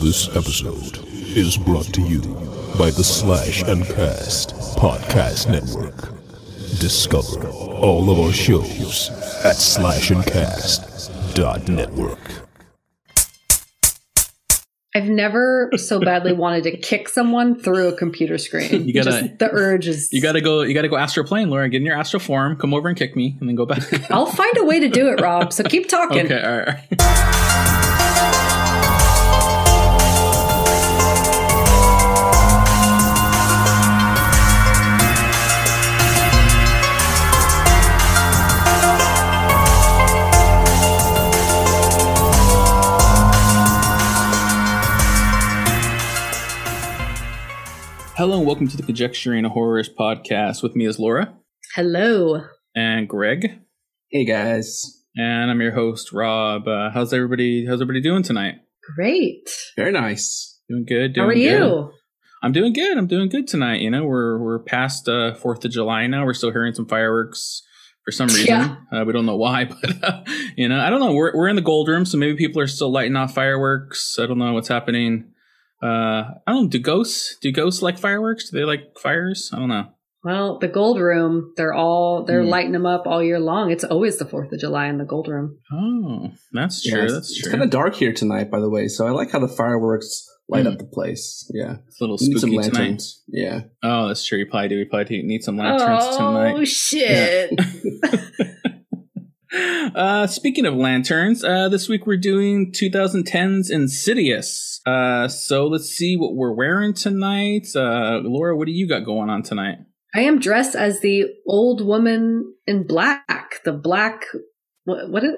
This episode is brought to you by the Slash and Cast Podcast Network. Discover all of our shows at slashandcast.network. I've never so badly wanted to kick someone through a computer screen. You gotta- Just the urge is. You gotta go. You gotta go astral plane, Laura. Get in your astral form. Come over and kick me, and then go back. I'll find a way to do it, Rob. So keep talking. okay. All right. all right. Hello and welcome to the Conjecturing Horrors podcast. With me is Laura Hello. and Greg, Hey guys. and I'm your host Rob. Uh, how's everybody? How's everybody doing tonight? Great. Very nice. Doing good. How are good. you? I'm doing good. I'm doing good tonight. You know, we're we're past uh, Fourth of July now. We're still hearing some fireworks for some reason. Yeah. Uh, we don't know why, but uh, you know, I don't know. We're we're in the gold room, so maybe people are still lighting off fireworks. I don't know what's happening. Uh, I don't. know. Do ghosts? Do ghosts like fireworks? Do they like fires? I don't know. Well, the gold room, they're all, they're Hmm. lighting them up all year long. It's always the 4th of July in the gold room. Oh, that's true. it's, that's it's true. kind of dark here tonight, by the way. So I like how the fireworks light Hmm. up the place. Yeah. It's a little We need some spooky tonight. Yeah. Oh, that's true. You probably do. We probably do need some lanterns oh, tonight. Oh shit. uh, speaking of lanterns, uh, this week we're doing 2010's Insidious. Uh, so let's see what we're wearing tonight. Uh, Laura, what do you got going on tonight? I am dressed as the old woman in black. The black, what, what is,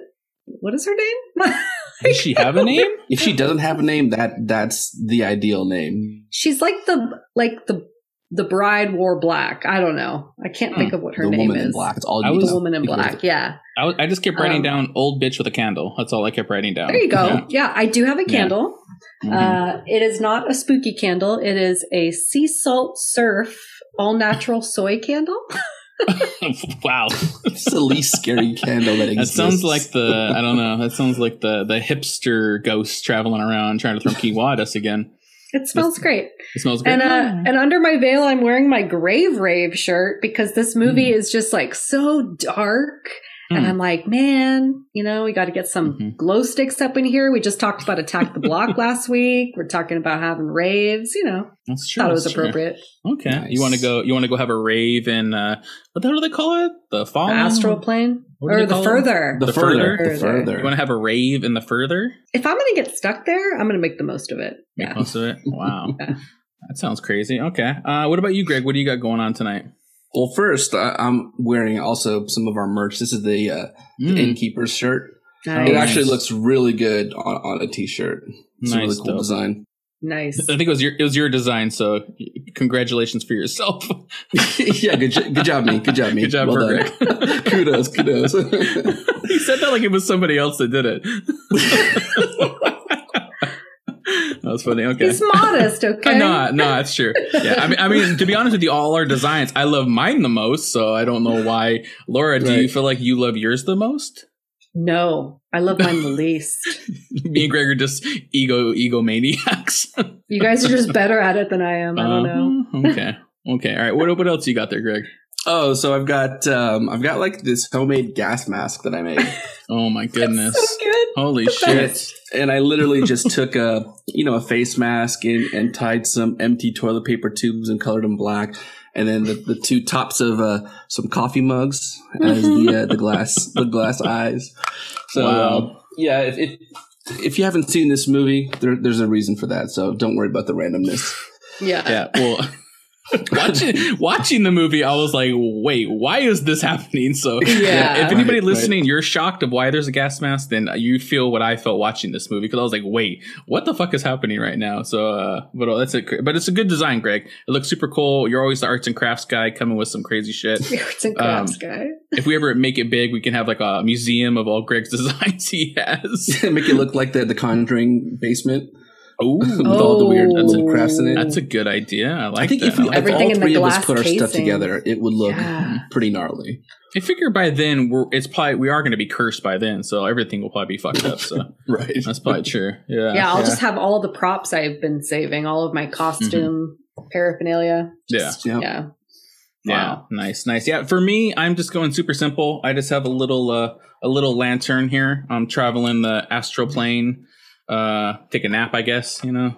what is her name? Does she have a name? If she doesn't have a name, that that's the ideal name. She's like the, like the, the bride wore black. I don't know. I can't think of what her the name woman is. in black. It's all I was- need The woman in black. Yeah. I, was- I just kept writing Um, down "old bitch with a candle." That's all I kept writing down. There you go. Yeah. Yeah, I do have a Yeah. candle. Mhm. Uh, it is not a spooky candle. It is a sea salt surf all natural soy candle. wow, It's the least scary candle that exists. that sounds like the I don't know. That sounds like the the hipster ghost traveling around trying to throw kiwa at us again. It smells great. It smells great. And uh, and under my veil, I'm wearing my Grave Rave shirt because this movie is just like so dark. And Hmm. I'm like, man, you know, we got to get some Mhm. glow sticks up in here. We just talked about Attack the Block last week. We're talking about having raves. You know, that's true. thought it was that's true. appropriate. Okay, Nice. you want to go? You want to go have a rave in uh, what the hell do they call it? The The astral plane What or the call it? further. the, the further. further. The further. You want to have a rave in the further? if I'm going to get stuck there, I'm going to make the most of it. Make Yeah. most of it. Wow, Yeah. that sounds crazy. Okay, uh, what about you, Greg? What do you got going on tonight? Well, first, I, I'm wearing also some of our merch. This is the, uh, the Mm, innkeeper's shirt. Nice. It actually looks really good on, on a t-shirt. It's a Nice, really cool dope. design. nice. I think it was your it was your design. So congratulations for yourself. yeah, good, jo- good job, me. Good job, me. Good job well. Greg. kudos, kudos. he said that like it was somebody else that did it. That was funny. Okay. He's modest, okay? No, no, that's true. Yeah, I mean, I mean, to be honest with you, all our designs, I love mine the most. So I don't know why, Laura. Do you feel like you love yours the most? No, I love mine the least. Me and Greg are just ego egomaniacs. You guys are just better at it than I am. I don't know. Uh-huh. Okay. Okay. All right. What what else you got there, Greg? oh, so I've got um, I've got like this homemade gas mask that I made, Oh my goodness. So good. Holy shit. and I literally just took a you know a face mask and, and tied some empty toilet paper tubes and colored them black, and then the, the two tops of uh, some coffee mugs as the uh, the glass the glass eyes. So Wow. uh, yeah, if, if if you haven't seen this movie, there, there's a reason for that. So don't worry about the randomness. Yeah. Yeah. Well, watching watching the movie, I was like, wait, why is this happening? So Yeah. if anybody Right, listening, you're shocked of why there's a gas mask, then you feel what I felt watching this movie because I was like, wait, what the fuck is happening right now? So, uh, but uh, that's it. But it's a good design, Greg. It looks super cool. You're always the arts and crafts guy coming with some crazy shit. Arts and crafts guy. if we ever make it big, we can have like a museum of all Greg's designs he has. Make it look like the the Conjuring basement. Oh, with all the weird Oh. little crafts in it. that's a good idea. I like I think that. if, we, I if Everything all in the three of us glass put our stuff together, it would look Yeah. pretty gnarly. I figure by then we're it's probably we are going to be cursed by then, so everything will probably be fucked up. So Right. that's probably true. Yeah, Yeah, I'll just have all the props I've been saving, all of my costume paraphernalia. yeah. Just- Yeah. yeah. Yeah, Wow. nice, nice. Yeah, for me, I'm just going super simple. I just have a little uh, a little lantern here. I'm traveling the astral plane. Uh, take a nap, I guess. You know,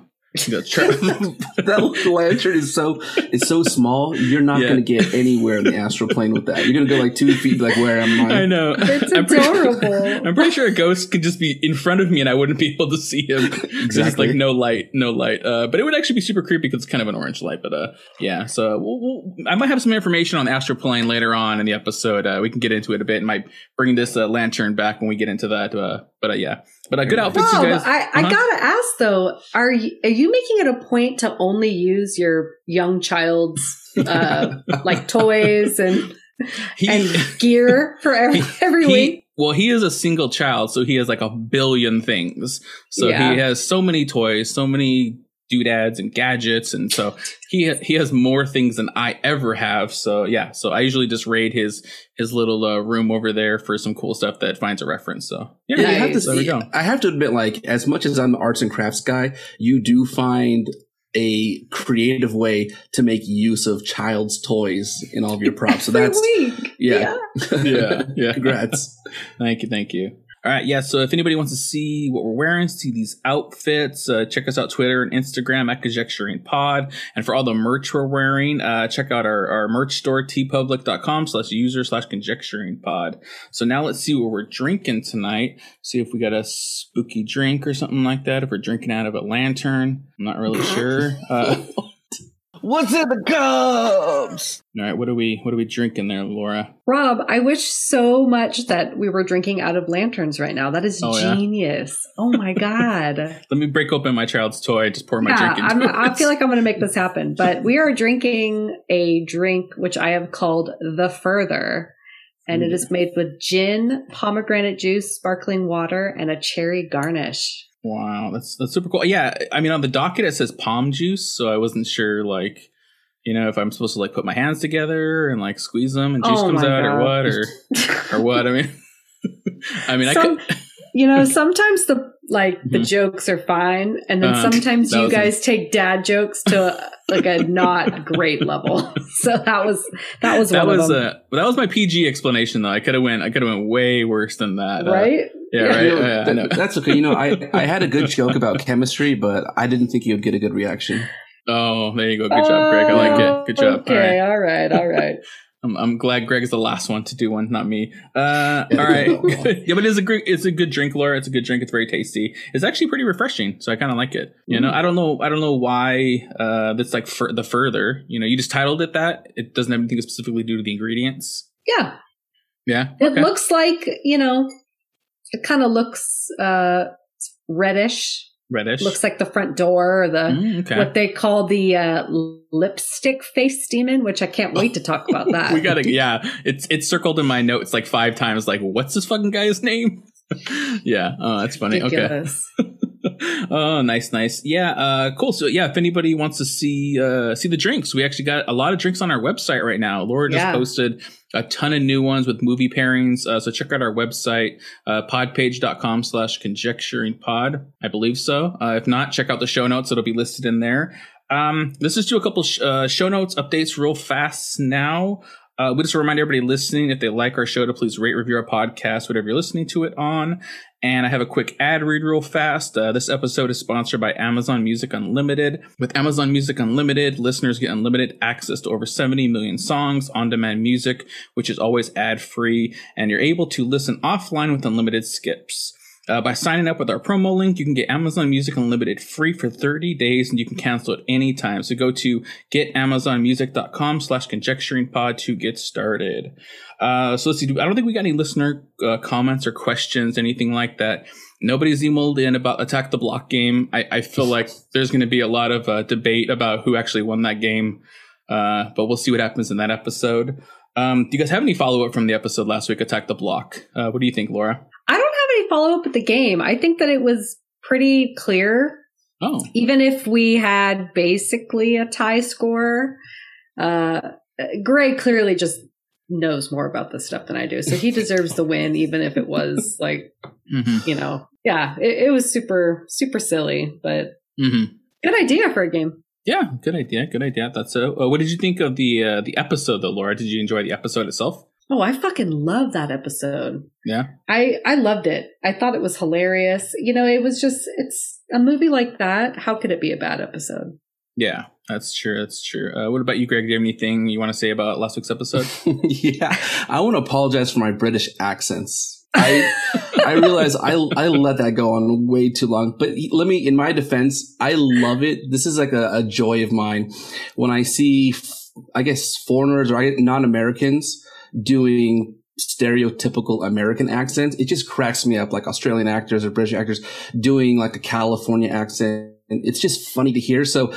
Go that lantern is so it's so small. You're not Yeah. going to get anywhere in the astral plane with that. You're going to go like two feet. Like where am I? I know. It's I'm pretty sure- adorable. I'm pretty sure a ghost could just be in front of me and I wouldn't be able to see him. There's Exactly. like no light, no light. Uh, but it would actually be super creepy because it's kind of an orange light. But uh, yeah. So we'll, we'll, I might have some information on the astral plane later on in the episode. Uh, we can get into it a bit. and might bring this uh, lantern back when we get into that. But uh, yeah. But uh, good outfits, Rob, you guys. I, I Uh-huh. gotta ask though, are you, are you making it a point to only use your young child's uh, like toys and He- and gear for every every he- week? well, he is a single child, so he has like a billion things. So Yeah. he has so many toys, so many doodads and gadgets, and so he he has more things than I ever have. So yeah, so I usually just raid his his little uh, room over there for some cool stuff that finds a reference. So yeah, Yeah, I have to. Nice. there we go. I have to admit, like as much as I'm the arts and crafts guy, you do find a creative way to make use of child's toys in all of your props. So that's week. yeah. Yeah, yeah. Congrats. Thank you, thank you. All right, yeah. So if anybody wants to see what we're wearing, see these outfits, uh, check us out Twitter and Instagram at Conjecturing Pod. And for all the merch we're wearing, uh, check out our, our merch store, teepublic.com slash user slash conjecturing pod. So now let's see what we're drinking tonight. See if we got a spooky drink or something like that. If we're drinking out of a lantern, I'm not really sure. Uh, What's in the cups? all right, what are we what are we drinking there, Laura? Rob, I wish so much that we were drinking out of lanterns right now. That is Oh, yeah? genius. Oh my god. Let me break open my child's toy. Just pour my yeah, drink into I'm, it. I feel like I'm going to make this happen. But we are drinking a drink which I have called the Further, and it is made with gin, pomegranate juice, sparkling water, and a cherry garnish. Wow, that's that's super cool. Yeah, I mean on the docket it says palm juice, so I wasn't sure like you know if I'm supposed to like put my hands together and like squeeze them and juice Oh comes out or what or or what. I mean, I mean I Some- could. You know, sometimes the like the Mhm. jokes are fine, and then Uh-huh. sometimes you was a- guys take dad jokes to like a not great level. So that was that was That one was of them, uh, that was my PG explanation though. I could have went I could have went way worse than that. Uh, right? Yeah, Yeah. right. You know, yeah, I that- know. that's okay. You know, I, I had a good joke about chemistry, but I didn't think you would get a good reaction. Oh, there you go. Good job, Greg. I like it. Good job. All right. Okay, all right, all right. I'm, I'm glad Greg is the last one to do one, not me. Uh, Yeah, all right, no, no. yeah, but it's a great, it's a good drink, Laura. It's a good drink. It's very tasty. It's actually pretty refreshing, so I kind of like it. You know, Mm. I don't know, I don't know why uh, that's like fur the further. You know, you just titled it that. It doesn't have anything specifically due to the ingredients. Yeah, Yeah, it okay. looks like you know, it kind of looks uh reddish. reddish. Looks like the front door or the Mm, okay. what they call the uh, lipstick face demon, which I can't wait to talk about that. we gotta, yeah. It's it's circled in my notes like five times. Like, what's this fucking guy's name? yeah. Oh, that's funny. Okay. Oh, nice, nice. Yeah, uh, cool. So yeah, if anybody wants to see uh, see the drinks, we actually got a lot of drinks on our website right now. Laura just Yeah. posted a ton of new ones with movie pairings. Uh, so check out our website, uh, podpage.com slash conjecturing pod. I believe so. Uh, if not, check out the show notes. It'll be listed in there. Um, let's just do a couple sh- uh, show notes updates real fast now. Uh, we just remind everybody listening if they like our show to please rate, review our podcast, whatever you're listening to it on. And I have a quick ad read real fast. Uh, this episode is sponsored by Amazon Music Unlimited. With Amazon Music Unlimited, listeners get unlimited access to over 70 million songs, on demand music, which is always ad free, and you're able to listen offline with unlimited skips. Uh, by signing up with our promo link, you can get Amazon Music Unlimited free for 30 days and you can cancel at any time. So go to getamazonmusic.com slash conjecturing pod to get started. Uh, so let's see. I don't think we got any listener uh, comments or questions, anything like that. Nobody's emailed in about Attack the Block game. I, I feel like there's going to be a lot of uh, debate about who actually won that game, uh, but we'll see what happens in that episode. Um, do you guys have any follow up from the episode last week, Attack the Block? Uh, what do you think, Laura? I don't have any follow up with the game. I think that it was pretty clear Oh, even if we had basically a tie score, uh, Greg clearly just knows more about this stuff than I do. So he deserves the win, even if it was like, Mhm. you know, yeah, it, it was super, super silly, but Mhm. good idea for a game. yeah, good idea. Good idea. That's so. Uh, what did you think of the uh, the episode, though, Laura? Did you enjoy the episode itself? Oh, I fucking love that episode. Yeah. I I loved it. I thought it was hilarious. You know, it was just it's a movie like that. How could it be a bad episode? Yeah, that's true. That's true. Uh, what about you, Greg? Do you have anything you want to say about last week's episode? yeah, I want to apologize for my British accents. I I realize I I let that go on way too long. But let me, in my defense, I love it. This is like a, a joy of mine when I see, I guess, foreigners or non-Americans doing stereotypical American accents. It just cracks me up, like Australian actors or British actors doing like a California accent. And it's just funny to hear. So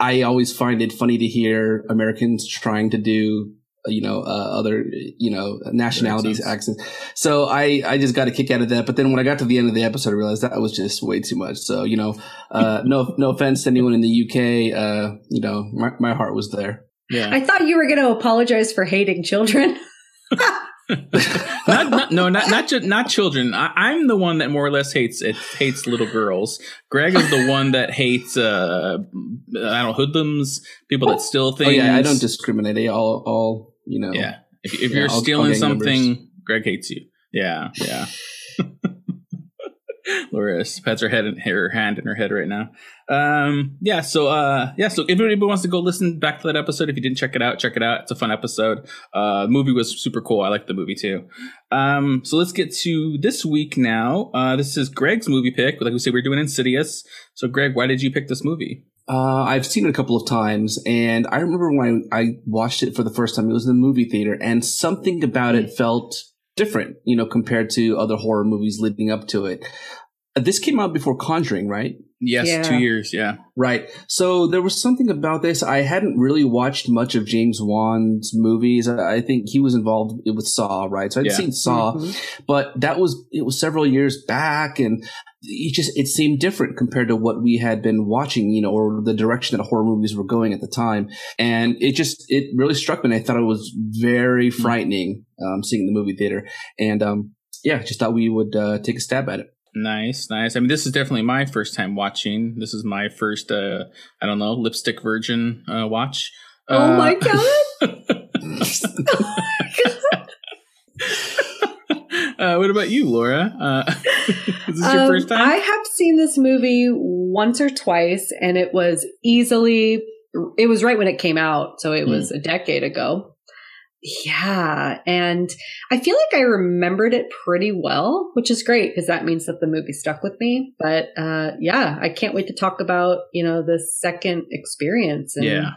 I always find it funny to hear Americans trying to do you know, uh, other, you know, nationalities accents. So I, I just got a kick out of that. But then when I got to the end of the episode, I realized that was just way too much. So, you know, uh, no, no offense to anyone in the UK. Uh, you know, my, my heart was there. Yeah. I thought you were going to apologize for hating children. not, not, no, not not ju- not children. I, I'm the one that more or less hates it hates little girls. Greg is the one that hates uh, I don't know hoodlums, people that steal things. Oh yeah, I don't discriminate. They all, all, you know. Yeah, if, if Yeah, you're stealing something, members. Greg hates you. Yeah, yeah. Laura pats her head in her hand in her head right now. Um, yeah, so uh, yeah, so if anybody wants to go listen back to that episode, if you didn't check it out, check it out. It's a fun episode. Uh, movie was super cool. I liked the movie too. Um, so let's get to this week now. Uh, this is Greg's movie pick. Like we said, we're doing Insidious. So Greg, why did you pick this movie? Uh, I've seen it a couple of times, and I remember when I, I watched it for the first time. It was in the movie theater, and something about it felt different, you know, compared to other horror movies leading up to it. This came out before Conjuring, right? Yes, Yeah. two years. Yeah. Right. So there was something about this. I hadn't really watched much of James Wan's movies. I I think he was involved with Saw, right? So I'd Yeah. seen Saw, Mhm. but that was it was several years back, and it just it seemed different compared to what we had been watching, you know, or the direction that horror movies were going at the time. And it just it really struck me. and I thought it was very frightening um, seeing the movie theater, and um, yeah, just thought we would uh, take a stab at it. Nice, nice. I mean, this is definitely my first time watching. This is my first, uh, I don't know, lipstick virgin uh, watch. Oh Uh, my god! uh, what about you, Laura? Uh, is this your Um, first time? I have seen this movie once or twice, and it was easily. It was right when it came out, so it Hmm. was a decade ago. Yeah, and I feel like I remembered it pretty well, which is great because that means that the movie stuck with me. But uh, yeah, I can't wait to talk about you know the second experience. And yeah,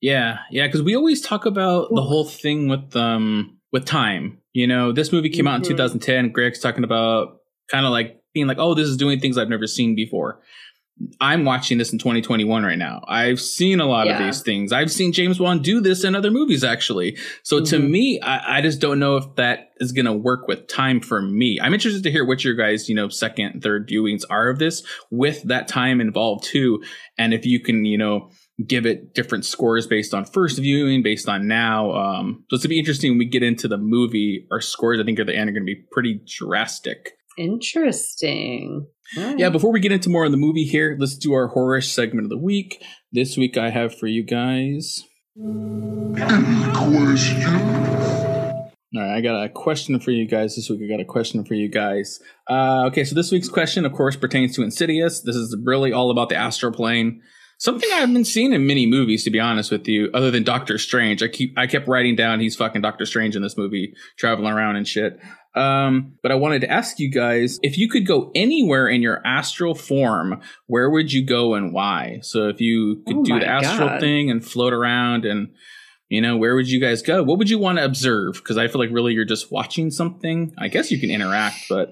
yeah, yeah. Because we always talk about the whole thing with um with time. You know, this movie came out in Mhm. 2010. Greg's talking about kind of like being like, oh, this is doing things I've never seen before. I'm watching this in 2021 right now. I've seen a lot of these things. I've seen James Wan do this in other movies, actually. So to Mhm. me, I, I just don't know if that is going to work with time for me. I'm interested to hear what your guys, you know, second, third viewings are of this with that time involved too. And if you can, you know, give it different scores based on first viewing, based on now. Um, so it's going to be interesting when we get into the movie. Our scores, I think, at the end are going to be pretty drastic. interesting. All Yeah, before we get into more on the movie here, let's do our horror segment of the week. This week I have for you guys. All right, I got a question for you guys this week. I got a question for you guys. Uh, okay, so this week's question, of course, pertains to Insidious. This is really all about the astral plane. Something I haven't seen in many movies, to be honest with you, other than Doctor Strange. I keep I kept writing down he's fucking Doctor Strange in this movie, traveling around and shit. Um, but I wanted to ask you guys if you could go anywhere in your astral form, where would you go and why? So if you could Oh do the astral God. thing and float around and you know, where would you guys go? What would you want to observe? Because I feel like really you're just watching something. I guess you can interact, but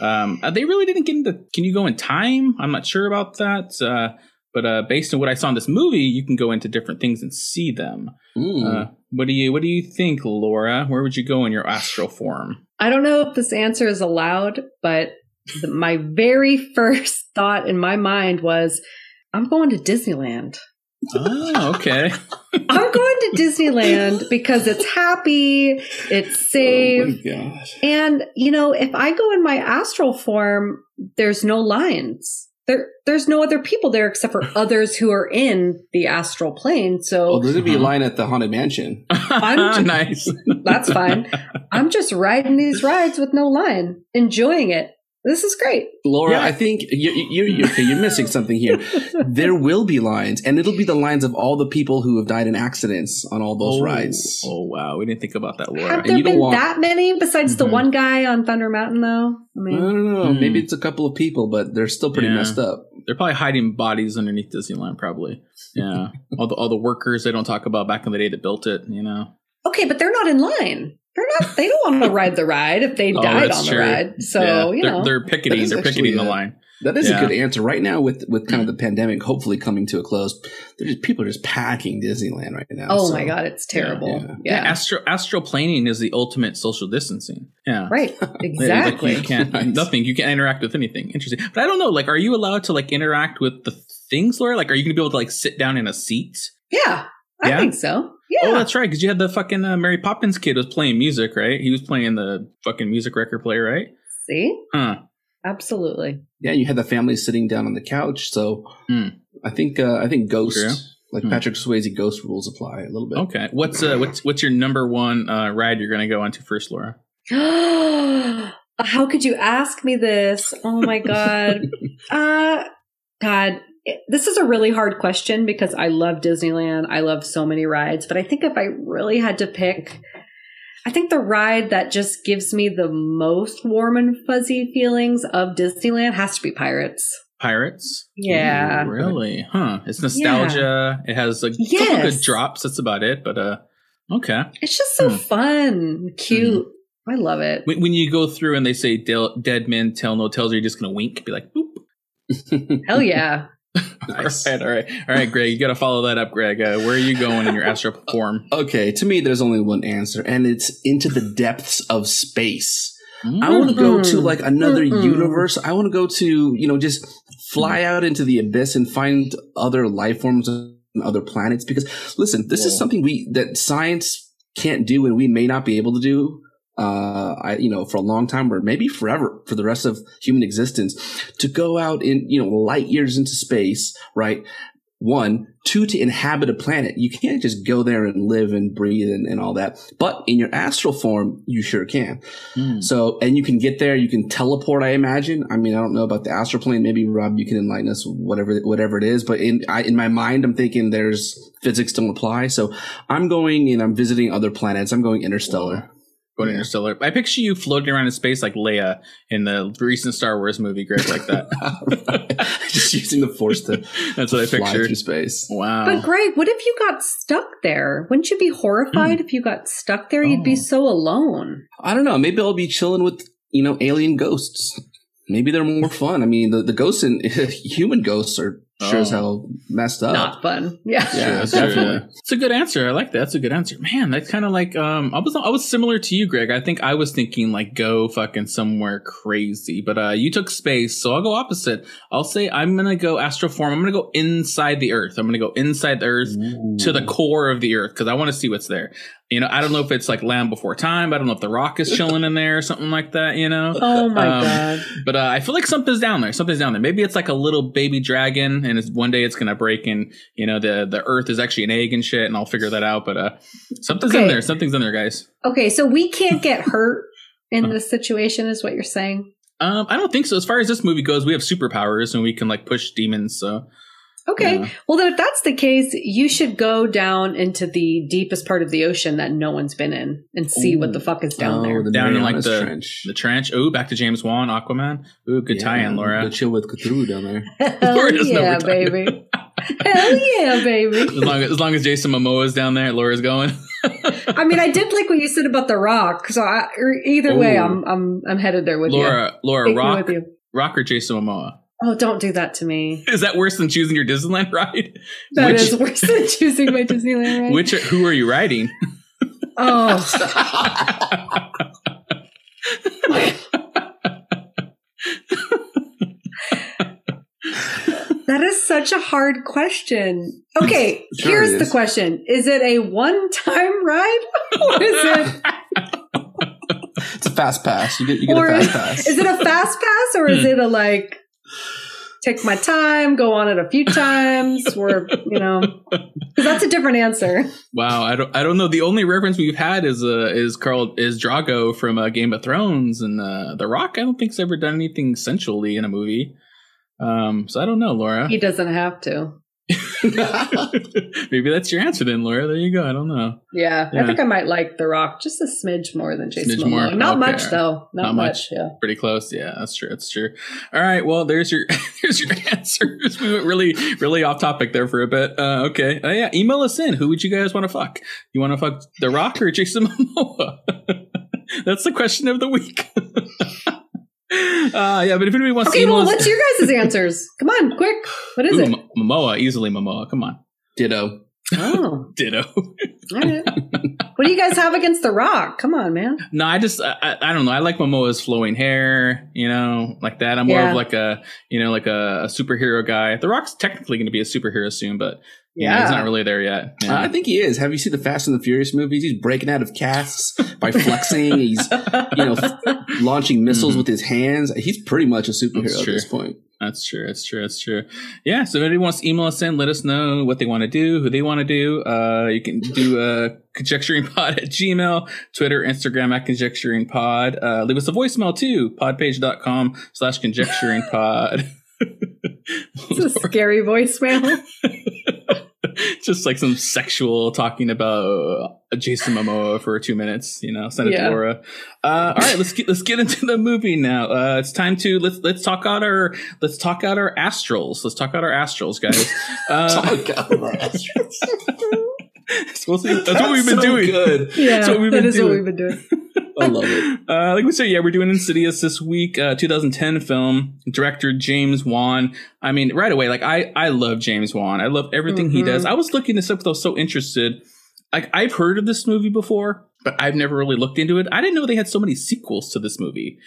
um, uh, they really didn't get into. Can you go in time? I'm not sure about that. Uh, but uh, based on what I saw in this movie, you can go into different things and see them. Mm. Uh, what do you What do you think, Laura? Where would you go in your astral form? I don't know if this answer is allowed, but th- my very first thought in my mind was, I'm going to Disneyland. Oh, okay. I'm going to Disneyland because it's happy, it's safe. Oh my gosh. And, you know, if I go in my astral form, there's no lines. There, there's no other people there except for others who are in the astral plane. So Oh, there's gonna be a Uh-huh. line at the haunted mansion. I'm- nice. that's fine. I'm just riding these rides with no line, enjoying it. This is great. Laura, Yeah. I think you're, you're, you're, okay, you're missing something here. There will be lines, and it'll be the lines of all the people who have died in accidents on all those oh, rides. Oh wow, we didn't think about that, Laura. Have there you don't been want- that many besides the Mhm. one guy on Thunder Mountain, though? I I don't know. Hmm. Maybe it's a couple of people, but they're still pretty Yeah. messed up. They're probably hiding bodies underneath Disneyland, probably. Yeah, all the all the workers they don't talk about back in the day that built it. You know. okay, but they're not in line. They're not. They don't want to ride the ride if they Oh, died that's on the true. ride. So Yeah, you they're, know, they're picketing. They're actually picketing the uh, line. That is Yeah. a good answer right now with with kind of the mm. pandemic hopefully coming to a close. There's people are just packing Disneyland right now. oh so- my god, it's terrible. yeah. Yeah, Yeah, astro astral planing is the ultimate social distancing. Yeah. right, Yeah, like, exactly. you can't Nice. nothing. You can't interact with anything. Interesting. But I don't know. Like, are you allowed to like interact with the things, Laura? Like, are you gonna be able to like sit down in a seat? yeah, I Yeah? think so. Yeah, Oh, that's right. Because you had the fucking uh, Mary Poppins kid was playing music, right? He was playing the fucking music record player, right? see, Huh. absolutely. Yeah, you had the family sitting down on the couch. So Hmm. I think uh, I think Ghost, True. like Hmm. Patrick Swayze, Ghost rules apply a little bit. Okay. What's uh what's what's your number one uh ride you're gonna go onto first, Laura? How could you ask me this? Oh my god. uh God, it- this is a really hard question because I love Disneyland. I love so many rides, but I think if I really had to pick I think the ride that just gives me the most warm and fuzzy feelings of Disneyland has to be Pirates. Pirates. Yeah. Ooh, really? Huh. It's nostalgia. It has like a couple good drops. That's about it. But uh, okay. It's just so Hmm. fun, cute. I love it. When, when you go through and they say del- dead men tell no tales, are you just gonna wink? Be like, boop. Hell yeah. Nice. All right, all right, all right, Greg. You got to follow that up, Greg. Uh, where are you going in your astral form? Okay, to me, there's only one answer, and it's into the depths of space. I Mm. want to go to like another Mm-mm. universe. I want to go to, you know, just fly out into the abyss and find other life forms on other planets. Because listen, this is something we that science can't do, and we may not be able to do. Uh, I, you know, for a long time or maybe forever for the rest of human existence to go out in, you know, light years into space, right? One, two, to inhabit a planet. You can't just go there and live and breathe and, and all that. But in your astral form, you sure can. Hmm. So, and you can get there. You can teleport. I imagine. I mean, I don't know about the astral plane. Maybe Rob, you can enlighten us. Whatever, whatever it is. But in I, in my mind, I'm thinking there's physics don't apply. So, I'm going and I'm visiting other planets. I'm going interstellar. Go to Yeah. Interstellar. I picture you floating around in space like Leia in the recent Star Wars movie, Greg, like that. just using the force to That's what I fly pictured. through space. Wow. But Greg, what if you got stuck there? Wouldn't you be horrified hmm. if you got stuck there? You'd be Oh. so alone. I don't know. Maybe I'll be chilling with you know alien ghosts. Maybe they're more fun. I mean, the, the ghosts and human ghosts are sure as Oh. hell messed up. Not fun. Yeah. Yeah, Sure, definitely. It's a good answer. I like that. That's a good answer. Man, that's kind of like um I was I was similar to you, Greg. I think I was thinking like go fucking somewhere crazy, but uh you took space, so I'll go opposite. I'll say I'm gonna go astral form. I'm gonna go inside the Earth. I'm gonna go inside the Earth to the core of the Earth because I want to see what's there. You know, I don't know if it's like Land Before Time. I don't know if the Rock is chilling in there or something like that. You know. Oh my Um, god. But uh, I feel like something's down there. Something's down there. Maybe it's like a little baby dragon, and it's, one day it's gonna break, and you know the the Earth is actually an egg and shit, and I'll figure that out. But uh, something's in there. Something's in there, guys. Okay, so we can't get hurt in this situation, is what you're saying? Um, I don't think so. As far as this movie goes, we have superpowers and we can like push demons. So Okay. Yeah. Well, then if that's the case, you should go down into the deepest part of the ocean that no one's been in and see what the fuck is down Oh, there. the Down in, like, the- trench. the trench. Ooh, back to James Wan, Aquaman. Ooh, good Yeah, tie-in, Laura. Go chill with Cthulhu down there. Hell Laura doesn't know yeah, what we're talking baby. Hell yeah, As baby. long as, as long as Jason Momoa's down there, Laura's going. I mean, I did like what you said about the rock. So I, or either way, I'm I'm I'm headed there with you. Laura, Laura, Take Rock, with you. Rock or Jason Momoa. Oh, don't do that to me. Is that worse than choosing your Disneyland ride? That which, is worse than choosing my Disneyland ride. Which are, who are you riding? Oh. that is such a hard question. Okay, sure here's the question. Is it a one-time ride? Or is it It's a fast pass. You get you get or, a fast pass. Is it a fast pass or is hmm. it a like take my time, go on it a few times or, you know, cuz that's a different answer. Wow, I don't I don't know. The only reference we've had is uh is Khal is Drogo from uh, Game of Thrones and uh, The Rock. I don't think's ever done anything sensually in a movie. Um, so I don't know, Laura. He doesn't have to. Maybe that's your answer then, Laura. There you go. I don't know. Yeah, Yeah. I think I might like The Rock just a smidge more than Jason Smidge Momoa. more? Not Okay. much though. Not, Not much. much. Yeah. Pretty close. Yeah, that's true. That's true. All right. Well, there's your there's your answers. We went really really off topic there for a bit. Uh, okay. Uh, yeah. Email us in. Who would you guys want to fuck? You want to fuck The Rock or Jason Momoa? that's the question of the week. Uh, yeah, but if anybody wants Okay, to email well, us, what's your guys' answers? Come on, quick. What is Ooh, it? M- Momoa, easily Momoa. Come on. Ditto. Oh, Ditto. right. what do you guys have against The Rock? Come on, man. No, I just I, I I don't know. I like Momoa's flowing hair, you know, like that. I'm more Yeah. of like a you know like a, a superhero guy. The Rock's technically going to be a superhero soon, but you know, Yeah. he's not really there yet. Uh, Yeah. I think he is. Have you seen the Fast and the Furious movies? He's breaking out of casts by flexing. He's you know f- launching missiles Mhm. with his hands. He's pretty much a superhero at this point. That's true. That's true. That's true. Yeah. So if anybody wants to email us in, let us know what they want to do, who they want to do. Uh, you can do a conjecturing pod at Gmail, Twitter, Instagram at conjecturingpod. Uh, leave us a voicemail too, podpage.com slash conjecturingpod. It's a scary voicemail. Just like some sexual talking about uh, Jason Momoa for two minutes, you know, send it Yeah. to Laura. Uh, all right, let's get let's get into the movie now. Uh, it's time to let's let's talk out our let's talk out our astrals. Let's talk out our astrals, guys. Uh, so we'll see. That's, what we've been so doing. Good. Yeah, That's what we've that been is what we've been doing. I love it. Uh, like we said, yeah, we're doing Insidious this week, uh, 2010 film, director James Wan. I mean, right away, like I, I love James Wan. I love everything he Mhm. does. I was looking this up because I was so interested. Like I've heard of this movie before, but I've never really looked into it. I didn't know they had so many sequels to this movie.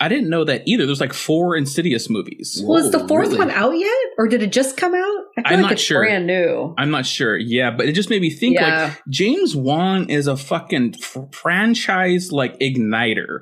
I didn't know that either. There's like four Insidious movies. Whoa, Was the fourth really? one out yet, or did it just come out? I feel I'm like not it's sure. brand new. I'm not sure. Yeah, but it just made me think like James Wan is a fucking f- franchise like igniter.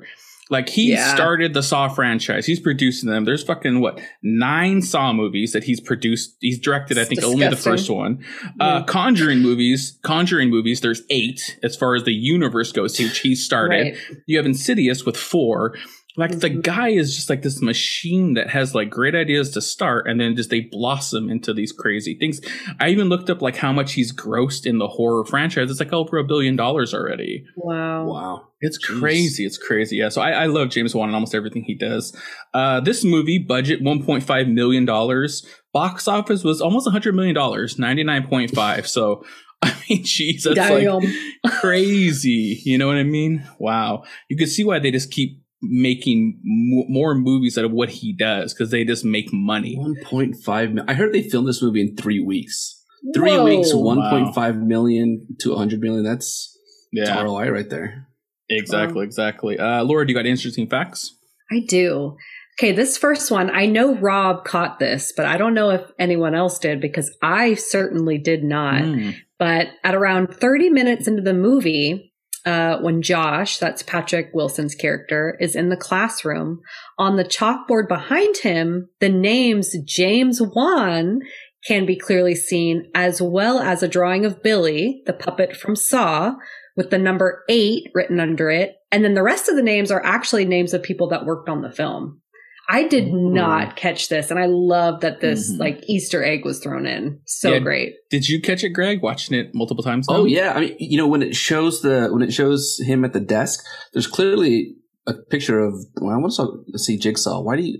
Like he Yeah. started the Saw franchise. He's producing them. There's fucking what nine Saw movies that he's produced. He's directed, I It's think, only the first one. Uh, Conjuring movies. Conjuring movies. There's eight as far as the universe goes, which he started. right. You have Insidious with four. Like the Mhm. guy is just like this machine that has like great ideas to start, and then just they blossom into these crazy things. I even looked up like how much he's grossed in the horror franchise. It's like over a billion dollars already. Wow. Wow. It's Jeez. crazy. It's crazy. Yeah. So I, I love James Wan and almost everything he does. Uh, this movie budget one point five million dollars. Box office was almost hundred million dollars, ninety nine point five. So I mean, jeez, that's like Damn. crazy. You know what I mean? Wow. You can see why they just keep making mo- more movies out of what he does because they just make money. 1.5 mil- I heard they filmed this movie in three weeks. Three Whoa. weeks, Wow. 1.5 million to 100 million. That's, that's Yeah, ROI right there. exactly, exactly. Uh, Laura, do you got interesting facts? I do. Okay, this first one, I know Rob caught this, but I don't know if anyone else did because I certainly did not. Mm. But at around 30 minutes into the movie, uh, when Josh, that's Patrick Wilson's character, is in the classroom, on the chalkboard behind him, the names James Wan can be clearly seen, as well as a drawing of Billy, the puppet from Saw, with the number eight written under it. And then the rest of the names are actually names of people that worked on the film. I did Ooh. not catch this, and I love that this Mhm. like Easter egg was thrown in. So Yeah. great. Did you catch it, Greg? Watching it multiple times? now? Oh yeah, I mean, you know, when it shows the when it shows him at the desk, there's clearly a picture of. Well, I want to see Jigsaw. Why do you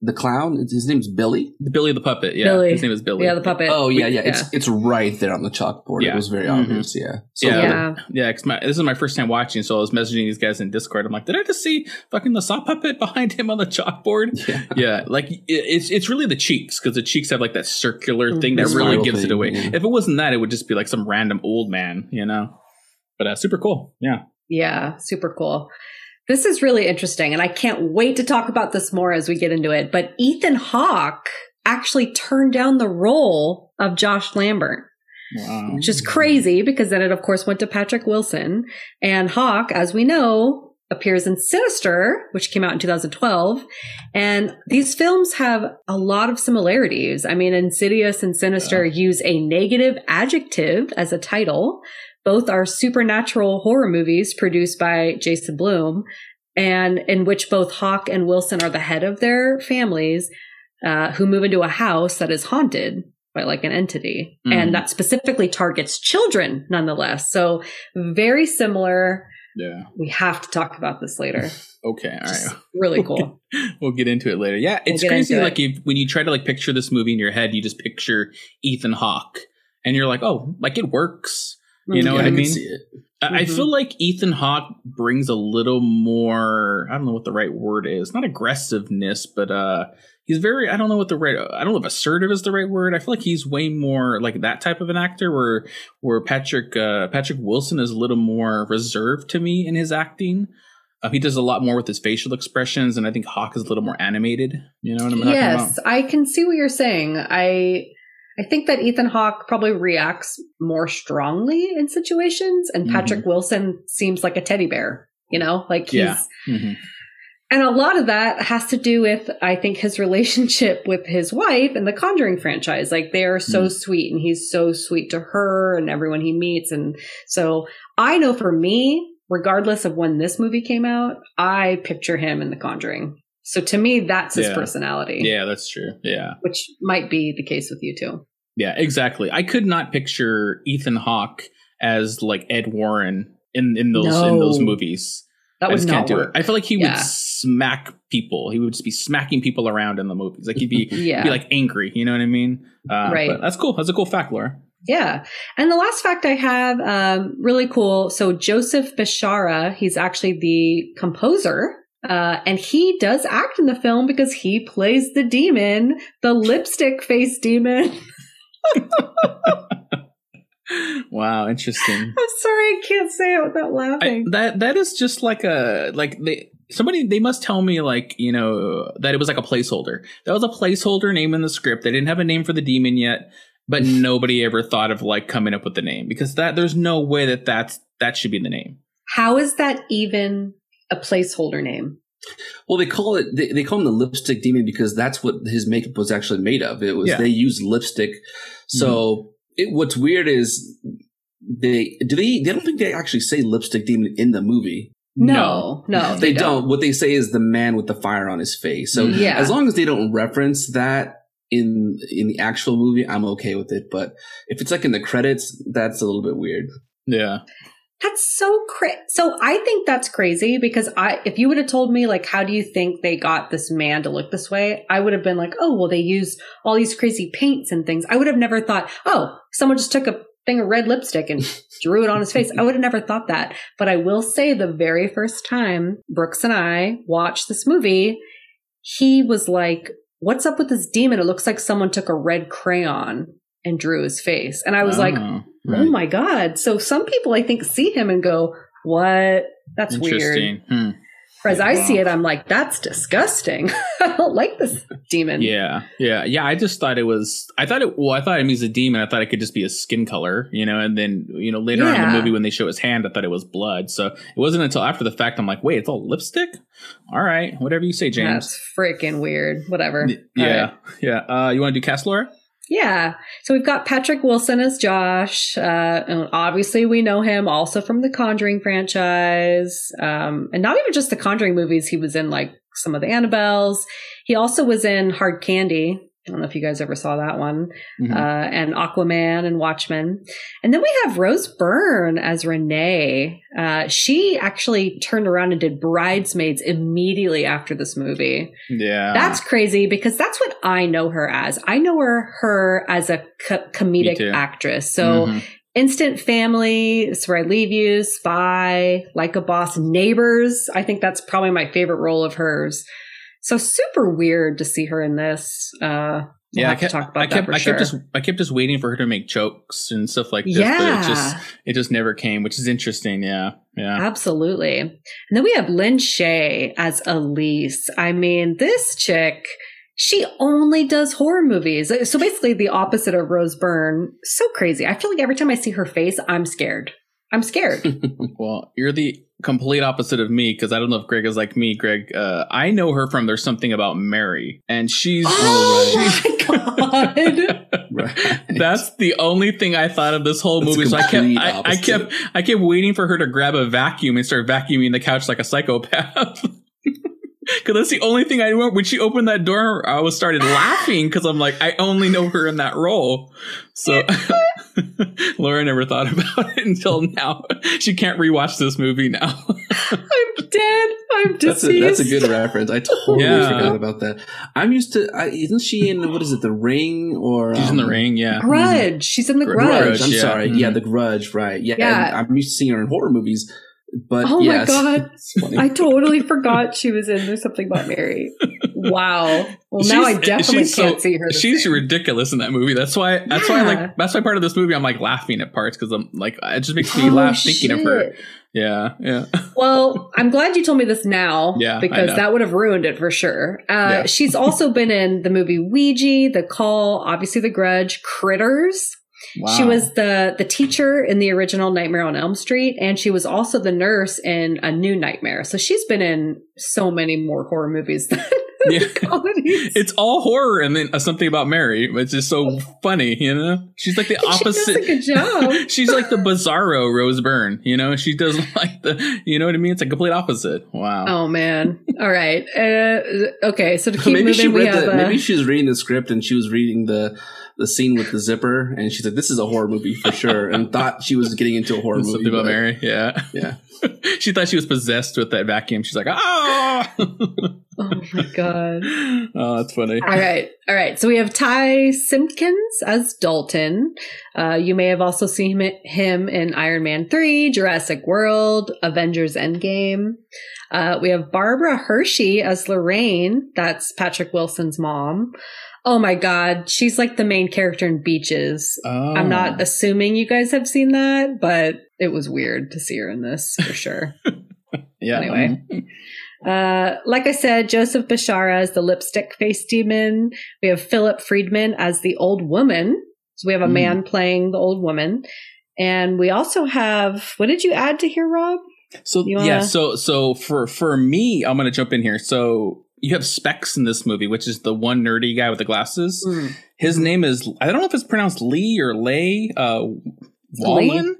the clown? His name's Billy. Billy the puppet. Yeah, Billy. his name is Billy. Yeah, the puppet. Oh yeah, yeah. Yeah. It's it's right there on the chalkboard. Yeah. It was very Mhm. obvious. Yeah. So Yeah. yeah. Yeah, 'cause my, this is my first time watching, so I was messaging these guys in Discord. I'm like, did I just see fucking the saw puppet behind him on the chalkboard? Yeah. yeah, like it, it's it's really the cheeks because the cheeks have like that circular thing that really Spiral gives it away. yeah. If it wasn't that, it would just be like some random old man, you know. But uh, super cool. Yeah. Yeah, super cool. This is really interesting, and I can't wait to talk about this more as we get into it. But Ethan Hawke actually turned down the role of Josh Lambert. Wow. Which is crazy because then it of course went to Patrick Wilson and Hawke, as we know, appears in Sinister, which came out in 2012. And these films have a lot of similarities. I mean, Insidious and Sinister use a negative adjective as a title. Both are supernatural horror movies produced by Jason Blum and in which both Hawke and Wilson are the head of their families, uh, who move into a house that is haunted by like an entity. Mhm. And that specifically targets children nonetheless. So very similar. Yeah. We have to talk about this later. Okay. All right. Really cool. we'll get into it later. Yeah, We'll it's crazy. into Like if, when you try to like picture this movie in your head, you just picture Ethan Hawke, and you're like, oh, like it works. You know Yeah, what I can mean? it. I I feel like Ethan Hawke brings a little more. I don't know what the right word is. Not aggressiveness, but uh, he's very. I don't know what the right. I don't know if assertive is the right word. I feel like he's way more like that type of an actor. Where where Patrick uh, Patrick Wilson is a little more reserved to me in his acting. Uh, he does a lot more with his facial expressions, and I think Hawke is a little more animated. You know what I'm talking yes. I can see what you're saying. I I think that Ethan Hawke probably reacts more strongly in situations, and Mhm. Patrick Wilson seems like a teddy bear. You know, like he's Yeah. Mhm. And a lot of that has to do with, I think, his relationship with his wife and the Conjuring franchise. Like they are so Mm. sweet and he's so sweet to her and everyone he meets. And so I know for me, regardless of when this movie came out, I picture him in the Conjuring. So to me, that's his Yeah. personality, Yeah, that's true. Yeah. which might be the case with you too. Yeah, exactly. I could not picture Ethan Hawke as like Ed Warren in in those in those movies. That I would just not can't do work. it. I feel like he Yeah. would smack people. He would just be smacking people around in the movies. Like he'd be, Yeah. be like angry. You know what I mean? Uh, Right. but that's cool. That's a cool fact, Laura. Yeah. And the last fact I have, um, really cool. So Joseph Bishara, he's actually the composer. Uh, and he does act in the film because he plays the demon, the lipstick face demon. wow, interesting. I'm sorry, I can't say it without I, laughing. that that is just like a like they somebody they must tell me like you know that it was like a placeholder. That was a placeholder name in the script. They didn't have a name for the demon yet, but nobody ever thought of like coming up with the name because that there's no way that that's that should be the name. How is that even a placeholder name? Well, they call it they, they call him the lipstick demon because that's what his makeup was actually made of. It was Yeah. they used lipstick. So mm-hmm. it, what's weird is they do they they don't think they actually say lipstick demon in the movie. No, no, they, don't. What they say is the man with the fire on his face. So mm-hmm. Yeah. as long as they don't reference that in in the actual movie, I'm okay with it. But if it's like in the credits, that's a little bit weird. Yeah. That's so crazy. So I think that's crazy because I, if you would have told me like, how do you think they got this man to look this way? I would have been like, oh, well, they used all these crazy paints and things. I would have never thought, oh, someone just took a thing of red lipstick and drew it on his face. I would have never thought that. But I will say the very first time Brooks and I watched this movie, he was like, what's up with this demon? It looks like someone took a red crayon and drew his face. And I was like, Oh, Oh my God. So some people I think see him and go, what? That's weird. Interesting. Hmm. Whereas I Wow. see it, I'm like, that's disgusting. I don't like this demon. Yeah, yeah, yeah. I just thought it was. I thought it. Well, I thought him as a demon. I thought it could just be a skin color, you know. And then, you know, later on in the movie when they show his hand, I thought it was blood. So it wasn't until after the fact I'm like, wait, it's all lipstick. All right, whatever you say, James. That's freaking weird. Whatever. Yeah, All right. yeah. Uh, you want to do cast Laura? Yeah. So we've got Patrick Wilson as Josh. Uh, and obviously we know him also from the Conjuring franchise. Um, and not even just the Conjuring movies. He was in like some of the Annabelles. He also was in Hard Candy. I don't know if you guys ever saw that one. Mhm. uh, and Aquaman and Watchmen. And then we have Rose Byrne as Renee. Uh, she actually turned around and did Bridesmaids immediately after this movie. yeah, That's crazy because that's what I know her as. I know her, her as a co- comedic actress. So Mhm. Instant Family, This is Where I Leave You, Spy, Like a Boss, Neighbors. I think that's probably my favorite role of hers. So super weird to see her in this. Uh, we'll yeah. I kept, talk about I that kept, for I sure. kept just, I kept just waiting for her to make jokes and stuff like this, but Yeah. it just, it just never came, which is interesting. Yeah, yeah. Absolutely. And then we have Lin Shaye as Elise. I mean, this chick, She only does horror movies. So basically, the opposite of Rose Byrne. So crazy. I feel like every time I see her face, I'm scared. I'm scared. well, you're the complete opposite of me because I don't know if Greg is like me. Greg, uh, I know her from There's Something About Mary, and she's. Oh my god! right. That's the only thing I thought of this whole movie. So I kept, I, I kept, I kept waiting for her to grab a vacuum and start vacuuming the couch like a psychopath. Because that's the only thing I remember. When she opened that door, I was started laughing because I'm like, I only know her in that role. So Laura never thought about it until now. She can't rewatch this movie now. I'm dead. I'm deceased. That's a, that's a good reference. I totally yeah. forgot about that. I'm used to. I, isn't she in what is it, The Ring or? She's um, in The Ring. Yeah. Grudge. She's in The Grudge. Grudge I'm yeah. sorry. Mm-hmm. Yeah, The Grudge. Right. Yeah. yeah. I'm used to seeing her in horror movies but oh yeah, my god, I totally forgot she was in There's Something About Mary. Wow. Well, she's, now I definitely can't so, see her. She's ridiculous in that movie. That's why. That's yeah. why. Like that's why part of this movie I'm like laughing at parts because I'm like it just makes me oh, laugh thinking of her. Yeah, yeah. Well, I'm glad you told me this now. Yeah, because that would have ruined it for sure. Uh, yeah. she's also been in the movie Ouija, The Call, obviously The Grudge, Critters. Wow. She was the the teacher in the original Nightmare on Elm Street, and she was also the nurse in A New Nightmare. So she's been in so many more horror movies than yeah. comedies. It's all horror, and then uh, something about Mary. It's just so funny, you know. She's like the opposite. She does a good job. she's like the bizarro Rose Byrne. You know, she does like the. You know what I mean? It's a complete opposite. Wow. Oh man. All right. Uh, okay. So to keep maybe moving, she read the, maybe she was reading the script and she was reading the the scene with the zipper, and she's like, "This is a horror movie for sure," and thought she was getting into a horror movie. Something about Mary, yeah, yeah. she thought she was possessed with that vacuum. She's like, "Ah!" oh my god! Oh, that's funny. All right, all right. So we have Ty Simpkins as Dalton. Uh, you may have also seen him in Iron Man Three, Jurassic World, Avengers Endgame. Uh, we have Barbara Hershey as Lorraine. That's Patrick Wilson's mom. Oh my god, she's like the main character in Beaches. Oh. I'm not assuming you guys have seen that, but it was weird to see her in this for sure. yeah. Anyway. Uh, like I said, Joseph Bishara as the lipstick face demon. We have Philip Friedman as the old woman. So we have a mm. man playing the old woman. And we also have, what did you add to here, Rob? So wanna... yeah, so so for for me, I'm gonna jump in here. So you have Specs in this movie, which is the one nerdy guy with the glasses. Mm. His name is I don't know if it's pronounced Lee or Lay uh Whannell.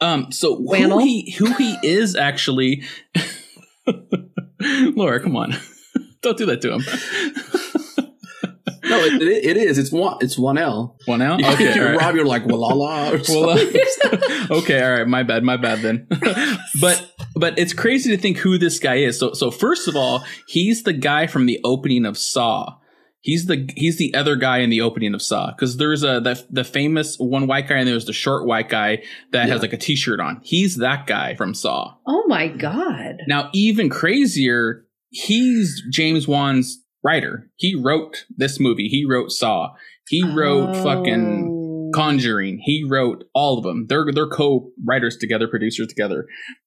Um so who he who he is actually Laura, come on. don't do that to him. No, it, it, it is. It's one. It's one L. One L. Okay, right. Rob, you're like Walala. Well, okay, all right. My bad. My bad then. but but it's crazy to think who this guy is. So so first of all, he's the guy from the opening of Saw. He's the he's the other guy in the opening of Saw because there's a the, the famous one white guy and there's the short white guy that yeah. has like a t-shirt on. He's that guy from Saw. Oh my god! Now even crazier, he's James Wan's writer. He wrote this movie. He wrote Saw. He wrote oh. fucking Conjuring. He wrote all of them. They're they're co-writers together, producers together.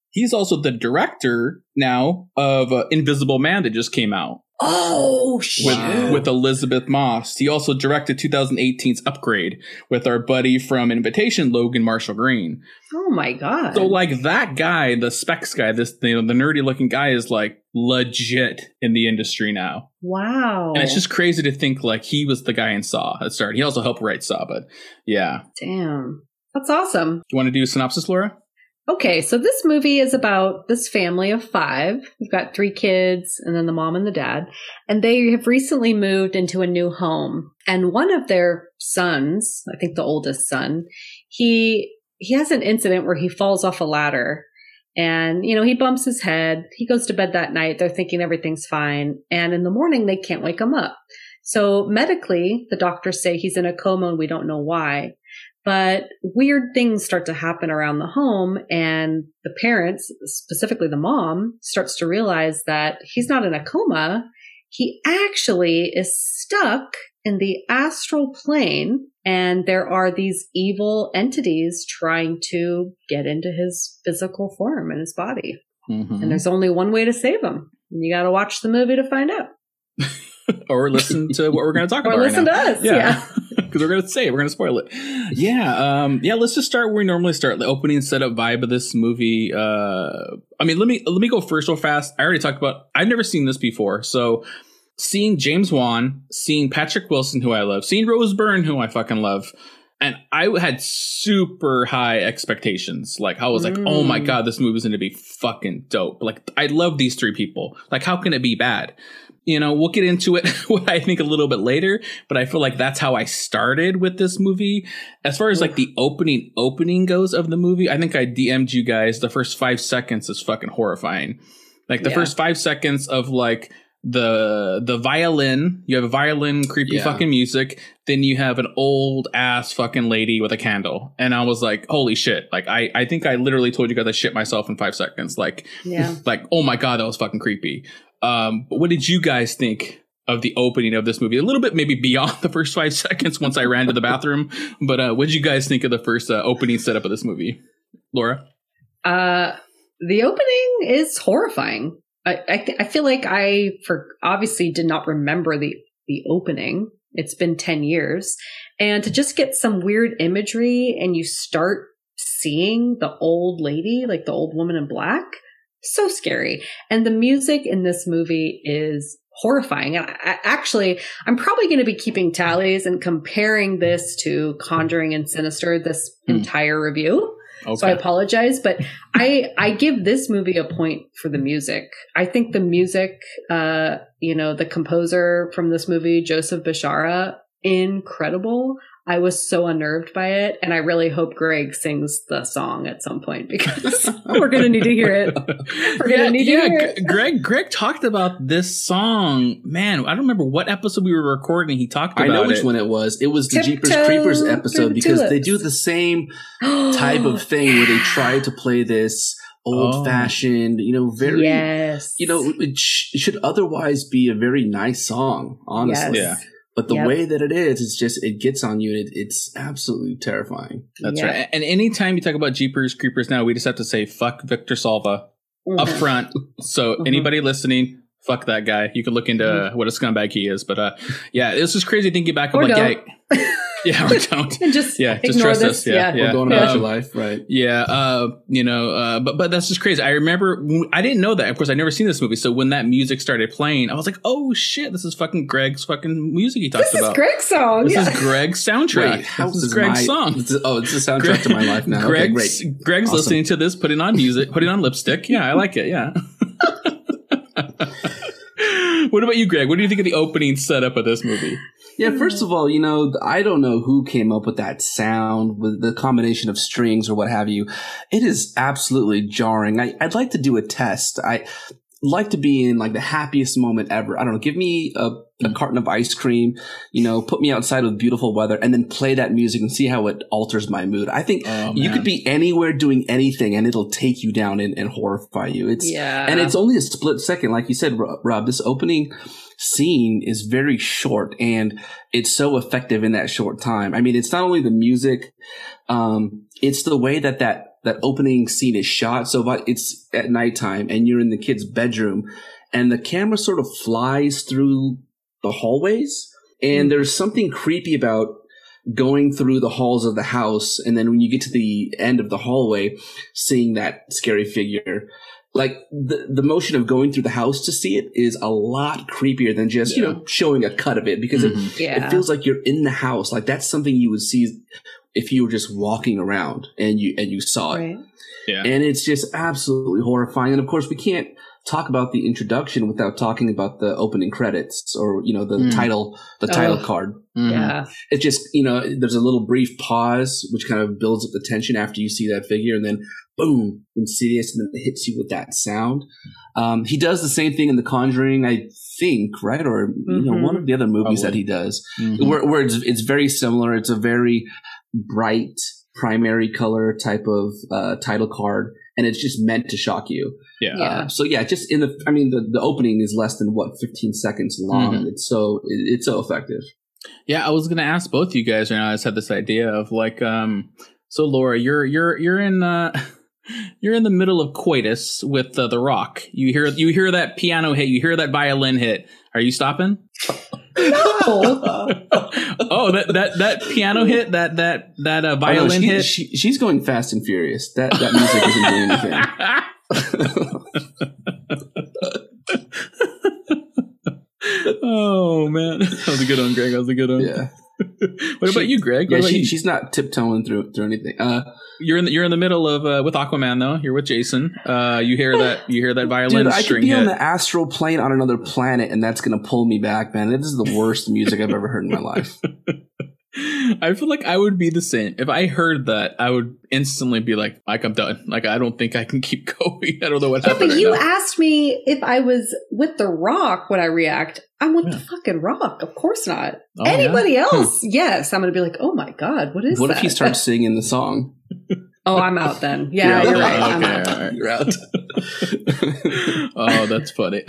He's also the director now of uh, Invisible Man that just came out. Oh shit! With, with, Elisabeth Moss. He also directed 2018's Upgrade with our buddy from Invitation, Logan Marshall Green. Oh my god! So like that guy, the specs guy, this you know the nerdy looking guy is like legit in the industry now. Wow! And it's just crazy to think like he was the guy in Saw that started. He also helped write Saw, but yeah. Damn, that's awesome. You want to do a synopsis, Laura? Okay, so this movie is about this family of five. We've got three kids and then the mom and the dad. And they have recently moved into a new home. And one of their sons, I think the oldest son, he he has an incident where he falls off a ladder and you know he bumps his head he goes to bed that night they're thinking everything's fine and in the morning they can't wake him up so medically the doctors say he's in a coma and we don't know why but weird things start to happen around the home and the parents, specifically the mom, starts to realize that he's not in a coma. He actually is stuck in the astral plane and there are these evil entities trying to get into his physical form and his body. Mm-hmm. And there's only one way to save him. And you got to watch the movie to find out. or listen to what we're going to talk Or about. listen right now. to us. Yeah. because we're gonna say it, we're gonna spoil it. Yeah, um, yeah. Let's just start where we normally start. The opening setup vibe of this movie. Uh, I mean, let me let me go first real fast. I already talked about. I've never seen this before, so seeing James Wan, seeing Patrick Wilson, who I love, seeing Rose Byrne, who I fucking love. And I had super high expectations. Like I was like, "Oh my Mm. god, this movie's going to be fucking dope!" Like I love these three people. Like how can it be bad? You know, we'll get into it what I think a little bit later, but I feel like that's how I started with this movie. As far as like the opening opening goes of the movie, I think I DM'd you guys the first 5 seconds is fucking horrifying. Like the Yeah. first 5 seconds of like the the violin, you have a violin creepy Yeah. fucking music, then you have an old ass fucking lady with a candle. And I was like, "Holy shit." Like I I think I literally told you guys I shit myself in 5 seconds. Like Yeah. like oh my god that was fucking creepy um but what did you guys think of the opening of this movie? A little bit maybe beyond the first five seconds once i ran to the bathroom. But uh what did you guys think of the first uh, opening setup of this movie? Laura? Uh, the opening is horrifying. I I, th- I feel like I for obviously did not remember the the opening. It's been ten years, and to just get some weird imagery and you start seeing the old lady, like the old woman in black, so scary. And the music in this movie is horrifying. And I, actually, I'm probably going to be keeping tallies and comparing this to Conjuring and Sinister this Hmm. entire review. okay So I apologize, but I I give this movie a point for the music. I think the music, uh, you know, the composer from this movie, Joseph Bishara, incredible. I was so unnerved by it, and I really hope Greg sings the song at some point because we're gonna need to hear it. We're gonna yeah, need to yeah hear it. greg greg talked about this song man i don't remember what episode we were recording he talked about it. I about know which one it was. It was the Tiptoe Jeepers Creepers episode the because they do the same type of thing where they try to play this old fashioned, you know, very, yes, you know, it, sh- should otherwise be a very nice song, honestly. Yeah. But the Yep. way that it is, it's just, it gets on you and it, it's absolutely terrifying. that's Yeah. right and anytime you talk about jeepers creepers now we just have to say fuck victor salva Mhm. up front. So Mhm. anybody listening, fuck that guy. You can look into Mhm. what a scumbag he is. But uh, yeah, this is crazy thinking back of Or like, don't. yeah, yeah, or don't. and just Yeah, just ignore trust this. us. Yeah, yeah. We're going about Um, your life, right? Yeah, uh, you know, uh, but but that's just crazy. I remember I didn't know that. Of course, I never seen this movie. So when that music started playing, I was like, "Oh shit, this is fucking Greg's fucking music he talks This is about. Greg's song. This yeah. is Greg's soundtrack. Wait, how this is does Greg's my- song. is- oh, it's the soundtrack to my life now. Okay, Greg's, great. Greg's Awesome. listening to this, putting on music, putting on lipstick. Yeah, I like it. Yeah. what about you, Greg? What do you think of the opening setup of this movie? Yeah, hmm. first of all, you know, I don't know who came up with that sound with the combination of strings or what have you. It is absolutely jarring. I, I'd like to do a test. I like to be in like the happiest moment ever. I don't know. Give me a, a carton of ice cream, you know, put me outside with beautiful weather and then play that music and see how it alters my mood. I think Oh, you could be anywhere doing anything and it'll take you down and, and horrify you. It's, yeah, and it's only a split second. Like you said, Ro- Rob, this opening scene is very short and it's so effective in that short time. I mean, it's not only the music, um, it's the way that that, that opening scene is shot. So it's at nighttime and you're in the kid's bedroom and the camera sort of flies through the hallways and there's something creepy about going through the halls of the house and then when you get to the end of the hallway seeing that scary figure like the the motion of going through the house to see it is a lot creepier than just you know showing a cut of it because it, Mhm. yeah. it feels like you're in the house like that's something you would see if you were just walking around and you and you saw it right. Yeah. and it's just absolutely horrifying and of course we can't talk about the introduction without talking about the opening credits or you know the Mm. title the title card Mhm. Yeah. it's just you know there's a little brief pause which kind of builds up the tension after you see that figure and then boom insidious and then it hits you with that sound um, he does the same thing in the conjuring i think right or you know one of the other movies Probably. that he does Mhm. where, where it's, it's very similar it's a very bright primary color type of uh, title card and it's just meant to shock you Yeah. Yeah. uh, so yeah just in the i mean the, the opening is less than what 15 seconds long Mhm. it's so it, it's so effective Yeah, I was gonna ask both you guys right now. I just had this idea of like, um, so Laura, you're you're you're in uh You're in the middle of coitus with uh, the rock. You hear you hear that piano hit. You hear that violin hit. Are you stopping? No. oh, that that that piano hit. That that that uh, Oh, no, violin she- hit. she- she's going fast and furious. That that music isn't doing anything. oh man, that was a good one, Greg. That was a good one. Yeah, What about you, Greg? What yeah. She, you? she's not tiptoeing through through anything. Uh, You're in the, you're in the middle of uh, with Aquaman though. You're with Jason. Uh, you hear that you hear that violin dude, I could be hit. on the astral plane on another planet, and that's gonna pull me back, man. This is the worst music I've ever heard in my life. I feel like I would be the same. If I heard that, I would instantly be like, like I'm done. Like I don't think I can keep going. I don't know what Yeah, happened. but right you now. asked me if I was with The Rock when I react. I'm with Yeah. the fucking Rock. Of course not. Oh, yeah? Anybody hmm. else? Yes. I'm going to be like, oh my God, what is what that? if he starts singing the song? Oh, I'm out then. Yeah, You're out you're then? right. I'm Okay, out. all right. You're out. oh, that's funny.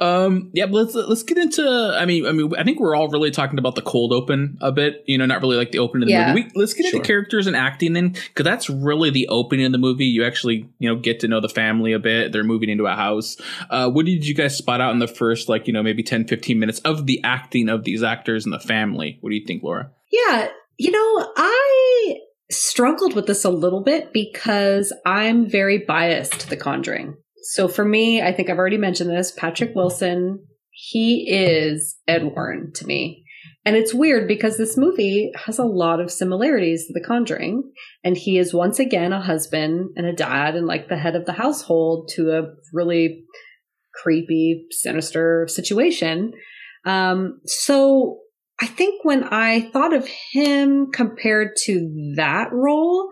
Um, yeah, but let's let's get into. I mean, I mean, I think we're all really talking about the cold open a bit. You know, not really like the opening of the Yeah. movie. We, let's get Sure. into characters and acting then, because that's really the opening of the movie. You actually, you know, get to know the family a bit. They're moving into a house. Uh, what did you guys spot out in the first, like, you know, maybe 10, 15 minutes of the acting of these actors and the family? What do you think, Laura? Yeah. You know, I struggled with this a little bit because I'm very biased to The Conjuring. So for me, I think I've already mentioned this Patrick Wilson, he is Ed Warren to me. And it's weird because this movie has a lot of similarities to The Conjuring. And he is once again a husband and a dad and like the head of the household to a really creepy, sinister situation. Um, so I think when I thought of him compared to that role,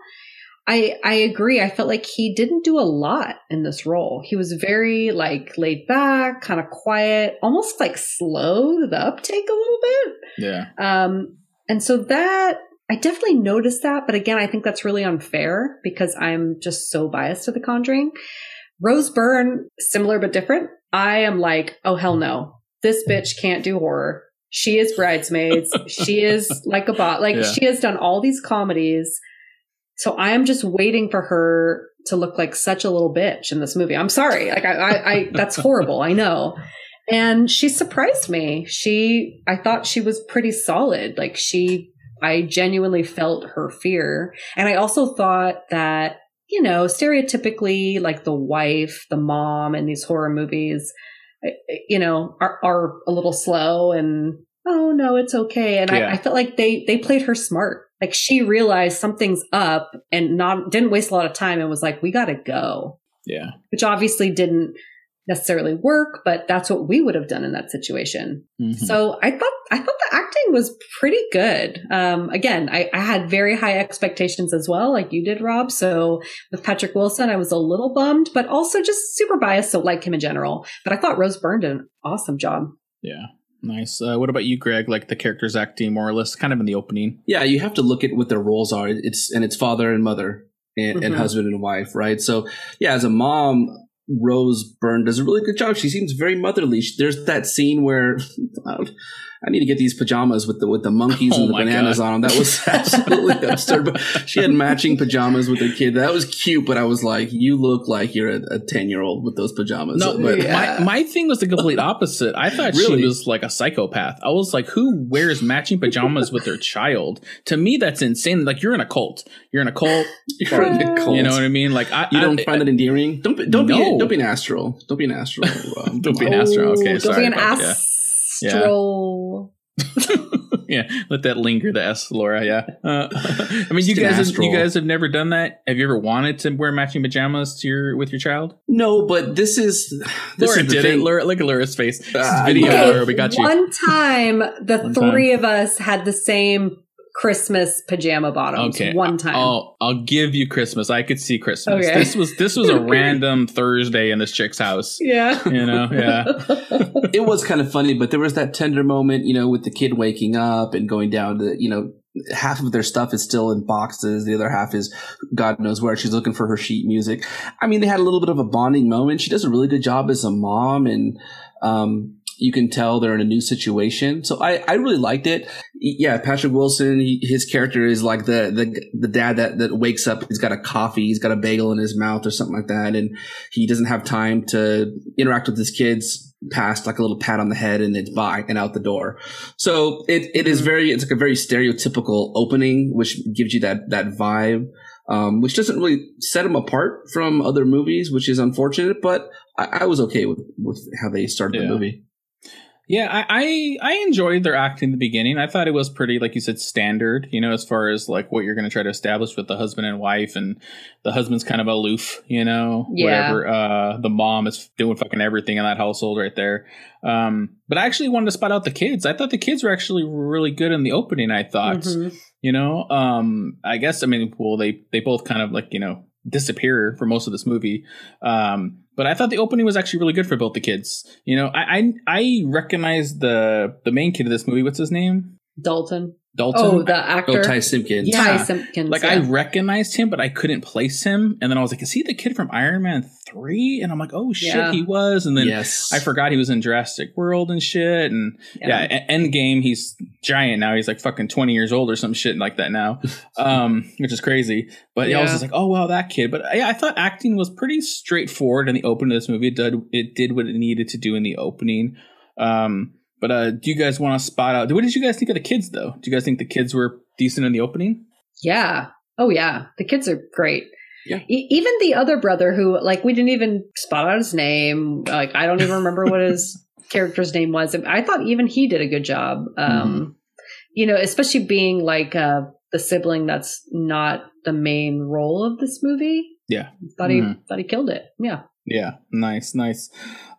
I I agree. I felt like he didn't do a lot in this role. He was very like laid back, kind of quiet, almost like slow to the uptake a little bit. Yeah. Um, and so that I definitely noticed that, but again, I think that's really unfair because I'm just so biased to The Conjuring. Rose Byrne, similar but different. I am like, oh hell no, this bitch can't do horror. She is bridesmaids. she is like a bot. Like Yeah. she has done all these comedies. So I am just waiting for her to look like such a little bitch in this movie. I'm sorry. Like I, I, I that's horrible. I know. And she surprised me. She, I thought she was pretty solid. Like she, I genuinely felt her fear. And I also thought that, you know, stereotypically, like the wife, the mom in these horror movies, eh, eh, you know, are, are a little slow and, oh no, it's okay. And Yeah. I, I felt like they, they played her smart. Like she realized something's up and not, didn't waste a lot of time and was like, we gotta go Yeah. which obviously didn't necessarily work, but that's what we would have done in that situation. Mhm. So I thought I thought the acting was pretty good. Um, again, I, I had very high expectations as well, like you did, Rob. So with Patrick Wilson, I was a little bummed, but also just super biased, so like him in general. But I thought Rose Byrne did an awesome job. yeah. Nice. Uh, what about you, Greg? Like the characters acting more or less kind of in the opening. Yeah, you have to look at what their roles are. It's and it's father and mother and, and Mhm. husband and wife, right? So yeah, as a mom, Rose Byrne does a really good job. She seems very motherly. There's that scene where I need to get these pajamas with the with the monkeys Oh and the bananas God. on them. That was absolutely absurd. But she had matching pajamas with her kid. That was cute, but I was like, you look like you're a ten year old with those pajamas. No, but Yeah. my my thing was the complete opposite. I thought Really? she was like a psychopath. I was like, who wears matching pajamas with their child? To me, that's insane. Like you're in a cult. You're in a cult. you're in a cult. You know what I mean? Like I You don't I, find it endearing. Don't be, don't No. be don't be an astral. Don't be an astral. Um, Don't be come an on. astro. Okay, don't sorry be an about that. Yeah. Astral. yeah, let that linger. The S, Laura. Yeah. Uh, I mean, you Just an guys, have, you guys have never done that. Have you ever wanted to wear matching pajamas to your with your child? No, but this is this Laura is did thing. it. Laura, look at Laura's face. This is Ah, video, yeah. Laura. We got you. One time, the One time. three of us had the same Christmas pajama bottoms. Okay. One time. I'll I'll give you Christmas. I could see Christmas. Okay. This was this was a random Thursday in this chick's house. yeah. You know, yeah. it was kind of funny, but there was that tender moment, you know, with the kid waking up and going down to, you know, half of their stuff is still in boxes. The other half is God knows where. She's looking for her sheet music. I mean, they had a little bit of a bonding moment. She does a really good job as a mom and, um, you can tell they're in a new situation. So I, I really liked it. Yeah, Patrick Wilson, he, his character is like the, the the dad that that wakes up, he's got a coffee, he's got a bagel in his mouth or something like that, and he doesn't have time to interact with his kids past like a little pat on the head and it's bye and out the door. So it it is very it's like a very stereotypical opening, which gives you that that vibe. Um, which doesn't really set him apart from other movies, which is unfortunate, but I, I was okay with, with how they started Yeah. the movie. Yeah, I, I I enjoyed their acting in the beginning. I thought it was pretty, like you said, standard. You know, as far as like what you're going to try to establish with the husband and wife, and the husband's kind of aloof. You know, Yeah. whatever. Uh, the mom is doing fucking everything in that household right there. Um, but I actually wanted to spot out the kids. I thought the kids were actually really good in the opening. I thought, Mhm. you know, um, I guess I mean, well, they they both kind of like you know disappear for most of this movie. Um, but I thought the opening was actually really good for both the kids. You know, I I, I recognize the the main kid of this movie. What's his name? Dalton. Dalton. Oh, the actor. Oh, Ty Simpkins. Yeah. Ty Simpkins. like yeah. I recognized him, but I couldn't place him. And then I was like, "Is he the kid from Iron Man 3? And I'm like, "Oh shit, Yeah. he was." And then yes. I forgot he was in Jurassic World and shit. And yeah, E- Endgame, he's giant now. He's like fucking 20 years old or some shit like that now, um, which is crazy. But yeah. I was just like, oh, wow, that kid. But yeah, I thought acting was pretty straightforward in the opening of this movie. It did, it did what it needed to do in the opening. Um, but uh, do you guys want to spot out? What did you guys think of the kids, though? Do you guys think the kids were decent in the opening? Yeah. Oh, yeah. The kids are great. Yeah. E- even the other brother who, like, we didn't even spot out his name. Like, I don't even remember what his character's name was. I thought even he did a good job. Um, You know, especially being like uh, the sibling that's not the main role of this movie. Yeah. Thought he Mhm. thought he killed it. Yeah. Yeah, nice, nice.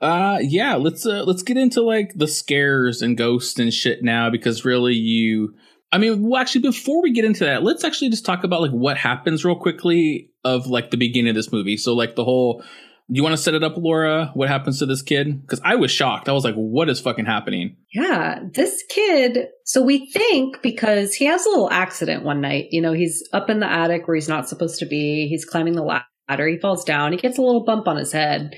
Uh yeah, let's uh let's get into like the scares and ghosts and shit now because really you I mean, well actually before we get into that, let's actually just talk about like what happens real quickly of like the beginning of this movie. So like the whole you want to set it up, Laura? What happens to this kid? Because I was shocked. I was like, what is fucking happening? Yeah, this kid. So we think because he has a little accident one night, you know, he's up in the attic where he's not supposed to be. He's climbing the ladder. He falls down. He gets a little bump on his head.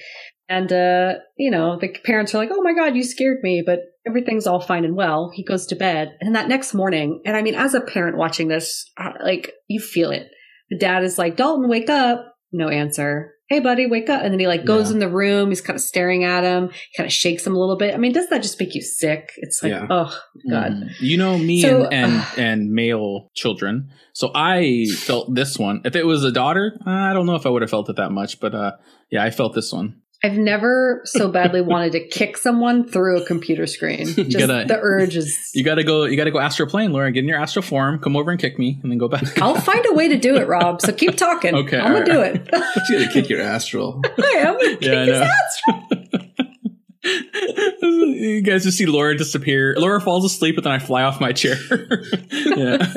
And, uh, you know, the parents are like, oh my God, you scared me, but everything's all fine and well. He goes to bed. And that next morning, and I mean, as a parent watching this, uh, like, you feel it. The dad is like, Dalton, wake up. No answer. Hey, buddy, wake up. And then he like goes Yeah. in the room. He's kind of staring at him, kind of shakes him a little bit. I mean, doesn't that just make you sick? It's like, Yeah. oh, God. Mm. You know me So, and, and uh, and male children. So I felt this one. If it was a daughter, I don't know if I would have felt it that much, but uh yeah, I felt this one. I've never so badly wanted to kick someone through a computer screen. Just gotta- the urge is. You gotta go. You gotta go astral plane, Laura. Get in your astral form. Come over and kick me, and then go back. I'll find a way to do it, Rob. So keep talking. Okay, I'm gonna all do right. it. She's gonna kick your astral. I am gonna kick Yeah, I his know. You guys just see Laura disappear. Laura falls asleep, and then I fly off my chair. yeah.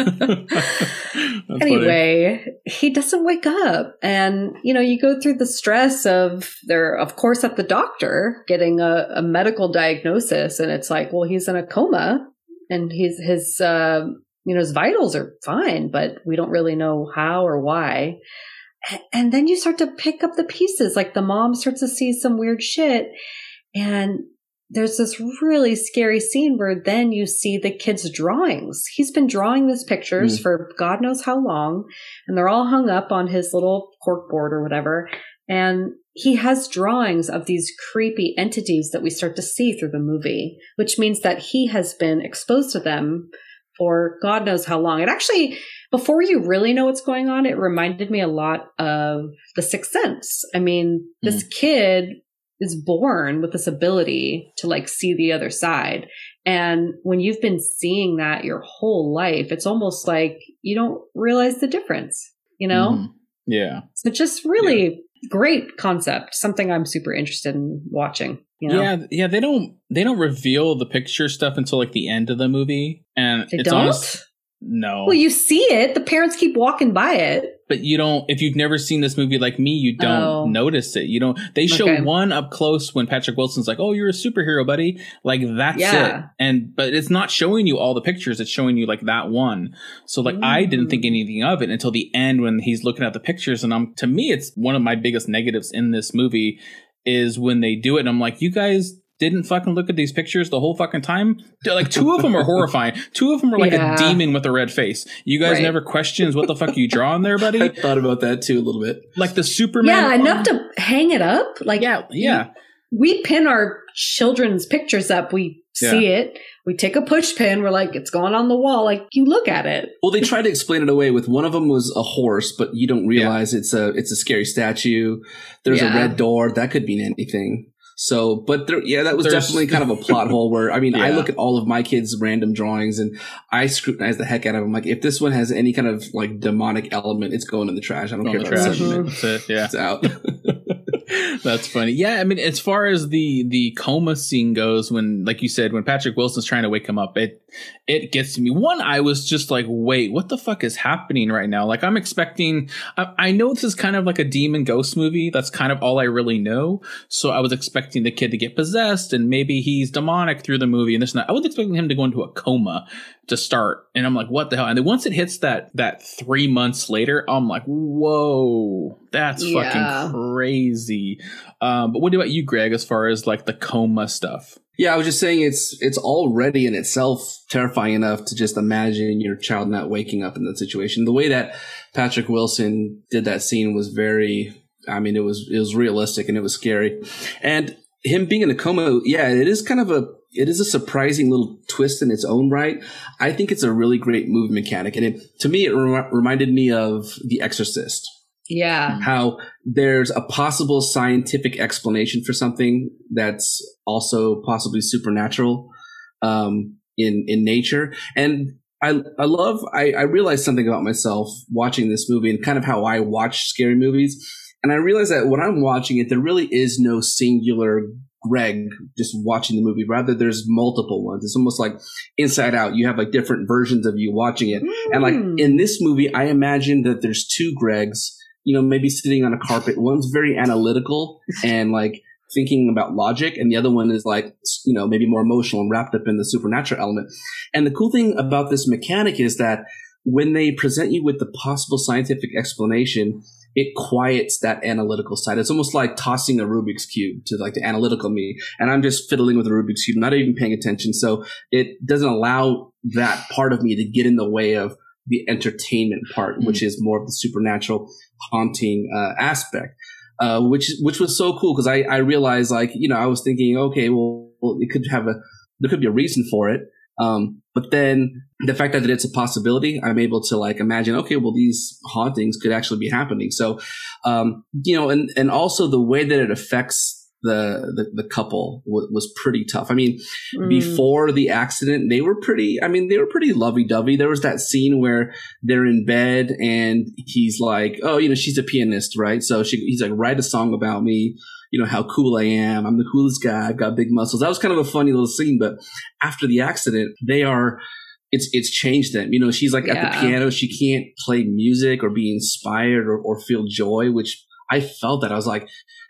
That's funny. Anyway, he doesn't wake up, and you know you go through the stress of they're of course at the doctor getting a, a medical diagnosis, and it's like, well, he's in a coma, and he's his uh, you know his vitals are fine, but we don't really know how or why. And then you start to pick up the pieces, like the mom starts to see some weird shit, and there's this really scary scene where then you see the kid's drawings. He's been drawing these pictures Mm. for God knows how long, and they're all hung up on his little cork board or whatever. And he has drawings of these creepy entities that we start to see through the movie, which means that he has been exposed to them for God knows how long. It actually, before you really know what's going on, it reminded me a lot of The Sixth Sense. I mean, this kid is born with this ability to like see the other side. And when you've been seeing that your whole life, it's almost like you don't realize the difference, you know? Mhm. Yeah. So just really great concept, something I'm super interested in watching, you know? Yeah, yeah, they don't they don't reveal the picture stuff until like the end of the movie, and They it's don't? honest. No, Well, you see it. The parents keep walking by it. But you don't. If you've never seen this movie like me, you don't Oh. notice it. You don't. They show Okay. one up close when Patrick Wilson's like, "Oh, you're a superhero, buddy." Like that's Yeah. it. And but it's not showing you all the pictures. It's showing you like that one. So like I didn't think Mm. anything of it until the end when he's looking at the pictures, and I'm to me, it's one of my biggest negatives in this movie is when they do it. And I'm like, you guys didn't fucking look at these pictures the whole fucking time? Like two of them are horrifying. Two of them are like Yeah. a demon with a red face. You guys Right. never questions what the fuck you draw on there, buddy. I thought about that too a little bit. Like the Superman. Yeah, enough to hang it up. Like Yeah, yeah. we pin our children's pictures up. We see it. We take a push pin. We're like, it's going on the wall. Like you look at it. Well, they tried to explain it away with one of them was a horse, but you don't realize it's a it's a scary statue. There's Yeah. a red door that could mean anything. So, but there, yeah, that was There's- definitely kind of a plot hole where I mean, I look at all of my kids' random drawings and I scrutinize the heck out of them. Like, if this one has any kind of like demonic element, it's going in the trash. I don't On care the about trash. it. It. Yeah. It's out. That's funny. Yeah, I mean, as far as the the coma scene goes, when like you said, when Patrick Wilson's trying to wake him up, it it gets to me. One, I was just like, wait, what the fuck is happening right now? Like, I'm expecting. I, I know this is kind of like a demon ghost movie. That's kind of all I really know. So I was expecting the kid to get possessed, and maybe he's demonic through the movie, and this and that. I was expecting him to go into a coma to start, and I'm like, what the hell? And then once it hits that that three months later, I'm like, whoa, that's Yeah. fucking crazy. Um, but what about you, Greg? As far as like the coma stuff? Yeah, I was just saying it's it's already in itself terrifying enough to just imagine your child not waking up in that situation. The way that Patrick Wilson did that scene was very I mean it was it was realistic and it was scary. And him being in a coma, yeah, it is kind of a it is a surprising little twist in its own right. I think it's a really great movie mechanic and it to me it remi- reminded me of The Exorcist Yeah. how there's a possible scientific explanation for something that's also possibly supernatural um, in in nature. And I I love I, I realized something about myself watching this movie and kind of how I watch scary movies. And I realized that when I'm watching it, there really is no singular Greg just watching the movie. Rather, there's multiple ones. It's almost like Inside Out. You have like different versions of you watching it. And like Mm. in this movie, I imagine that there's two Gregs, you know, maybe sitting on a carpet. One's very analytical and like thinking about logic, and the other one is like, you know, maybe more emotional and wrapped up in the supernatural element. And the cool thing about this mechanic is that when they present you with the possible scientific explanation, it quiets that analytical side. It's almost like tossing a Rubik's cube to like the analytical me, and I'm just fiddling with a Rubik's cube, not even paying attention. So it doesn't allow that part of me to get in the way of the entertainment part, which is more of the supernatural haunting uh, aspect. Uh, which which was so cool because I I realized like you know I was thinking okay well, well it could have a there could be a reason for it um, but then the fact that it's a possibility, I'm able to like imagine, okay, well, these hauntings could actually be happening. So, um, you know, and, and also the way that it affects the, the, the couple w- was pretty tough. I mean, Mm. before the accident, they were pretty, I mean, they were pretty lovey dovey. There was that scene where they're in bed and he's like, oh, you know, she's a pianist, right? So she, he's like, write a song about me. You know, how cool I am. I'm the coolest guy. I've got big muscles. That was kind of a funny little scene, but after the accident, they are, it's, it's changed them. You know, she's like at the piano. She can't play music or be inspired or, or feel joy, which I felt that I was like,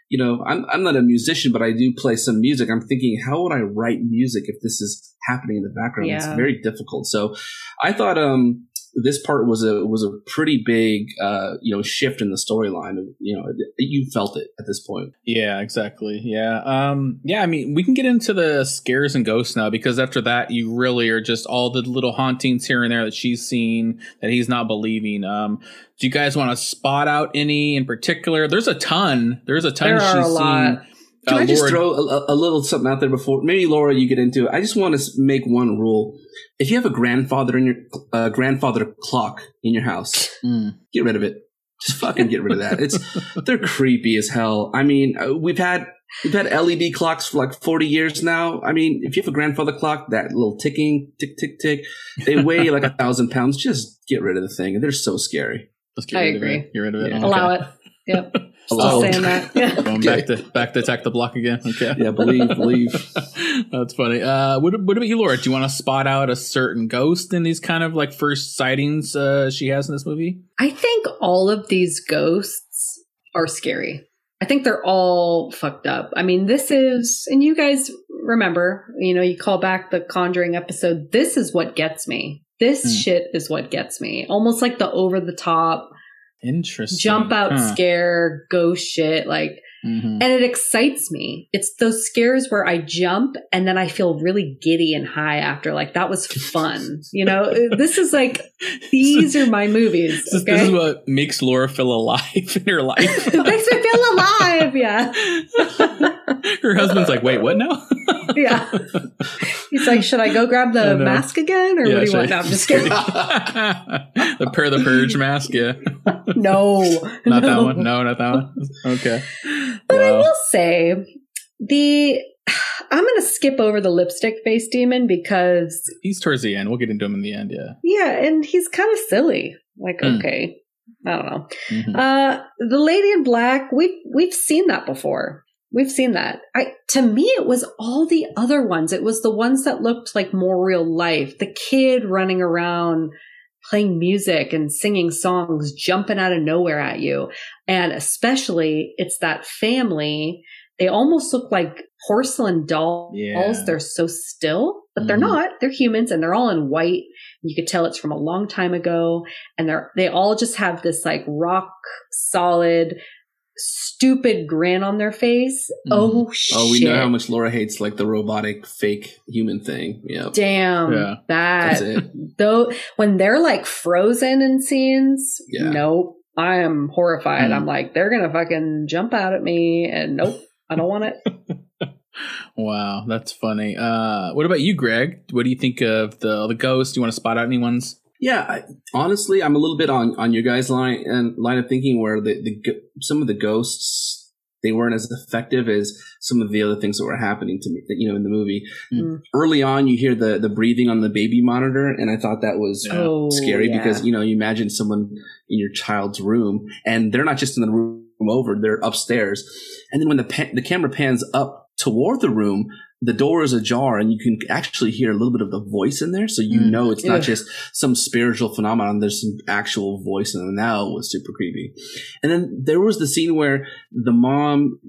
you know, I'm, I'm not a musician, but I do play some music. I'm thinking, how would I write music if this is happening in the background? It's very difficult. So I thought, um, this part was a was a pretty big uh you know shift in the storyline you know you felt it at this point Yeah, exactly. Yeah. Um yeah, I mean, we can get into the scares and ghosts now because after that you really are just all the little hauntings here and there that she's seen that he's not believing. Um do you guys want to spot out any in particular? There's a ton. There's a ton There are she's a lot. seen. Can Uh, I just Laura- throw a, a little something out there before maybe Laura you get into it? I just want to make one rule: if you have a grandfather in your uh, grandfather clock in your house, Mm. get rid of it. Just fucking get rid of that. It's they're creepy as hell. I mean, uh, we've had we've had LED clocks for like forty years now. I mean, if you have a grandfather clock, that little ticking, tick, tick, tick, they weigh like a thousand pounds. Just get rid of the thing. They're so scary. Let's get I rid agree. of it. Get rid of it. Yeah. Okay. Allow it. Yep. Still Allow saying that. Yeah. Going back to back to attack the block again. Okay. Yeah, believe, believe. That's funny. Uh, what, what about you, Laura? Do you want to spot out a certain ghost in these kind of like first sightings uh, she has in this movie? I think all of these ghosts are scary. I think they're all fucked up. I mean, this is, and you guys remember, you know, you call back the Conjuring episode. This is what gets me. This Hmm. shit is what gets me. Almost like the over the top, Interesting. jump out Huh. scare, ghost shit. Like, Mhm. and it excites me. It's those scares where I jump and then I feel really giddy and high after. Like that was fun. You know, this is like these are my movies. This, is- Okay, this is what makes Laura feel alive in her life. makes me feel alive. Yeah, her husband's like, wait, what now? yeah. He's like, should I go grab the mask again, or Yeah, what do you want? I- No, I'm just kidding. the per the purge mask, yeah. no, Not that one. No, not that one. Okay. But I will say the I'm going to skip over the lipstick face demon because He's towards the end. We'll get into him in the end, yeah. yeah, and he's kind of silly. Like Hmm. okay, I don't know. Mhm. Uh, the lady in black, we've we've seen that before. We've seen that. I to me, it was all the other ones. It was the ones that looked like more real life. The kid running around playing music and singing songs, jumping out of nowhere at you, and especially it's that family. They almost look like porcelain dolls. Yeah. They're so still, but they're Mhm. not. They're humans, and they're all in white. You could tell it's from a long time ago and they're they all just have this like rock solid stupid grin on their face Mhm. oh shit Oh, we know how much Laura hates like the robotic fake human thing. Yep. damn Yeah. that That's it. though when they're like frozen in scenes Yeah. nope i am horrified Mhm. i'm like they're gonna fucking jump out at me and nope i don't want it Wow, that's funny. Uh, what about you, Greg? What do you think of the the ghost? Do you want to spot out anyone's? Yeah, I, honestly, I'm a little bit on on your guys' line and line of thinking where the, the some of the ghosts they weren't as effective as some of the other things that were happening to me. You know, in the movie, Mm. early on, you hear the the breathing on the baby monitor, and I thought that was Yeah. oh scary yeah. because you know you imagine someone in your child's room, and they're not just in the room over; they're upstairs. And then when the pa- the camera pans up toward the room, the door is ajar, and you can actually hear a little bit of the voice in there, so you Mm. know it's Yeah. not just some spiritual phenomenon. There's some actual voice, and now it was super creepy. And then there was the scene where the mom.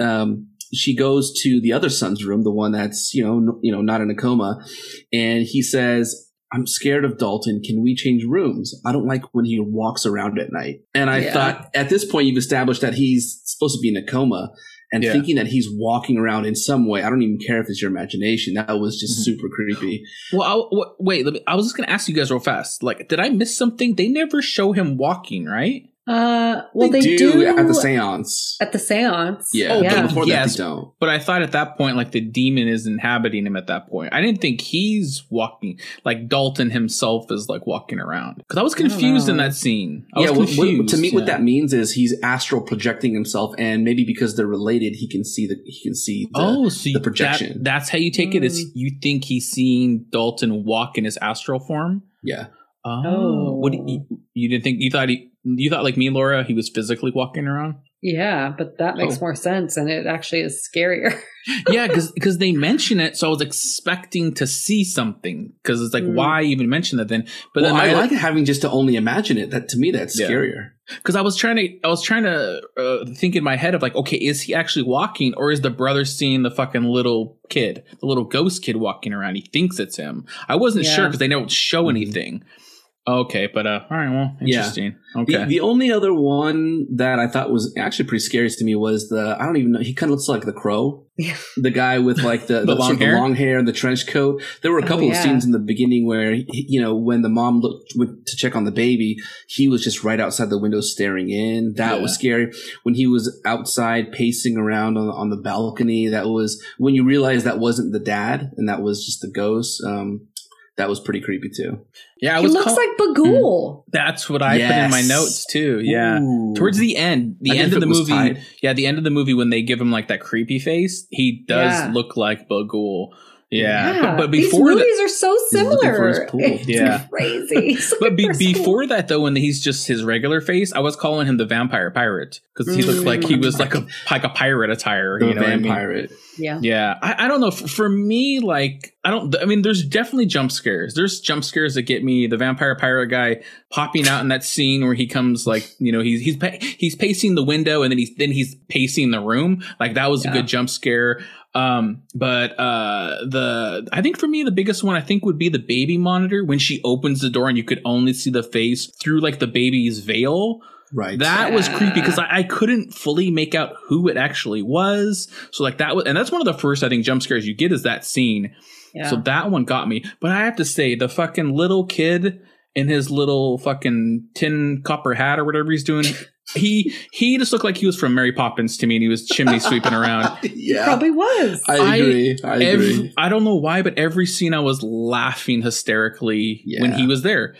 Um, she goes to the other son's room, the one that's you know n- you know not in a coma, and he says, "I'm scared of Dalton. Can we change rooms? I don't like when he walks around at night." And I Yeah. thought at this point you've established that he's supposed to be in a coma, and Yeah. thinking that he's walking around in some way. I don't even care if it's your imagination. That was just Mhm. super creepy. Well, I, wait. Let me, I was just gonna ask you guys real fast. Like, did I miss something? They never show him walking, right? Uh well they, they, do, do, at the seance. at the seance yeah, Oh, but yeah before Yes. that they don't. But I thought at that point, like the demon is inhabiting him at that point. I didn't think he's walking. Like Dalton himself is like walking around. Because I was I confused in that scene. I yeah, was what- what- confused. to me, yeah. what that means is he's astral projecting himself, and maybe because they're related, he can see the he can see. The, oh, so the projection. That, that's how you take it. Is Mm. you think he's seeing Dalton walk in his astral form? yeah, Oh, Oh. what you, you didn't think? You thought he? You thought like me, Laura? He was physically walking around? yeah but that makes Oh. more sense and it actually is scarier yeah, because they mention it, so I was expecting to see something. Because it's like, Mm. why even mention that then? But well, then I like having just to only imagine it. That to me, that's Yeah. scarier. because I was trying to, I was trying to uh, think in my head of like, okay, is he actually walking, or is the brother seeing the fucking little kid, the little ghost kid walking around? He thinks it's him. I wasn't Yeah. sure because they don't show Mhm. anything. Okay, but uh, all right, well, Yeah. interesting. Okay, The, the only other one that I thought was actually pretty scary to me was the I don't even know he kind of looks like the crow, Yeah. the guy with like the, The the, long sort of hair? long hair and the trench coat. There were a Oh, couple of scenes in the beginning where he- you know when the mom looked went to check on the baby, he was just right outside the window staring in. That was scary. When he was outside pacing around on on the balcony, that was when you realized that wasn't the dad and that was just the ghost. Um, that was pretty creepy too. yeah, I he looks call- like Bughuul mm. That's what I put in my notes too. Yeah. Ooh. Towards the end, the I end of the movie, tied. yeah, the end of the movie when they give him like that creepy face, he does Yeah. look like Bughuul. Yeah, Yeah, But, but these before that, movies are so He's for his similar. pool. It's Yeah. crazy. He's but be, looking for his pool. before that though, when he's just his regular face, I was calling him the vampire pirate because he looked like he mm. was like a like a pirate attire. the you know what I mean? yeah, Yeah, I, I don't know. For, for me, like, I don't. I mean, there's definitely jump scares. There's jump scares that get me. The vampire pirate guy popping out in that scene where he comes, like, you know, he's he's he's pacing the window and then he's then he's pacing the room. Like that was a good jump scare. Um, but uh, the I think for me the biggest one I think would be the baby monitor when she opens the door and you could only see the face through like the baby's veil. Right. That was creepy because I, I couldn't fully make out who it actually was. So like that was, and that's one of the first I think jump scares you get is that scene. Yeah. So that one got me. But I have to say, the fucking little kid in his little fucking tin copper hat or whatever he's doing, he he just looked like he was from Mary Poppins to me, and he was chimney sweeping around. yeah. Probably was. I I- agree. I, agree. Every, I don't know why, but every scene I was laughing hysterically when he was there.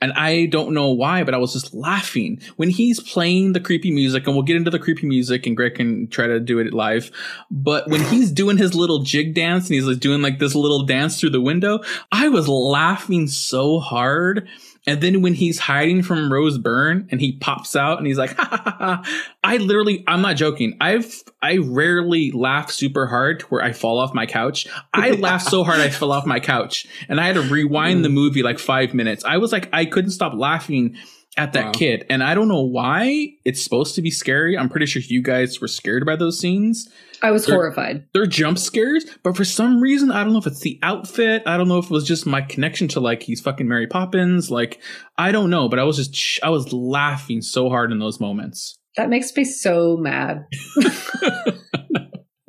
And I don't know why, but I was just laughing when he's playing the creepy music. And we'll get into the creepy music, and Greg can try to do it live. But when he's doing his little jig dance and he's like doing like this little dance through the window, I was laughing so hard. And then when he's hiding from Rose Byrne and he pops out and he's like, ha, ha, ha, ha, I literally, I'm not joking. I've, I rarely laugh super hard where I fall off my couch. I laughed so hard I fell off my couch and I had to rewind the mm. movie like five minutes. I was like, I couldn't stop laughing at that Wow. kid. And I don't know why it's supposed to be scary. I'm pretty sure you guys were scared by those scenes I was They're- horrified. they're jump scares, but for some reason, I don't know if it's the outfit. I don't know if it was just my connection to like he's fucking Mary Poppins. Like, I don't know, but I was just, I was laughing so hard in those moments. That makes me so mad.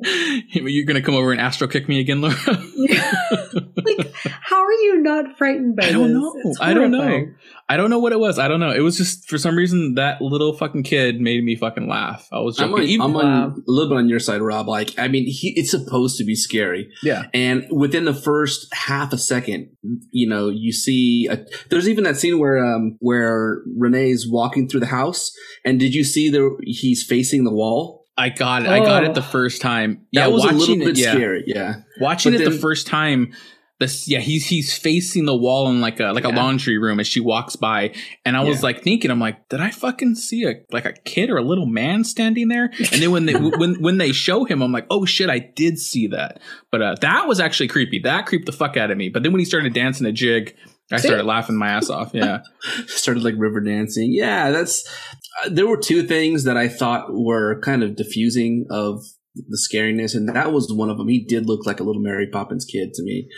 You're going to come over and astro kick me again, Laura? like, how are you not frightened by I don't this? know. I don't know. I don't know what it was. I don't know. It was just for some reason that little fucking kid made me fucking laugh. I was I'm, joking. on, Even- I'm on a little bit on your side, Rob. Like, I mean, he, it's supposed to be scary. yeah. And within the first half a second, you know, you see a, there's even that scene where um where Renee's walking through the house, and did you see the he's facing the wall? I got it. I got Oh. it the first time. That Yeah, was a watching little bit it, yeah. scary. Yeah, Watching But it the first time, this yeah, he's he's facing the wall in like a like a laundry room as she walks by, and I was like thinking, I'm like, did I fucking see a like a kid or a little man standing there? And then when they when when they show him, I'm like, oh shit, I did see that. But uh, that was actually creepy. That creeped the fuck out of me. But then when he started dancing a jig. I See? started laughing my ass off. Yeah. started like river dancing. Yeah, that's uh, there were two things that I thought were kind of diffusing of the scariness, and that was one of them. He did look like a little Mary Poppins kid to me,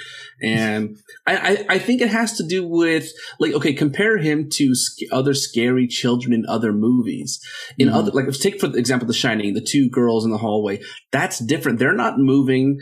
and I, I, I think it has to do with like okay, compare him to sc- other scary children in other movies. In Mhm. other like if take for example, The Shining, the two girls in the hallway. That's different. They're not moving.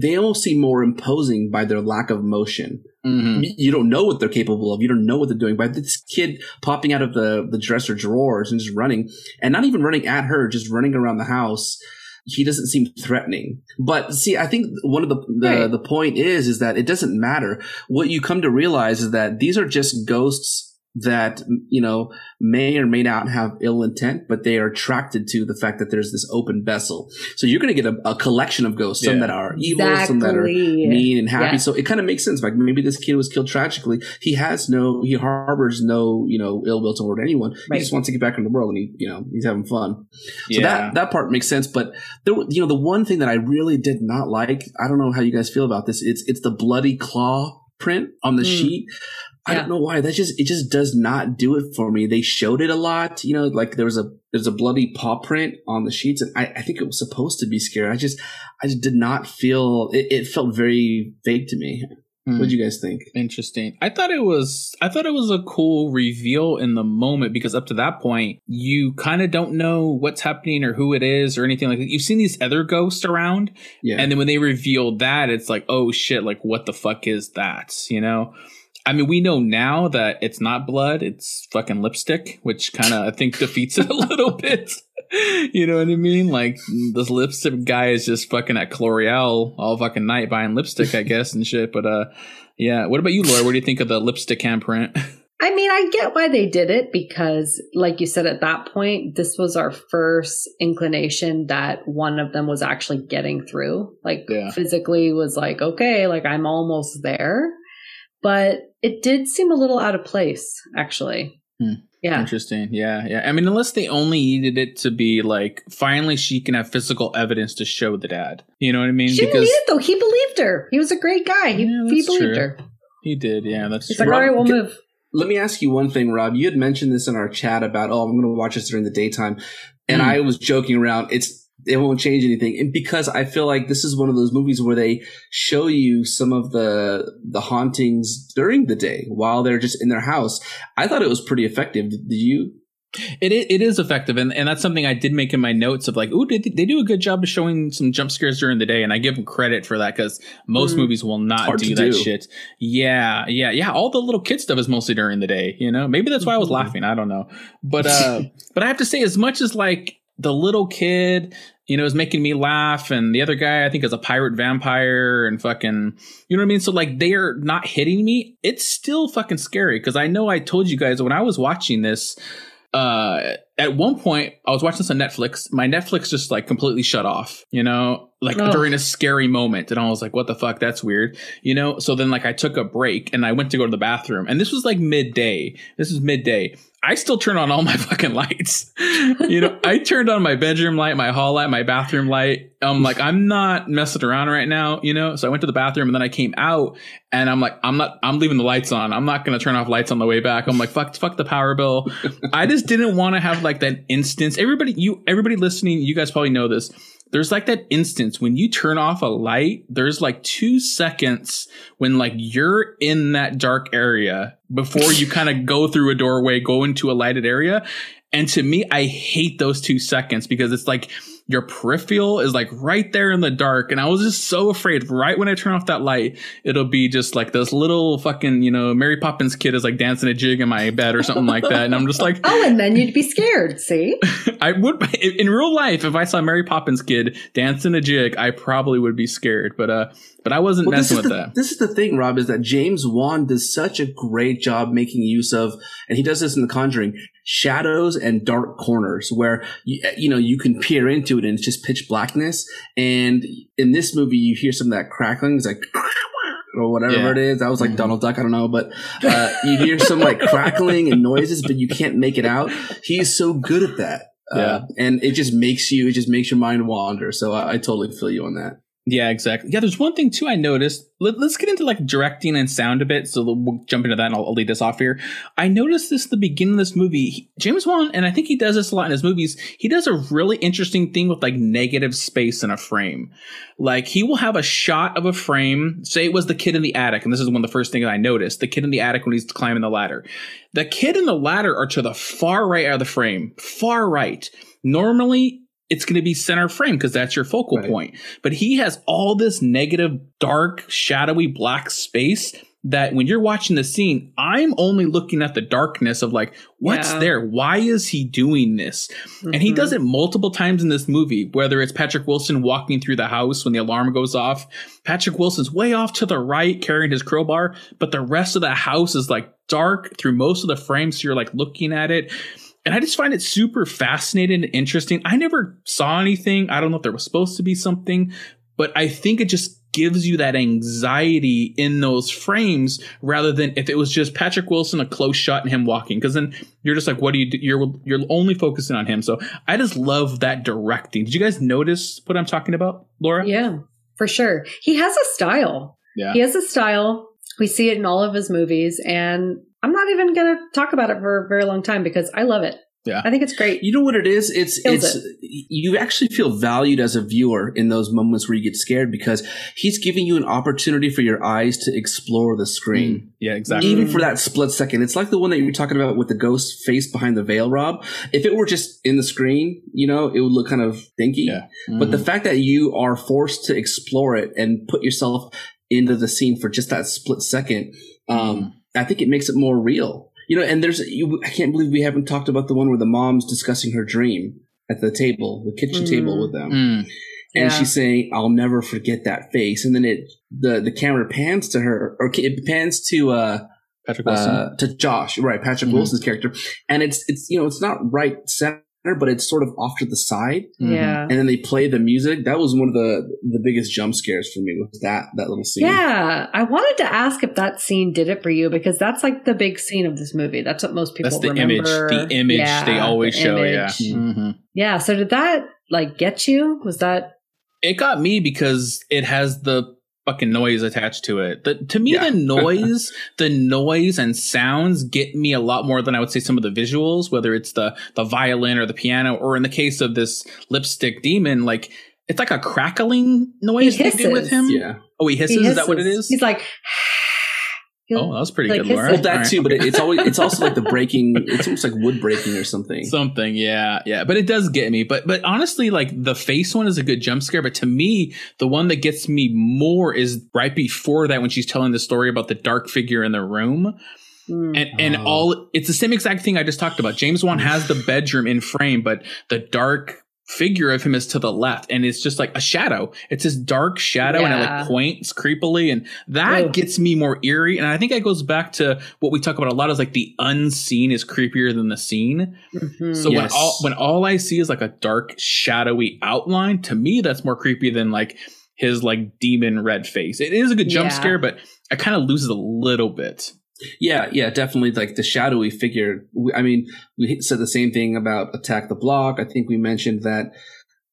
They almost seem more imposing by their lack of motion Mhm. you- you don't know what they're capable of. You don't know what they're doing. But this kid popping out of the, the dresser drawers and just running, and not even running at her, just running around the house. He doesn't seem threatening. But see, I think one of the the, Right. the point is is that it doesn't matter. What you come to realize is that these are just ghosts that you know may or may not have ill intent, but they are attracted to the fact that there's this open vessel. So you're going to get a, a collection of ghosts, some that are evil, some that are mean and happy. Yeah. So it kind of makes sense. Like maybe this kid was killed tragically. He has no, he harbors no, you know, ill will toward anyone. Right. He just wants to get back in the world and he, you know, he's having fun. So Yeah. that, that part makes sense. But there, you know, the one thing that I really did not like, I don't know how you guys feel about this. It's, it's the bloody claw print on the Mm. sheet. I Yeah. don't know why. That just, it just does not do it for me. They showed it a lot, you know, like there was a, there's a bloody paw print on the sheets. And I, I think it was supposed to be scary. I just, I just did not feel, it, it felt very vague to me. Hmm. What do you guys think? Interesting. I thought it was I thought it was a cool reveal in the moment because up to that point you kind of don't know what's happening or who it is or anything like that. You've seen these other ghosts around Yeah. and then when they reveal that it's like, "Oh shit, like what the fuck is that?" You know? I mean, we know now that it's not blood, it's fucking lipstick, which kind of I think defeats it a little bit. you know what I mean? Like this lipstick guy is just fucking at L'Oreal all fucking night buying lipstick, I guess, and shit. But uh, yeah. What about you, Laura? What do you think of the lipstick handprint? I mean, I get why they did it because, like you said, at that point, this was our first inclination that one of them was actually getting through. Like, Yeah. physically was like, okay, like I'm almost there. But it did seem a little out of place, actually. Hmm. Yeah. Interesting. Yeah, yeah. I mean, unless they only needed it to be like finally she can have physical evidence to show the dad. You know what I mean? She didn't need it though. He believed her. He was a great guy. He, Yeah, he believed true. her. he did. Yeah, that's He's true. like, all right, we'll Get- move. Let me ask you one thing, Rob. You had mentioned this in our chat about, oh, I'm going to watch this during the daytime. And Mm. I was joking around. It's, it won't change anything. And because I feel like this is one of those movies where they show you some of the, the hauntings during the day while they're just in their house. I thought it was pretty effective. Did you? It it is effective, and, and that's something I did make in my notes of like, ooh, they, they do a good job of showing some jump scares during the day, and I give them credit for that because most Mm. movies will not do that do. shit. Yeah, yeah, yeah. All the little kid stuff is mostly during the day. You know, maybe that's why I was Mhm. laughing. I don't know, but uh, but I have to say, as much as like the little kid, you know, is making me laugh, and the other guy I think is a pirate vampire, and fucking, you know what I mean. So like they are not hitting me. It's still fucking scary because I know I told you guys when I was watching this uh at one point i was watching this on netflix my netflix just like completely shut off you know like Oh. during a scary moment and i was like what the fuck that's weird you know so then like i took a break and i went to go to the bathroom and this was like midday this is midday i still turn on all my fucking lights. You know i turned on my bedroom light my hall light my bathroom light. I'm like i'm not messing around right now you know? So i went to the bathroom and then i came out and i'm like i'm not i'm leaving the lights on. I'm not going to turn off lights on the way back. I'm like fuck fuck the power bill. I just didn't want to have like that instance. Everybody, you, everybody listening, you guys probably know this. There's like that instance when you turn off a light, there's like two seconds when like you're in that dark area before you kind of go through a doorway, go into a lighted area. And to me, I hate those two seconds because it's like your peripheral is like right there in the dark. And I was just so afraid right when I turn off that light, it'll be just like this little fucking, you know, Mary Poppins kid is like dancing a jig in my bed or something like that. And I'm just like, Oh, and then you'd be scared. See? I would in real life if I saw Mary Poppins kid dancing a jig, I probably would be scared. But uh, but I wasn't Well, messing with the, that. This is the thing, Rob, is that James Wan does such a great job making use of, and he does this in The Conjuring, shadows and dark corners where you, you know you can peer into it and it's just pitch blackness. And in this movie, you hear some of that crackling, it's like. Or whatever Yeah. it is. That was like Mhm. Donald Duck. I don't know, but uh, you hear some like crackling and noises, but you can't make it out. He's so good at that. Uh, and it just makes you, it just makes your mind wander. So I, I totally feel you on that. Yeah, exactly. Yeah, there's one thing too I noticed. Let, us get into like directing and sound a bit. So we'll jump into that and I'll, I'll lead this off here. I noticed this the beginning of this movie. He- James Wan, and I think he does this a lot in his movies, he does a really interesting thing with like negative space in a frame. Like he will have a shot of a frame, say it was the kid in the attic, and this is one of the first things I noticed the kid in the attic when he's climbing the ladder. The kid and the ladder are to the far right of the frame, far right. Normally, it's going to be center frame because that's your focal Right. point. But he has all this negative, dark, shadowy black space that when you're watching the scene, I'm only looking at the darkness of like, what's Yeah. there? Why is he doing this? And he Mhm. does it multiple times in this movie, whether it's Patrick Wilson walking through the house when the alarm goes off. Patrick Wilson's way off to the right carrying his crowbar, but the rest of the house is like dark through most of the frames. So you're like looking at it. And I just find it super fascinating and interesting. I never saw anything. I don't know if there was supposed to be something, but I think it just gives you that anxiety in those frames rather than if it was just Patrick Wilson, a close shot and him walking. Because then you're just like, what do you do? You're you're only focusing on him. So I just love that directing. Did you guys notice what I'm talking about, Laura? Yeah, for sure. He has a style. Yeah. He has a style. We see it in all of his movies, and I'm not even going to talk about it for a very long time because I love it. Yeah. I think it's great. You know what it is? It's Kills it's you actually feel valued as a viewer in those moments where you get scared because he's giving you an opportunity for your eyes to explore the screen. Mm, yeah, exactly. Even Mm. for that split second. It's like the one that you were talking about with the ghost face behind the veil, Rob. If it were just in the screen, you know, it would look kind of dinky. Yeah. But the Mhm. fact that you are forced to explore it and put yourself into the scene for just that split second, um, I think it makes it more real. You know, and there's, you, I can't believe we haven't talked about the one where the mom's discussing her dream at the table, the kitchen Mm. table with them. Mm. Yeah. And she's saying, I'll never forget that face. And then it, the, the camera pans to her, or it pans to, uh, Patrick Wilson. uh, to Josh, right? Patrick Mhm. Wilson's character. And it's, it's, you know, it's not right center, but it's sort of off to the side. Yeah. and then they play the music. That was one of the the biggest jump scares for me was that that little scene. Yeah, I wanted to ask if that scene did it for you because that's like the big scene of this movie. That's what most people That's the remember. image. The image Yeah, they always the show. image. Yeah. Mhm. Yeah. So did that like get you? Was that It got me because it has the fucking noise attached to it. The, to me, Yeah. the noise, the noise and sounds get me a lot more than I would say some of the visuals, whether it's the the violin or the piano, or in the case of this lipstick demon, like it's like a crackling noise they do with him. yeah. Oh, he hisses. he Is that what it is? He's like, Oh, that was pretty Like good, his- Laura. Well, that too, but it, it's always it's also like the breaking. It's almost like wood breaking or something. Something, yeah, yeah, but it does get me. But but honestly, like the face one is a good jump scare. But to me, the one that gets me more is right before that when she's telling the story about the dark figure in the room, Mm. and and Oh. all it's the same exact thing I just talked about. James Wan has the bedroom in frame, but the dark figure of him is to the left, and it's just like a shadow. It's this dark shadow, and it like points creepily, and that Ugh. gets me more eerie. And I think that goes back to what we talk about a lot is like the unseen is creepier than the seen. Mhm. So when all when all I see is like a dark, shadowy outline, to me that's more creepy than like his like demon red face. It is a good jump Yeah. scare, but it kind of loses a little bit. Yeah, yeah, definitely. Like the shadowy figure. I mean, we said the same thing about Attack the Block. I think we mentioned that.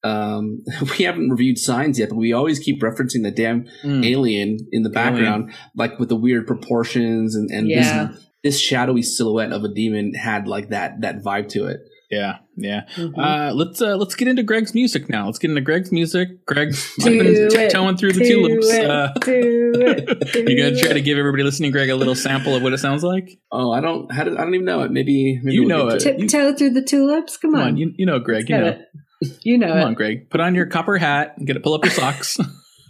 Um, we haven't reviewed signs yet, but we always keep referencing the damn Mm. alien in the background, like with the weird proportions and and Yeah. this, this shadowy silhouette of a demon had like that that vibe to it. Yeah, yeah. Mhm. Uh, let's uh, let's get into Greg's music now. Let's get into Greg's music. Greg, I've been tiptoeing through the Do tulips. it. Uh, it. You gonna try to give everybody listening, Greg, a little sample of what it sounds like? Oh, I don't. How did, I don't even know it. Maybe, maybe You we'll know get it. Tiptoe through the tulips. Come Come on. on, you, you know, Greg. You know, it. You know come it. on, Greg. Put on your copper hat and get it. Pull up your socks.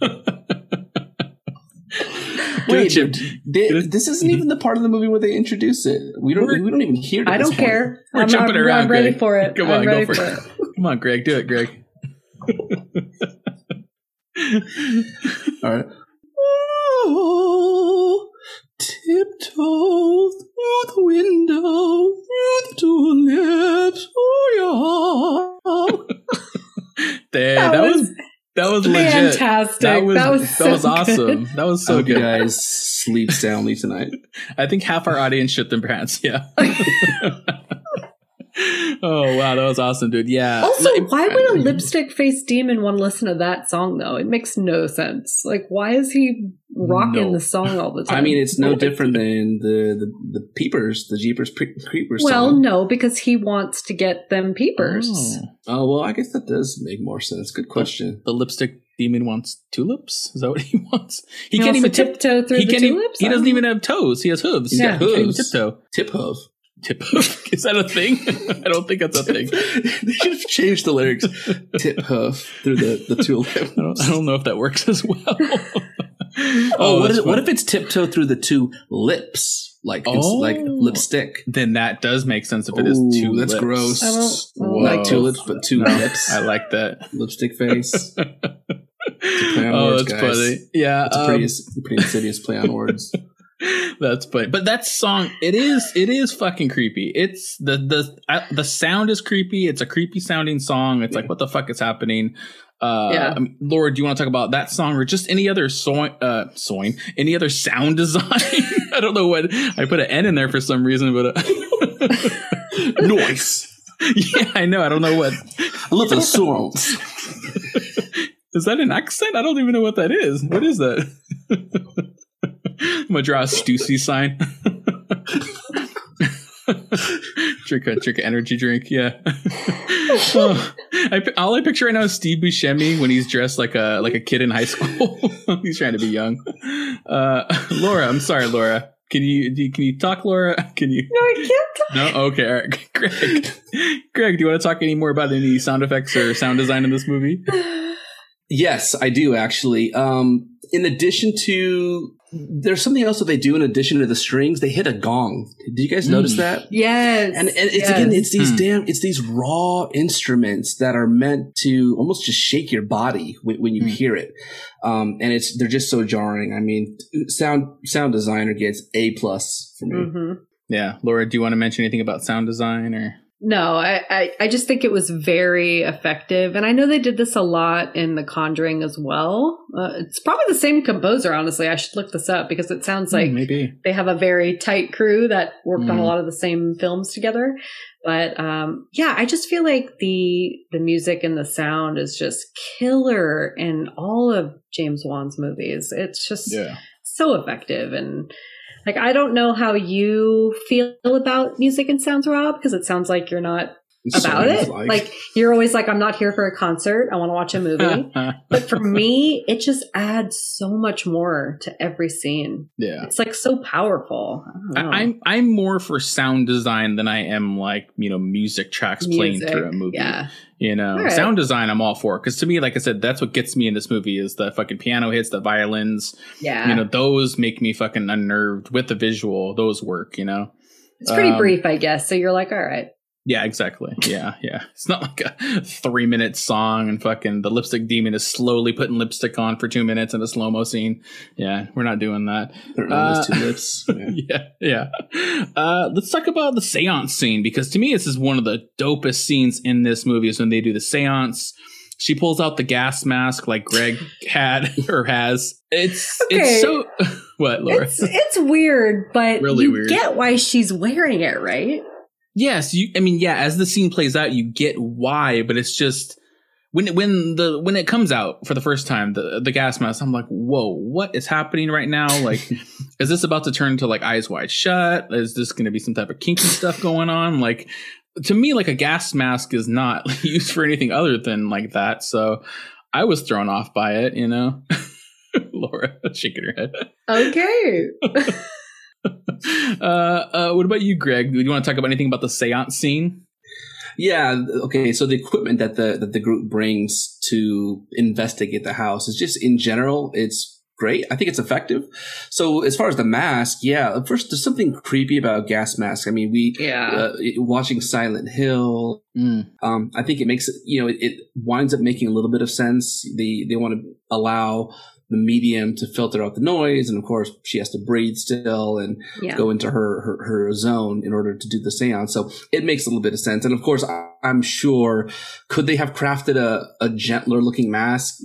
Wait, Chip. they- this isn't even the part of the movie where they introduce it. We don't. We're- we don't even hear. it I don't point. care. We're I'm, jumping I'm, around, I'm ready Greg. for it. Come I'm on, go for for it. it. Come on, Greg. Do it, Greg. All right. Oh, tiptoe through the window, through the tulips. Oh yeah. There, That that, was, was that was legit. Fantastic. That was That was that so was awesome. good. That was I so hope you good. guys sleep soundly tonight. I think half our audience shit their pants. Yeah. oh wow, that was awesome, dude. Yeah. Also, Like- why would a lipstick face demon want to listen to that song though? It makes no sense. Like, why is he rocking No. the song all the time? I mean, it's no different than the the, the peepers, the Jeepers Pre- Creepers. Well, song. no, because he wants to get them peepers. Oh. Oh well, I guess that does make more sense. Good question. The lipstick demon wants tulips. Is that what he wants? He He can't even to tip. tiptoe through He the can't. Even, tulips. he doesn't even have toes. He has hooves. He's He's got got hooves. hooves. Tiptoe. Tip hoof. Tip. Is that a thing? I don't think that's a thing. they should have changed the lyrics. Tip hoof through the the tulip. I don't, I don't know if that works as well. Oh, what, that's is, what if it's tiptoe through the two lips, like it's Oh. like lipstick? then that does make sense if it is Ooh, two that's lips. gross. I don't- I don't Whoa. Like tulips, but two No, lips. I like that. Lipstick face. play on oh, words, that's guys. funny. Yeah, It's a um, pretty, pretty insidious play on words. That's funny. But that song, it is, it is fucking creepy. It's the the uh, the sound is creepy. It's a creepy sounding song. It's like, what the fuck is happening? Uh, Yeah. I mean, Laura, do you want to talk about that song or just any other soin, uh, soin, any other sound design? I don't know what I put an N in there for some reason, but uh, Noise. yeah, I know. I don't know what I love the songs. is that an accent? I don't even know what that is. What is that? I'm gonna draw a Stussy sign. drink a drink an energy drink. Yeah. Oh, I, all I picture right now is Steve Buscemi when he's dressed like a like a kid in high school. he's trying to be young. Uh, Laura, I'm sorry, Laura. Can you, do you can you talk, Laura? Can you? No, I can't. Talk. No. Okay. All right. Greg. Greg, do you want to talk any more about any sound effects or sound design in this movie? Yes, I do actually. Um, in addition to, there's something else that they do in addition to the strings. They hit a gong. Did you guys notice Mm. that? Yes. And, and it's yes. again, it's these Hmm. damn, it's these raw instruments that are meant to almost just shake your body when, when you Hmm. hear it. Um, and it's they're just so jarring. I mean, sound sound designer gets a plus for me. Mhm. Yeah, Laura, do you want to mention anything about sound design or? No, I, I, I just think it was very effective. And I know they did this a lot in The Conjuring as well. Uh, it's probably the same composer, honestly. I should look this up because it sounds like Hmm, maybe. they have a very tight crew that worked on a Mm. lot of the same films together. But um, yeah, I just feel like the the music and the sound is just killer in all of James Wan's movies. It's just Yeah. so effective and like I don't know how you feel about music and sounds, Rob, because it sounds like you're not about in it. life. Like you're always like, I'm not here for a concert. I want to watch a movie. but for me, it just adds so much more to every scene. yeah. It's like so powerful. I don't I, know. I'm I'm more for sound design than I am like you know music tracks playing through a movie. Yeah. You know, right. sound design I'm all for because to me, like I said, that's what gets me in this movie is the fucking piano hits, the violins. Yeah. You know, those make me fucking unnerved with the visual. Those work. You know. it's pretty um, brief, I guess. So you're like, all right. Yeah, exactly. Yeah, yeah. It's not like a three minute song and fucking the lipstick demon is slowly putting lipstick on for two minutes in a slow mo scene. Yeah, we're not doing that. Put it on his uh, two lips. Yeah. yeah, yeah. Uh, let's talk about the seance scene because to me, this is one of the dopest scenes in this movie is when they do the seance. She pulls out the gas mask like Greg had or has. It's Okay. it's so what Laura? It's it's weird, but Really you weird. get why she's wearing it, right? Yes, you. I mean, yeah. As the scene plays out, you get why, but it's just when it, when the when it comes out for the first time, the the gas mask. I'm like, whoa, what is happening right now? Like, is this about to turn to like Eyes Wide Shut? Is this going to be some type of kinky stuff going on? Like, to me, like a gas mask is not used for anything other than like that. So, I was thrown off by it. You know, Laura shaking her head. Okay. uh, uh, what about you, Greg? Do you want to talk about anything about the seance scene? Yeah. Okay. So the equipment that the that the group brings to investigate the house is just in general, it's great. I think it's effective. So as far as the mask, yeah. First, there's something creepy about a gas mask. I mean, we Yeah. uh, watching Silent Hill. Mm. Um, I think it makes it. You know, it, it winds up making a little bit of sense. They they want to allow the medium to filter out the noise, and of course, she has to breathe still and yeah. go into her, her her zone in order to do the seance. So it makes a little bit of sense. And of course, I, I'm sure could they have crafted a, a gentler looking mask,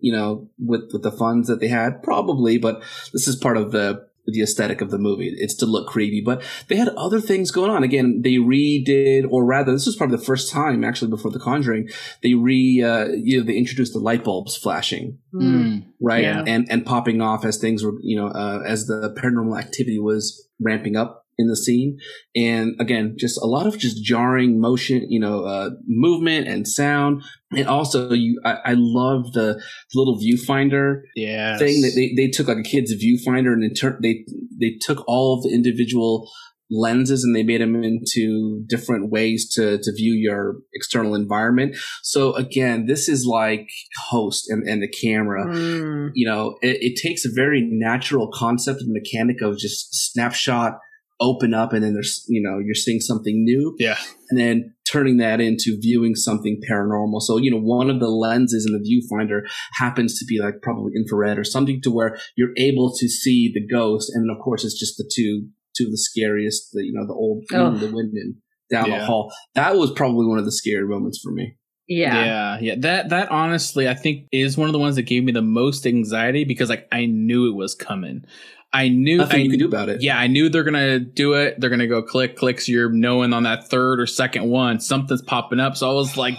you know, with with the funds that they had? Probably, but this is part of the the aesthetic of the movie. It's to look creepy, but they had other things going on. Again, they redid, or rather, this was probably the first time actually before The Conjuring. They re, uh, you know, they introduced the light bulbs flashing Mm. right Yeah. and and popping off as things were you know uh, as the paranormal activity was ramping up in the scene and again just a lot of just jarring motion you know uh, movement and sound and also you i, I love the little viewfinder Yeah. thing that they, they took like a kid's viewfinder and turn they they took all of the individual lenses and they made them into different ways to to view your external environment so again this is like host and, and the camera Mm. you know, it, it takes a very natural concept and mechanic of just snapshot, open up, and then there's, you know, you're seeing something new, Yeah. and then turning that into viewing something paranormal. So, you know, one of the lenses in the viewfinder happens to be like probably infrared or something to where you're able to see the ghost. And then, of course, it's just the two, two of the scariest, the, you know, the old, Oh. the women down Yeah. the hall. That was probably one of the scary moments for me. Yeah. yeah, yeah. That that honestly, I think is one of the ones that gave me the most anxiety because like I knew it was coming. I knew Nothing I, you could do about it. Yeah, I knew they're gonna do it. They're gonna go click, clicks. You're knowing on that third or second one, something's popping up. So I was like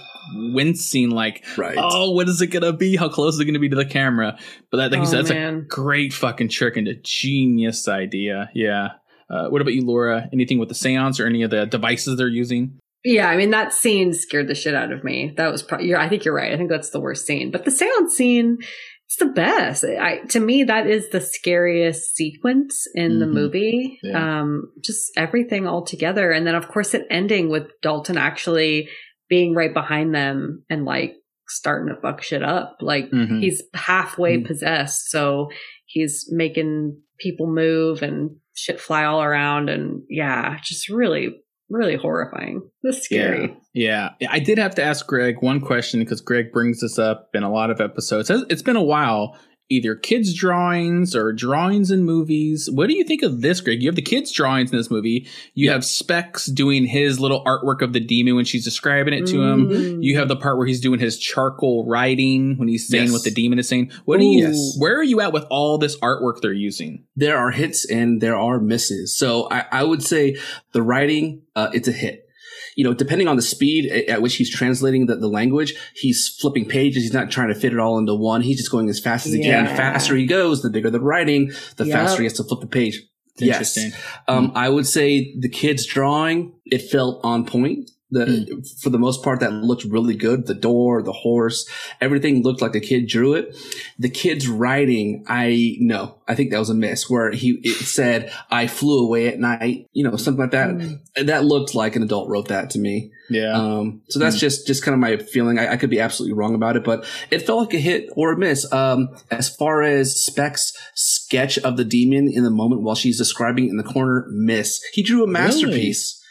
wincing, like, Right. oh, what is it gonna be? How close is it gonna be to the camera? But that, like you Oh, said, that's a great fucking trick and a genius idea. Yeah. Uh, what about you, Laura? Anything with the seance or any of the devices they're using? Yeah, I mean that scene scared the shit out of me. That was probably. I think you're right. I think that's the worst scene. But the seance scene, it's the best. I to me that is the scariest sequence in the Mhm. movie. Yeah. Um, just everything all together, and then of course it ending with Dalton actually being right behind them and like starting to fuck shit up. Like Mhm. he's halfway Mm. possessed, so he's making people move and shit fly all around, and yeah, just really really horrifying. This is scary. Yeah. yeah. I did have to ask Greg one question because Greg brings this up in a lot of episodes. It's been a while. Either kids' drawings or drawings in movies. What do you think of this, Greg? You have the kids' drawings in this movie. You Yeah. have Specs doing his little artwork of the demon when she's describing it to him. Mm. You have the part where he's doing his charcoal writing when he's saying Yes. what the demon is saying. What do you? Yes. Where are you at with all this artwork they're using? there are hits and there are misses. So I, I would say the writing, uh, it's a hit. You know, depending on the speed at, at which he's translating the, the language, he's flipping pages. He's not trying to fit it all into one. He's just going as fast as he can. The faster he goes, the bigger the writing, the Yep. faster he has to flip the page. Yes. interesting. Um, I would say the kid's drawing, it felt on point. The for the most part, that looked really good. The door, the horse, everything looked like a kid drew it. The kid's writing, I no, I think that was a miss. Where he it said, "I flew away at night," you know, something like that. And That looked like an adult wrote that to me. Yeah. Um, so that's just just kind of my feeling. I, I could be absolutely wrong about it, but it felt like a hit or a miss. Um, as far as Specs' sketch of the demon in the moment while she's describing in the corner, miss. He drew a masterpiece.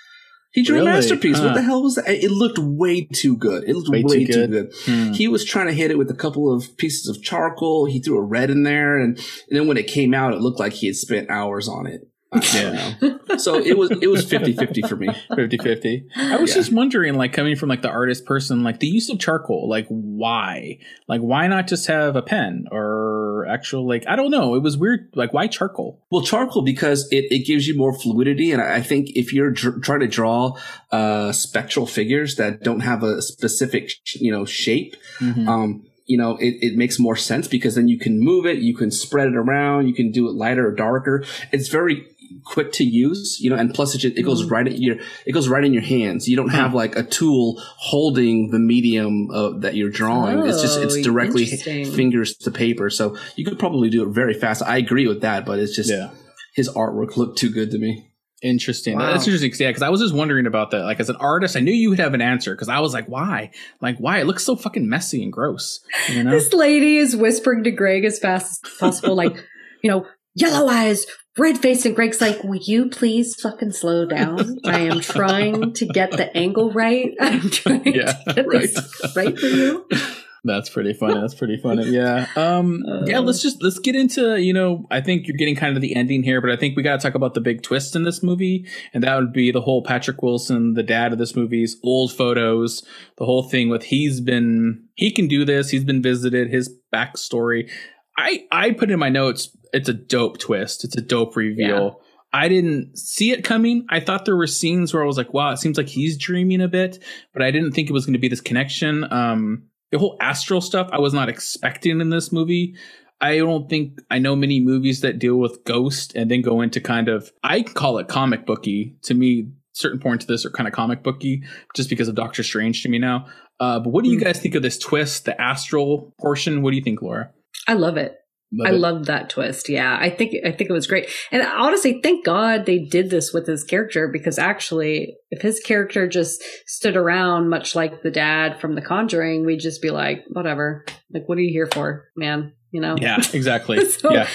He drew Really? a masterpiece. What the hell was that? It looked way too good. It looked Way way, too too, good. good. Hmm. He was trying to hit it with a couple of pieces of charcoal. He threw a red in there, and, and then when it came out, it looked like he had spent hours on it. I, I. So it was it was 50-50 for me. 50 50. I was Yeah. just wondering, like, coming from like the artist person, like the use of charcoal, like, why? Like, why not just have a pen or actual, like, I don't know. It was weird. Like, why charcoal? Well, charcoal because it, it gives you more fluidity, and I I think if you're dr- trying to draw uh, spectral figures that don't have a specific you know shape, Mhm. um, you know it, it makes more sense because then you can move it, you can spread it around, you can do it lighter or darker. It's very quick to use, you know, and plus it, just, it goes right at your it goes right in your hands. You don't have like a tool holding the medium uh, that you're drawing. it's just it's Oh, directly fingers to paper, so you could probably do it very fast. I agree with that, but it's just yeah. his artwork looked too good to me. Interesting. Wow. That's interesting. Yeah, because I was just wondering about that. Like, as an artist, I knew you would have an answer because I was like, why? Like, why? It looks so fucking messy and gross. You know? This lady is whispering to Greg as fast as possible, like, you know, yellow eyes, red face, and Greg's like, "Will you please fucking slow down? I am trying to get the angle right. I'm trying Yeah, to get this right for you." That's pretty funny. That's pretty funny. Yeah. Um yeah, let's just let's get into, you know, I think you're getting kind of the ending here, but I think we got to talk about the big twist in this movie, and that would be the whole Patrick Wilson, the dad of this movie's old photos, the whole thing with he's been he can do this, he's been visited, his backstory. I I put in my notes, it's a dope twist. It's a dope reveal. I didn't see it coming. I thought there were scenes where I was like, wow, it seems like he's dreaming a bit, but I didn't think it was going to be this connection. Um, the whole astral stuff I was not expecting in this movie. I don't think I know many movies that deal with ghost and then go into kind of I call it comic booky. To me, certain points of this are kind of comic booky just because of Doctor Strange to me now. Uh, but what do you Hmm. guys think of this twist, the astral portion? What do you think, Laura? I love it. I it? loved that twist. Yeah, I think I think it was great. And honestly, thank God they did this with his character because actually, if his character just stood around much like the dad from The Conjuring, we'd just be like, whatever. Like, what are you here for, man? You know? Yeah, exactly. So- yeah.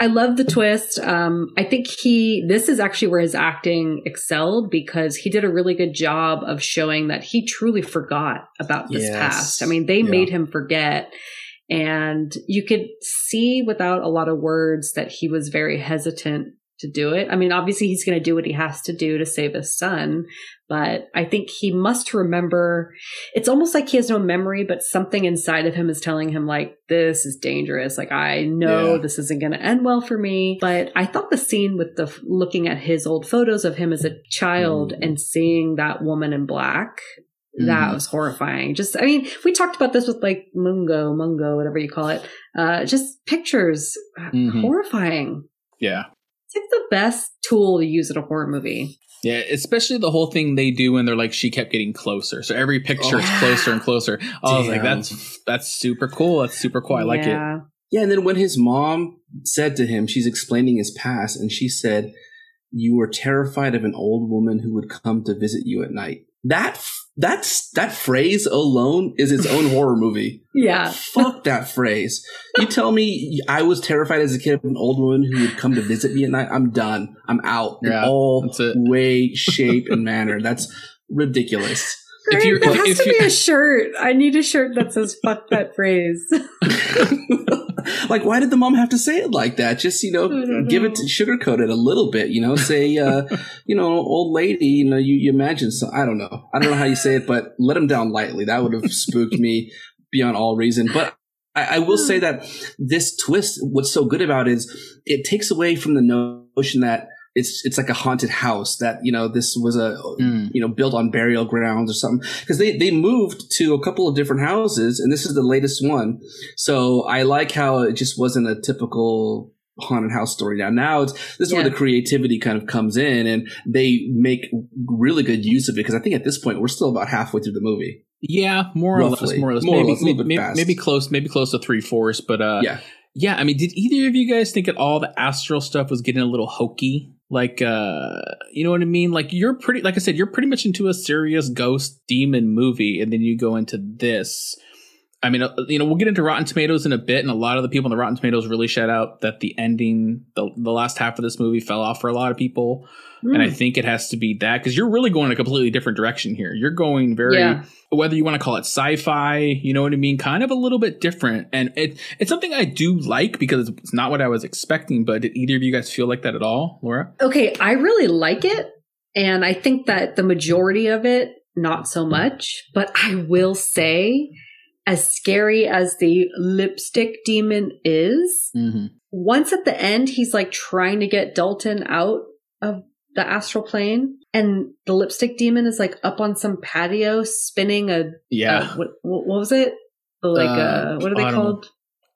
I love the twist. Um, I think he, this is actually where his acting excelled because he did a really good job of showing that he truly forgot about this Yes. past. I mean, they Yeah. made him forget. And you could see without a lot of words that he was very hesitant to do it. I mean, obviously he's going to do what he has to do to save his son, but I think he must remember. It's almost like he has no memory, but something inside of him is telling him like, this is dangerous. Like, I know Yeah. this isn't going to end well for me. But I thought the scene with the looking at his old photos of him as a child Mm. and seeing that woman in black that Mhm. was horrifying. Just, I mean, we talked about this with like Mungo, Mungo, whatever you call it. Uh, just pictures, Mhm. horrifying. Yeah. It's like the best tool to use in a horror movie. Yeah, especially the whole thing they do when they're like she kept getting closer. So every picture is Oh. closer and closer. I was like, that's that's super cool. That's super cool. I like it. yeah. Yeah, and then when his mom said to him, she's explaining his past, and she said, "You were terrified of an old woman who would come to visit you at night." That f- that's that phrase alone is its own horror movie. Yeah. Fuck that phrase. You tell me I was terrified as a kid of an old woman who would come to visit me at night. I'm done. I'm out Yeah, in all way, shape, and manner. That's ridiculous. If you're- that if- has if to you- be a shirt. I need a shirt that says "fuck that phrase." like, why did the mom have to say it like that? Just, you know, don't give it, know. sugarcoat it a little bit, you know, say, uh, you know, old lady, you know, you, you imagine, so I don't know. I don't know how you say it, but let him down lightly. That would have spooked me beyond all reason. But I, I will say that this twist, what's so good about it is it takes away from the notion that it's, it's like a haunted house that, you know, this was a, Mm. you know, built on burial grounds or something. Because they, they moved to a couple of different houses, and this is the latest one. So I like how it just wasn't a typical haunted house story now. Now it's this is where the creativity kind of comes in, and they make really good use of it. Because I think at this point we're still about halfway through the movie. Yeah, more or less, more or less, More or maybe, less, maybe, maybe, maybe close, maybe close to three fourths. But uh, yeah, yeah. I mean, did either of you guys think at all the astral stuff was getting a little hokey? Like, uh, you know what I mean? Like, you're pretty, like I said, you're pretty much into a serious ghost demon movie, and then you go into this. I mean, uh, you know, we'll get into Rotten Tomatoes in a bit, and a lot of the people in the Rotten Tomatoes really shout out that the ending, the the last half of this movie, fell off for a lot of people. Hmm. And I think it has to be that because you're really going a completely different direction here. You're going very, Yeah. whether you want to call it sci-fi, you know what I mean, kind of a little bit different. And it it's something I do like because it's not what I was expecting. But did either of you guys feel like that at all, Laura? Okay, I really like it. And I think that the majority of it, not so much. But I will say, as scary as the lipstick demon is, Mm-hmm. once at the end, he's like trying to get Dalton out of the astral plane. And the lipstick demon is like up on some patio spinning a, Yeah, uh, what, what was it? Like, uh, Uh, what are they I know. called?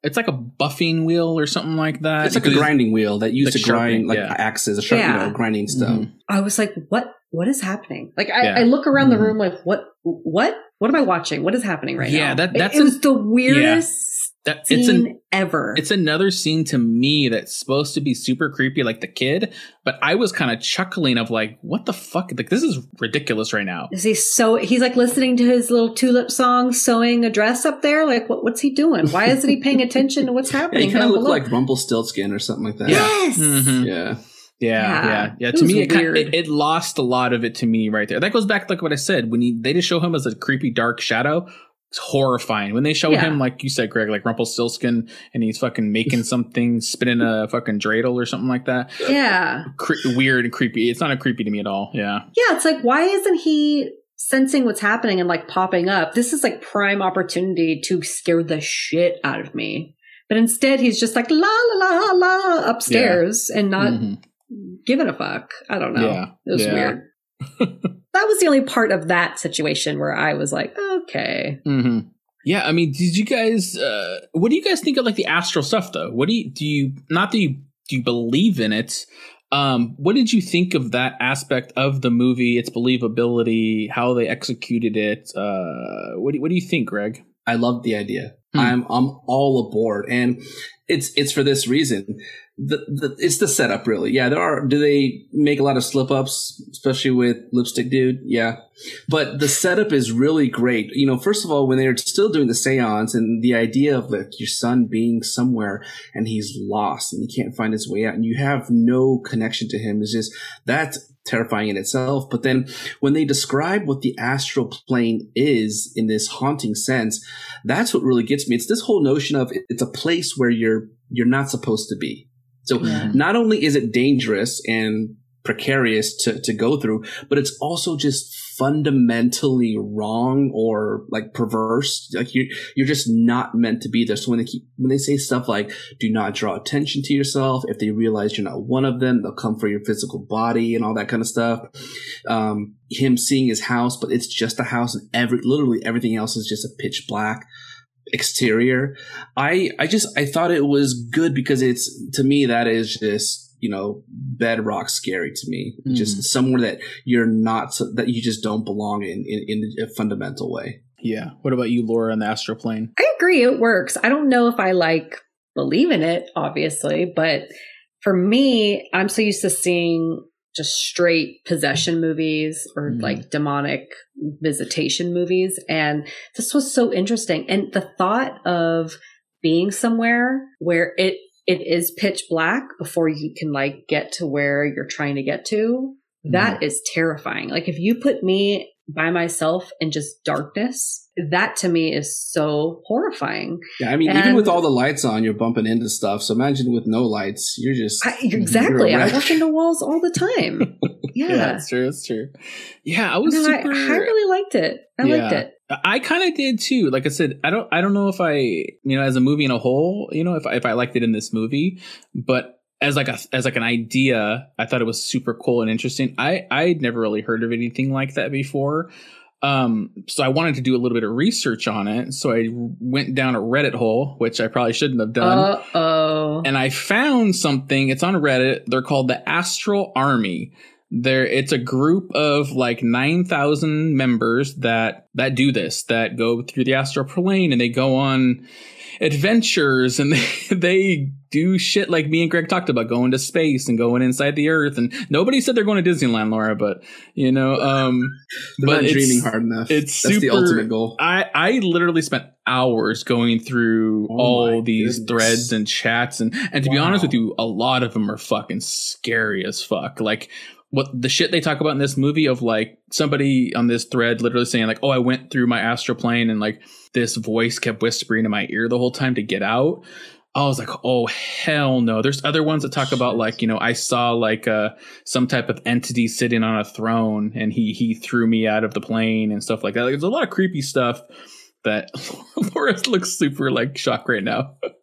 it's like a buffing wheel or something like that. it's like a grinding wheel that used like to grind like yeah. axes, a sharp, Yeah. you know, grinding stone. Mhm. I was like, what? What is happening? Like, I, Yeah. I look around the Mhm. room like, what? What? What am I watching? What is happening right Yeah, now? Yeah, that- It- that's it, a- was the weirdest That scene it's an ever. It's another scene to me that's supposed to be super creepy, like the kid, but I was kind of chuckling of like, what the fuck? Like, this is ridiculous right now. is he so? He's like listening to his little tulip song, sewing a dress up there. Like, what, what's he doing? Why isn't he paying attention to what's Yeah, happening? he kind of down looked like Rumpelstiltskin or something like that. yes. Mhm. Yeah. Yeah, Yeah. yeah, yeah. To was me, it, kind weird. it, it lost a lot of it to me right there. That goes back to like what I said when he, they just show him as a creepy dark shadow. It's horrifying when they show Yeah. him, like you said, Greg, like Rumpelstiltskin, and he's fucking making something, spinning a fucking dreidel or something like that. Yeah. Cre- weird and creepy. It's not a creepy to me at all. Yeah. Yeah. It's like, why isn't he sensing what's happening and like popping up? This is like prime opportunity to scare the shit out of me. But instead, he's just like la la la la upstairs and not Mhm. giving a fuck. I don't know. Yeah. It was Yeah. weird. that was the only part of that situation where I was like, okay. hmm Yeah, I mean, did you guys? Uh, what do you guys think of like the astral stuff, though? What do you do? You not that you do you believe in it? Um, what did you think of that aspect of the movie? Its believability, how they executed it. Uh, what do what do you think, Greg? I love the idea. Hmm. I'm I'm all aboard, and it's it's for this reason. The, the it's the setup, really. Yeah, there are. Do they make a lot of slip ups, especially with lipstick dude? Yeah, but the setup is really great. You know, first of all, when they're still doing the seance, and the idea of like your son being somewhere and he's lost and he can't find his way out, and you have no connection to him is just that's terrifying in itself. But then when they describe what the astral plane is in this haunting sense, that's what really gets me. It's this whole notion of it's a place where you're you're not supposed to be. So Yeah. not only is it dangerous and precarious to, to go through, but it's also just fundamentally wrong or like perverse. Like you you're just not meant to be there. So when they keep when they say stuff like do not draw attention to yourself, if they realize you're not one of them, they'll come for your physical body and all that kind of stuff. Um, him seeing his house, but it's just a house and every literally everything else is just a pitch black exterior. I I just I thought it was good because it's to me that is just you know bedrock scary to me. Mhm. Just somewhere that you're not so- that you just don't belong in, in in a fundamental way. Yeah. What about you, Laura, on the astral plane? I agree. It works. I don't know if I like believe in it, obviously, but for me, I'm so used to seeing just straight possession movies or Mhm. like demonic visitation movies. And this was so interesting. And the thought of being somewhere where it, it is pitch black before you can like get to where you're trying to get to. That is terrifying. Like if you put me by myself in just darkness, that to me is so horrifying. Yeah, I mean, even with all the lights on, you're bumping into stuff. So imagine with no lights, you're just I, exactly. You're I walk into walls all the time. Yeah. that's true. That's true. Yeah, I was No, I, super. I really liked it. I liked it. I kind of did too. Like I said, I don't, I don't know if I, you know, as a movie in a whole, you know, if I, if I liked it in this movie, but as like a, as like an idea, I thought it was super cool and interesting. I, I'd never really heard of anything like that before. Um, so I wanted to do a little bit of research on it. So I went down a Reddit hole, which I probably shouldn't have done. Uh oh. and I found something. It's on Reddit. They're called the Astral Army. There, it's a group of like nine thousand members that that do this. That go through the astral plane and they go on adventures and they, they do shit like me and Greg talked about going to space and going inside the earth and nobody said they're going to Disneyland, Laura, but you know, um but dreaming hard enough. it's That's the ultimate goal. I I literally spent hours going through Oh all these goodness. threads and chats and and to be honest with you, a lot of them are fucking scary as fuck. Like what the shit they talk about in this movie of like somebody on this thread literally saying like, "Oh, I went through my astral plane and like this voice kept whispering in my ear the whole time to get out." I was like, "Oh hell no!" There's other ones that talk about like you know I saw like uh some type of entity sitting on a throne and he he threw me out of the plane and stuff like that. Like, there's a lot of creepy stuff that Laura looks super like shocked right now.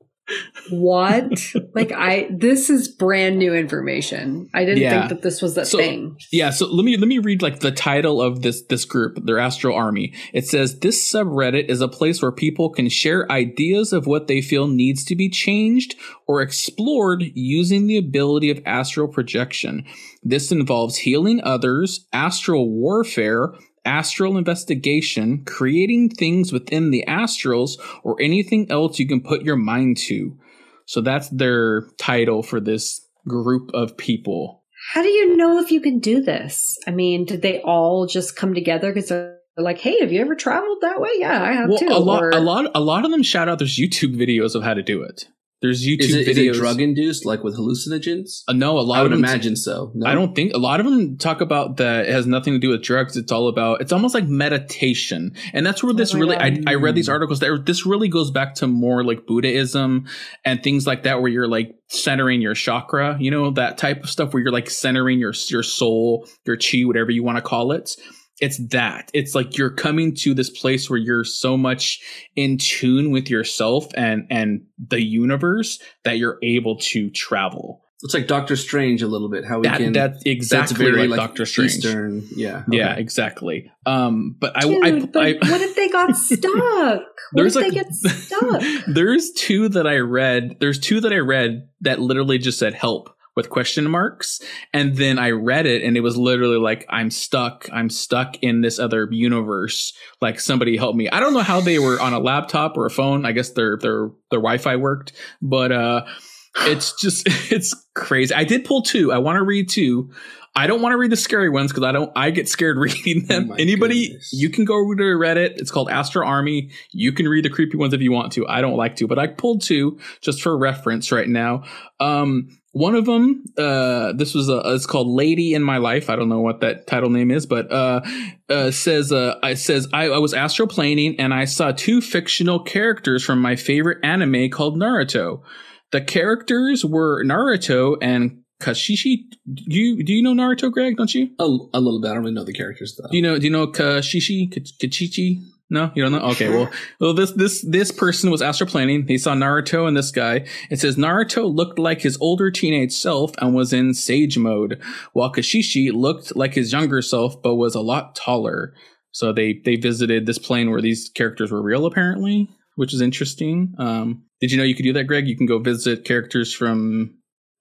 What? like I this is brand new information. I didn't Yeah. think that this was a So- thing. Yeah, so let me let me read like the title of this this group, their Astral Army. It says this subreddit is a place where people can share ideas of what they feel needs to be changed or explored using the ability of astral projection. This involves healing others, astral warfare, astral investigation, creating things within the astrals, or anything else you can put your mind to. So that's their title for this group of people. How do you know if you can do this? I mean, did they all just come together because they're like, "Hey, have you ever traveled that way?" Yeah, I have well, too. a lot, Or- a lot, a lot of them shout out. There's YouTube videos of how to do it. There's YouTube Is it, is videos. it drug induced, like with hallucinogens? Uh, no, a lot I would of them. imagine so. No? I don't think a lot of them talk about that. It has nothing to do with drugs. It's all about. It's almost like meditation, and that's where this my really. I, I read these articles that this really goes back to more like Buddhism and things like that, where you're like centering your chakra. You know that type of stuff where you're like centering your your soul, your chi, whatever you want to call it. It's that. It's like you're coming to this place where you're so much in tune with yourself and and the universe that you're able to travel. It's like Doctor Strange a little bit. How we That, can. that's exactly like, Doctor Strange. Eastern. Yeah. Yeah, exactly. Um, but I, Dude, I, but I, what if they got stuck? What There's if like- they get stuck? there's two that I read. There's two that I read that literally just said help with question marks, and then I read it, and it was literally like I'm stuck. I'm stuck in this other universe. Like somebody help me. I don't know how they were on a laptop or a phone. I guess their their their Wi-Fi worked, but uh, it's just it's crazy. I did pull two. I want to read two. I don't want to read the scary ones because I don't. I get scared reading them. my Anybody, goodness. you can go to Reddit. It's called Astral Army. You can read the creepy ones if you want to. I don't like to, but I pulled two just for reference right now. Um, one of them, uh, this was a, it's called Lady in My Life. I don't know what that title name is, but uh, uh, says uh, it says I, I was astroplaning and I saw two fictional characters from my favorite anime called Naruto. The characters were Naruto and Kashishi. Do you do you know Naruto, Greg? Don't you? A, a little bit. I don't really know the characters though. Do you know? Do you know Kashishi? Kachichi? No, you don't know. Okay, well, well, this this this person was astroplaning. He saw Naruto and this guy. It says Naruto looked like his older teenage self and was in sage mode, while Kashishi looked like his younger self but was a lot taller. So they they visited this plane where these characters were real, apparently, which is interesting. Um, did you know you could do that, Greg? You can go visit characters from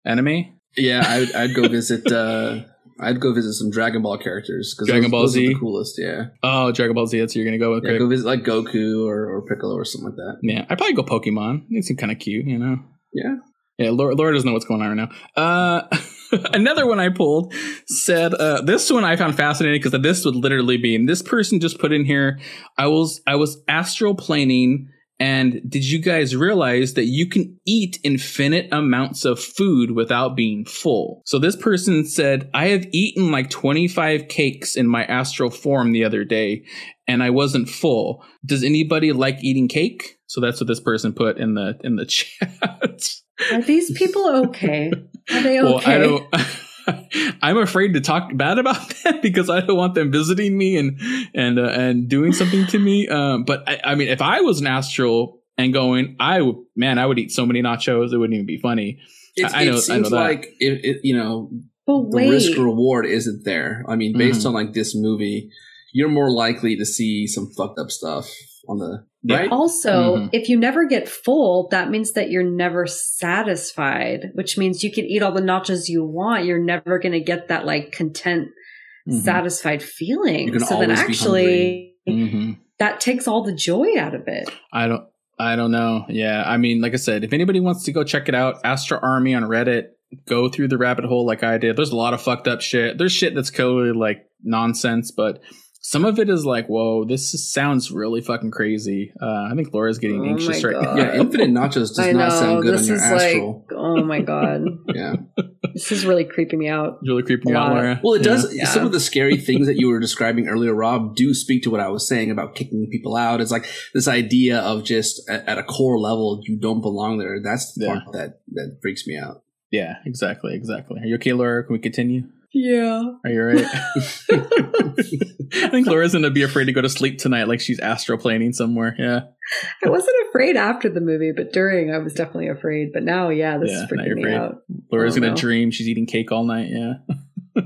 anime. yeah, I'd, I'd go visit. uh I'd go visit some Dragon Ball characters because Dragon those, Ball those Z? the coolest. Yeah, Oh, Dragon Ball Z. That's who you're gonna go with, yeah go visit like Goku or, or Piccolo or something like that. Yeah, I'd probably go Pokemon. They seem kind of cute, you know. Yeah, Yeah, Laura, Laura doesn't know what's going on right now. Uh, another one I pulled said uh, this one I found fascinating because this would literally be. And this person just put in here. I was I was astral planing, and did you guys realize that you can eat infinite amounts of food without being full? So this person said, I have eaten like 25 cakes in my astral form the other day, and I wasn't full. Does anybody like eating cake? So that's what this person put in the in the chat. Are these people okay? Are they okay? Well, I don't. I'm afraid to talk bad about them because I don't want them visiting me and and uh, and doing something to me. Um, but I, I mean, if I was an astral and going, I would man, I would eat so many nachos it wouldn't even be funny. It's, I know- I know it seems that. like it, it. You know, but the risk reward isn't there. I mean, based Mhm. on like this movie, you're more likely to see some fucked up stuff on the Yeah. right. Also, Mhm. if you never get full, that means that you're never satisfied, which means you can eat all the nachos you want. You're never going to get that like content, Mhm. satisfied feeling. So then always be actually Mhm. that takes all the joy out of it. I don't. I don't know. Yeah, I mean, like I said, if anybody wants to go check it out, Astral Army on Reddit, go through the rabbit hole like I did. There's a lot of fucked up shit. There's shit that's totally like nonsense, but some of it is like, whoa, this sounds really fucking crazy. Uh, I think Laura's getting Oh anxious right now. Yeah, infinite nachos does I not know sound good this on your is astral. like, oh my god, yeah. this is really creeping me out. It's really creeping you out, Laura. Well, it Yeah. does. Yeah. Some of the scary things that you were describing earlier, Rob, do speak to what I was saying about kicking people out. It's like this idea of just at, at a core level, you don't belong there. That's the Yeah. part that that freaks me out. Yeah, exactly, exactly. Are you okay, Laura? Can we continue? Yeah. Are you right? I think Laura's gonna be afraid to go to sleep tonight, like she's astroplaning somewhere. Yeah, I wasn't afraid after the movie, but during I was definitely afraid. But now, yeah, this Yeah, is freaking me out. Laura's gonna no. dream she's eating cake all night. Yeah.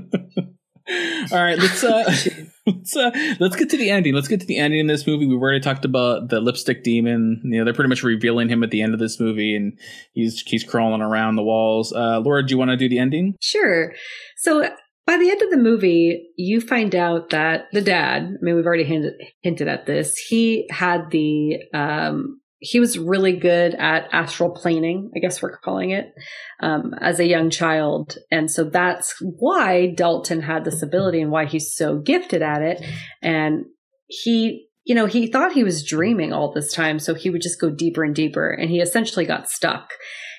all right, let's uh, let's uh, let's get to the ending. Let's get to the ending in this movie. We've already talked about the lipstick demon. You know, they're pretty much revealing him at the end of this movie, and he's he's crawling around the walls. Uh, Laura, do you want to do the ending? Sure. So by the end of the movie, you find out that the dad, I mean, we've already hinted, hinted at this, he had the, um, he was really good at astral planing, I guess we're calling it, um, as a young child. And so that's why Dalton had this ability and why he's so gifted at it. And he, you know, he thought he was dreaming all this time. So he would just go deeper and deeper and he essentially got stuck.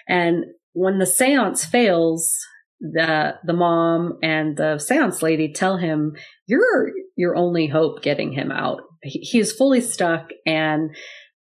And when the seance fails, the the mom and the seance lady tell him you're your only hope getting him out he, he is fully stuck and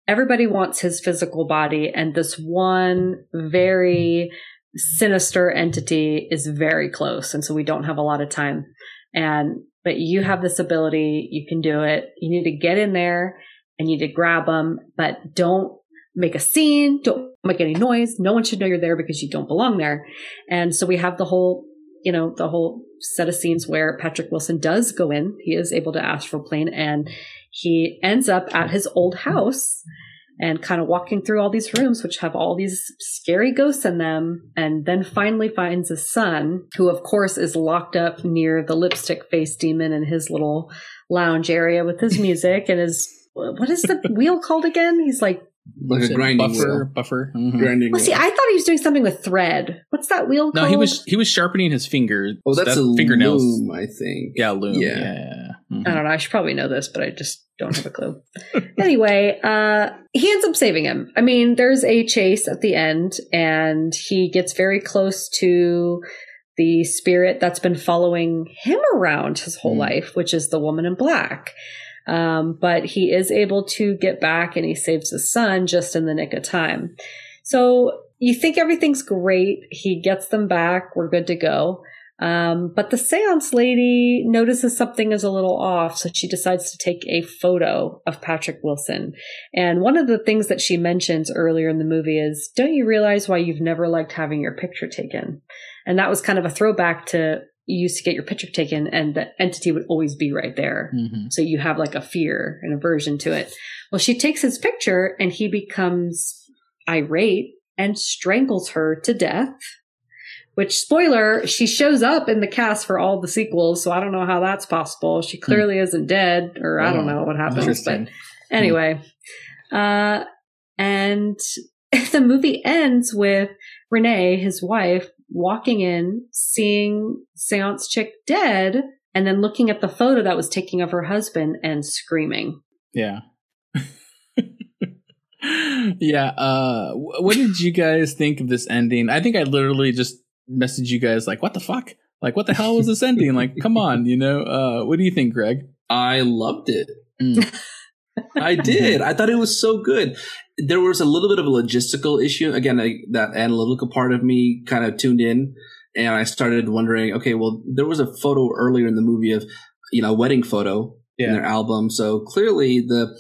everybody wants his physical body and this one very sinister entity is very close and so we don't have a lot of time. And but you have this ability you can do it. You need to get in there and you need to grab them but don't make a scene don't make any noise. No one should know you're there because you don't belong there. And so we have the whole, you know, the whole set of scenes where Patrick Wilson does go in. He is able to astral plane and he ends up at his old house and kind of walking through all these rooms, which have all these scary ghosts in them. And then finally finds his son, who of course is locked up near the lipstick face demon in his little lounge area with his music and his, what is the wheel called again? He's like, Like a grinding buffer, wheel. buffer. Mhm. Grinding well, see. I thought he was doing something with thread. What's that wheel No, called? he was he was sharpening his finger. Oh, that's that- a fingernails. loom, I think. Yeah, loom. Yeah. Yeah, yeah, yeah. Mhm. I don't know. I should probably know this, but I just don't have a clue. anyway, uh, he ends up saving him. I mean, there's a chase at the end, and he gets very close to the spirit that's been following him around his whole Hmm. life, which is the woman in black. Um, but he is able to get back and he saves his son just in the nick of time. So you think everything's great. He gets them back. We're good to go. Um, but the seance lady notices something is a little off, so she decides to take a photo of Patrick Wilson. And one of the things that she mentions earlier in the movie is, Don't you realize why you've never liked having your picture taken? And that was kind of a throwback to you used to get your picture taken, and the entity would always be right there. Mhm. So you have like a fear and aversion to it. Well, she takes his picture and he becomes irate and strangles her to death. Which spoiler, she shows up in the cast for all the sequels, so I don't know how that's possible. She clearly isn't dead, or I don't know what happens. But Interesting. anyway, uh, and the movie ends with Renee, his wife, walking in, seeing Seance Chick dead, and then looking at the photo that was taken of her husband and screaming. Yeah. yeah. Uh, what did you guys think of this ending? I think I literally just messaged you guys like, "What the fuck? Like, what the hell was this ending? Like, come on, you know? Uh, what do you think, Greg?" I loved it. Mm. I did. I thought it was so good. There was a little bit of a logistical issue. Again, I, that analytical part of me kind of tuned in and I started wondering, okay, well, there was a photo earlier in the movie of, you know, a wedding photo in their album. So clearly the,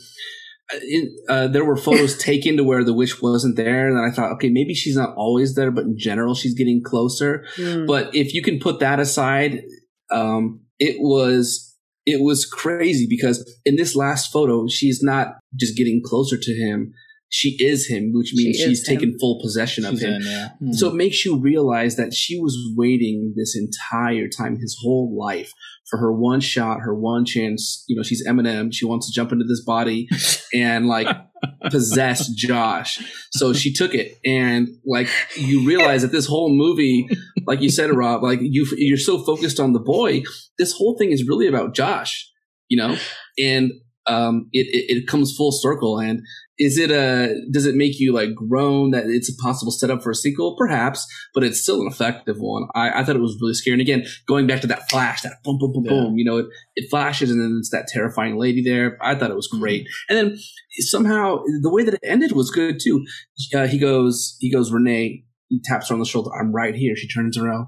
uh, there were photos taken to where the witch wasn't there. And I thought, okay, maybe she's not always there, but in general, she's getting closer. Hmm. But if you can put that aside, um, it was it was crazy because in this last photo, she's not just getting closer to him. She is him, which means is she's him. taken full possession of She's him. in, yeah. Hmm. So it makes you realize that she was waiting this entire time, his whole life, for her one shot, her one chance. You know, she's Eminem. She wants to jump into this body and like possess Josh. So she took it, and like you realize that this whole movie, like you said, Rob, like you you're so focused on the boy. This whole thing is really about Josh. You know, and um, it, it it comes full circle and is it a does it make you like groan that it's a possible setup for a sequel? Perhaps but it's still an effective one. I, I thought it was really scary. And again going back to that flash that boom boom boom Yeah. boom you know it, it flashes and then it's that terrifying lady there. I thought it was great. And then somehow the way that it ended was good too. Uh, he goes he goes renee he taps her on the shoulder i'm right here. She turns around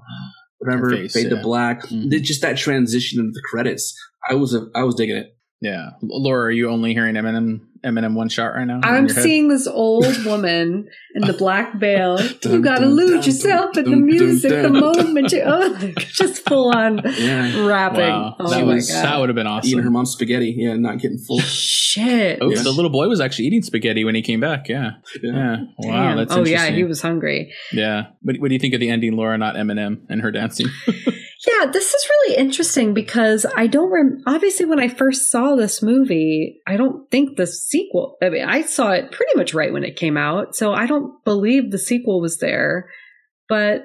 whatever face, fade to yeah. black. Mhm. Just that transition into the credits i was a, i was digging it. Yeah, Laura, are you only hearing Eminem Eminem one shot right now? I'm seeing this old woman in the black veil. you gotta dun, lose dun, yourself dun, in the music dun, the moment you oh, just full on yeah rapping. Wow, Oh that my was god. that would have been awesome. eating her awesome. mom's spaghetti yeah not getting full Shit. Oh, Yeah. the little boy was actually eating spaghetti when he came back. Yeah, yeah. Wow, that's oh yeah, he was hungry. Yeah. What, what do you think of the ending, Laura? Not Eminem and her dancing. Yeah, this is really interesting because I don't rem- obviously when I first saw this movie, I don't think the sequel. I mean, I saw it pretty much right when it came out, so I don't believe the sequel was there. But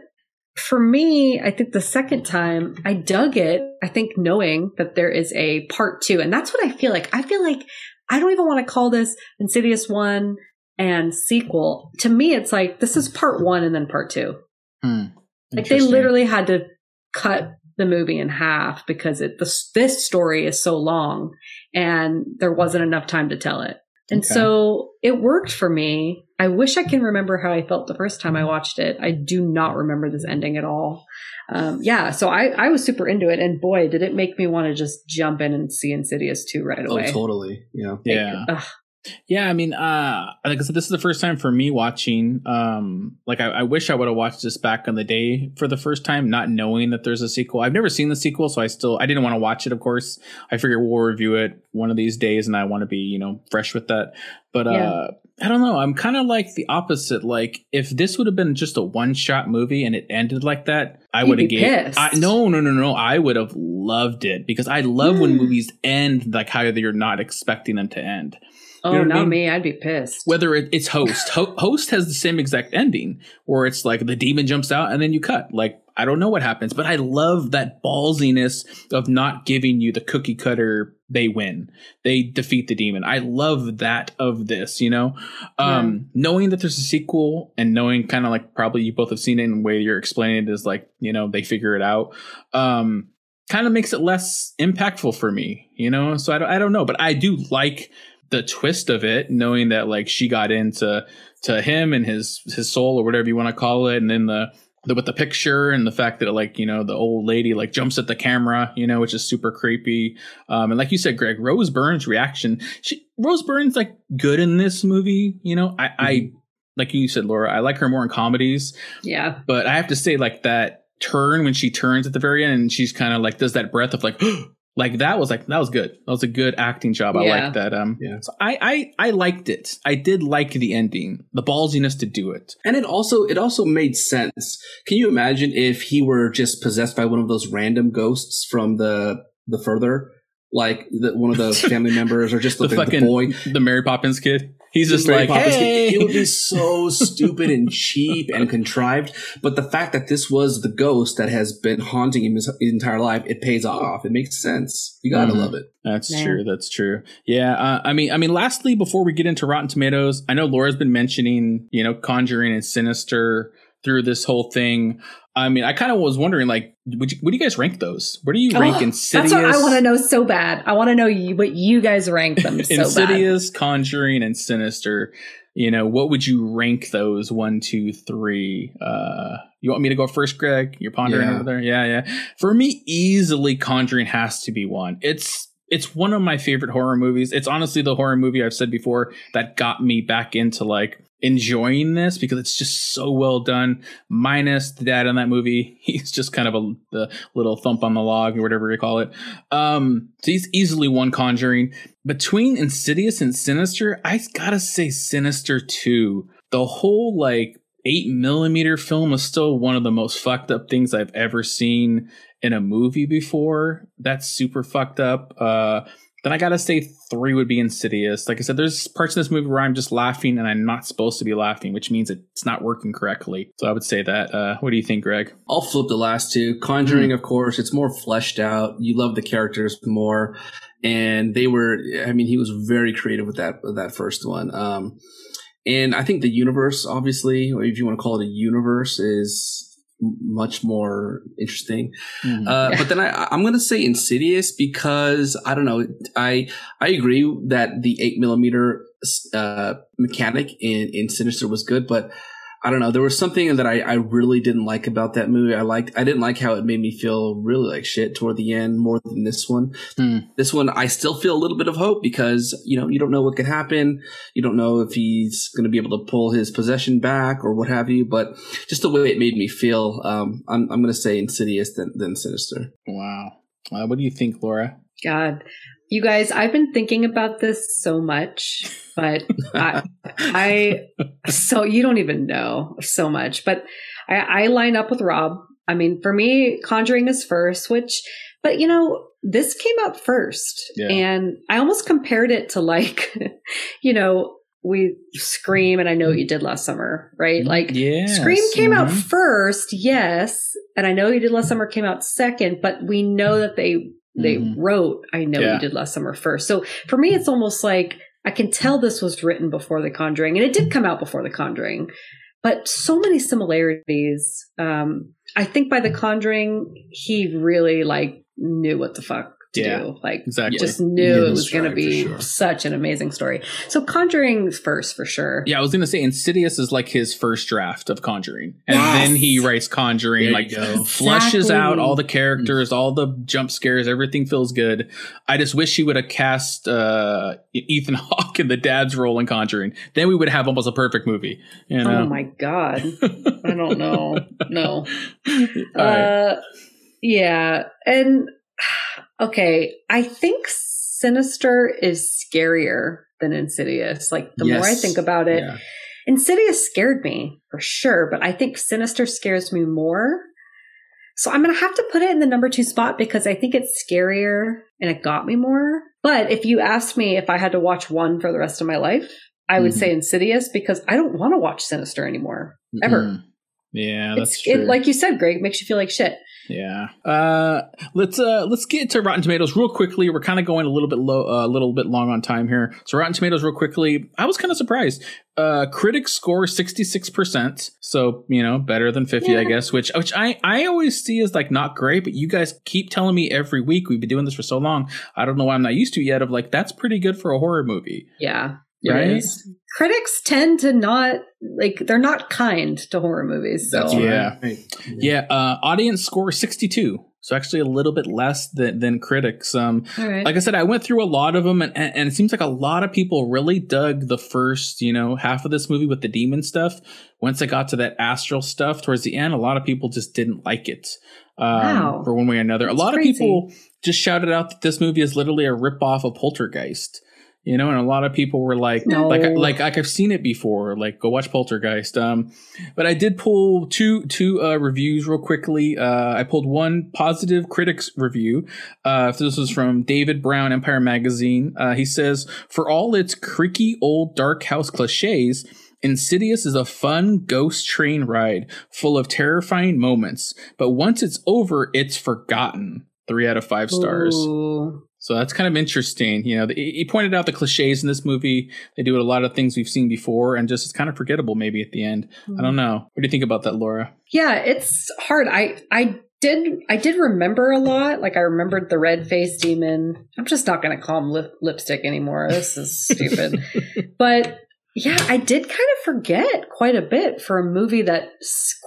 for me, I think the second time I dug it, I think knowing that there is a part two, and that's what I feel like. I feel like I don't even want to call this Insidious one and sequel. To me, it's like this is part one and then part two. Hmm. Like they literally had to cut the movie in half because it this, this story is so long and there wasn't enough time to tell it. And Okay. so it worked for me. I wish I can remember how I felt the first time I watched it. I do not remember this ending at all. Um, yeah, so I, I was super into it, and boy, did it make me want to just jump in and see Insidious 2 right away. oh totally yeah Yeah. Ugh. Yeah, I mean, uh, like I said, this is the first time for me watching. Um, like I, I wish I would have watched this back in the day for the first time, not knowing that there's a sequel. I've never seen the sequel, so I still I didn't want to watch it. Of course, I figure we'll review it one of these days, and I want to be you know fresh with that. But Yeah. uh, I don't know. I'm kind of like the opposite. Like if this would have been just a one shot movie and it ended like that, I You'd have gave. pissed. I, no, no, no, no. I would have loved it because I love when Mm. movies end like how you're not expecting them to end Oh, know what I not mean? me. I'd be pissed. whether it, it's host Ho- host has the same exact ending where it's like the demon jumps out and then you cut like i don't know what happens but i love that ballsiness of not giving you the cookie cutter they win. They defeat the demon. I love that of this you know? Um knowing that there's a sequel and knowing kind of like probably you both have seen it and the way you're explaining it is like you know they figure it out um kind of makes it less impactful for me you know? So i don't, I don't know but i do like the twist of it knowing that like she got into to him and his his soul or whatever you want to call it and then the, the with the picture and the fact that like you know the old lady like jumps at the camera you know which is super creepy. Um and like you said greg rose byrne's reaction she rose byrne's like good in this movie you know? I i like you said laura i like her more in comedies. Yeah. but I have to say, like that turn when she turns at the very end, and she's kind of like does that breath of like, like that was like that was good. That was a good acting job. I Yeah. like that. Um, Yeah. so I I I liked it. I did like the ending, the ballsiness to do it. and it also it also made sense can you imagine if he were just possessed by one of those random ghosts from the the further like the, one of the family members or just The the, the, fucking boy the Mary Poppins kid. He's just Mary like, Poppins, hey. it would be so stupid and cheap and contrived. But the fact that this was the ghost that has been haunting him his, his entire life, it pays off. It makes sense. You gotta Mhm. love it. That's Yeah. true. That's true. Yeah. Uh, I mean, I mean, lastly, before we get into Rotten Tomatoes, I know Laura's been mentioning, you know, Conjuring and Sinister through this whole thing. I mean, I kind of was wondering, like, would you, would you guys rank those? Where do you rank Oh, Insidious? That's what I want to know so bad. I want to know you, what you guys rank them so bad. Insidious, Conjuring, and Sinister. You know, what would you rank those one, two, three? Uh, you want me to go first, Greg? You're pondering Yeah. over there. Yeah, yeah. For me, easily Conjuring has to be one. It's it's one of my favorite horror movies. It's honestly the horror movie I've said before that got me back into like enjoying this because it's just so well done. Minus the dad in that movie, he's just kind of a the little thump on the log or whatever you call it. Um, so he's easily one Conjuring. Between Insidious and Sinister, I gotta say Sinister too. The whole like eight millimeter film is still one of the most fucked up things I've ever seen in a movie before. That's super fucked up. Uh, then I gotta say three would be Insidious. Like I said, there's parts in this movie where I'm just laughing and I'm not supposed to be laughing, which means it's not working correctly. So I would say that. Uh, what do you think, Greg? I'll flip the last two. Conjuring, mm. of course, it's more fleshed out. You love the characters more, and they were. I mean, he was very creative with that with that first one. Um, and I think the universe, obviously, or if you want to call it a universe, is much more interesting. Mm-hmm. Uh, but then I, I'm going to say Insidious because I don't know. I I agree that the eight millimeter uh, mechanic in in Sinister was good, but I don't know. There was something that I, I really didn't like about that movie. I liked, I didn't like how it made me feel really like shit toward the end more than this one. Hmm. This one, I still feel a little bit of hope because, you know, you don't know what could happen. You don't know if he's going to be able to pull his possession back or what have you, but just the way it made me feel, um, I'm, I'm going to say insidious than, than sinister. Wow. Uh, what do you think, Laura? God, you guys, I've been thinking about this so much, but I, I, so you don't even know so much, but I, I line up with Rob. I mean, for me, Conjuring is first, which, but you know, this came out first, yeah. and I almost compared it to like, you know, we Scream, and I know What you did last summer, right? Like, yes. Scream came mm-hmm. out first, yes, and I know you did last summer came out second, but we know that they they mm-hmm. wrote I Know yeah. You Did Last Summer first. So for me, it's almost like I can tell this was written before The Conjuring, and it did come out before The Conjuring, but so many similarities. Um, I think by The Conjuring, he really like knew what the fuck to yeah, do. Like, exactly. just knew it was going to be sure. such an amazing story. So, Conjuring first for sure. Yeah, I was going to say Insidious is like his first draft of Conjuring, and yes! then he writes Conjuring, there like fleshes exactly. out all the characters, all the jump scares, everything feels good. I just wish he would have cast uh, Ethan Hawke in the dad's role in Conjuring. Then we would have almost a perfect movie. You know? Oh my god, I don't know. No. Uh, right. Yeah, and okay, I think Sinister is scarier than Insidious. Like the yes. more I think about it, yeah. Insidious scared me for sure, but I think Sinister scares me more. So I'm going to have to put it in the number two spot because I think it's scarier and it got me more. But if you asked me if I had to watch one for the rest of my life, I would mm-hmm. say Insidious because I don't want to watch Sinister anymore, ever. Mm-hmm. Yeah, that's it's, true. It, like you said, Greg, makes you feel like shit. Yeah. Uh, let's uh, let's get to Rotten Tomatoes real quickly. We're kind of going a little bit low, uh, a uh, little bit long on time here. So Rotten Tomatoes, real quickly. I was kind of surprised. Uh, critics score sixty six percent, so you know better than fifty, yeah. I guess. Which which I I always see as like not great, but you guys keep telling me every week. We've been doing this for so long. I don't know why I'm not used to yet. Of like that's pretty good for a horror movie. Yeah right? Critics tend to not like they're not kind to horror movies. So. That's yeah, right. yeah. Uh, audience score sixty two. So actually a little bit less than, than critics. Um, right. like I said, I went through a lot of them, and, and it seems like a lot of people really dug the first, you know, half of this movie with the demon stuff. Once I got to that astral stuff towards the end, a lot of people just didn't like it. Um, wow. for one way or another. That's a lot crazy. of people just shouted out that this movie is literally a rip off of Poltergeist you know and a lot of people were like no. like like like i've seen it before like go watch poltergeist um but i did pull two two uh reviews real quickly uh i pulled one positive critics review uh this was from david brown empire magazine uh he says for all its creaky old dark house cliches Insidious is a fun ghost train ride full of terrifying moments, but once it's over, it's forgotten. Three out of five stars. Ooh. So that's kind of interesting. You know, he pointed out the cliches in this movie. They do a lot of things we've seen before, and just it's kind of forgettable maybe at the end. Mm-hmm. I don't know. What do you think about that, Laura? Yeah, it's hard. I I did I did remember a lot. Like I remembered the red face demon. I'm just not going to call him lip, lipstick anymore. This is stupid. but yeah, I did kind of forget quite a bit for a movie that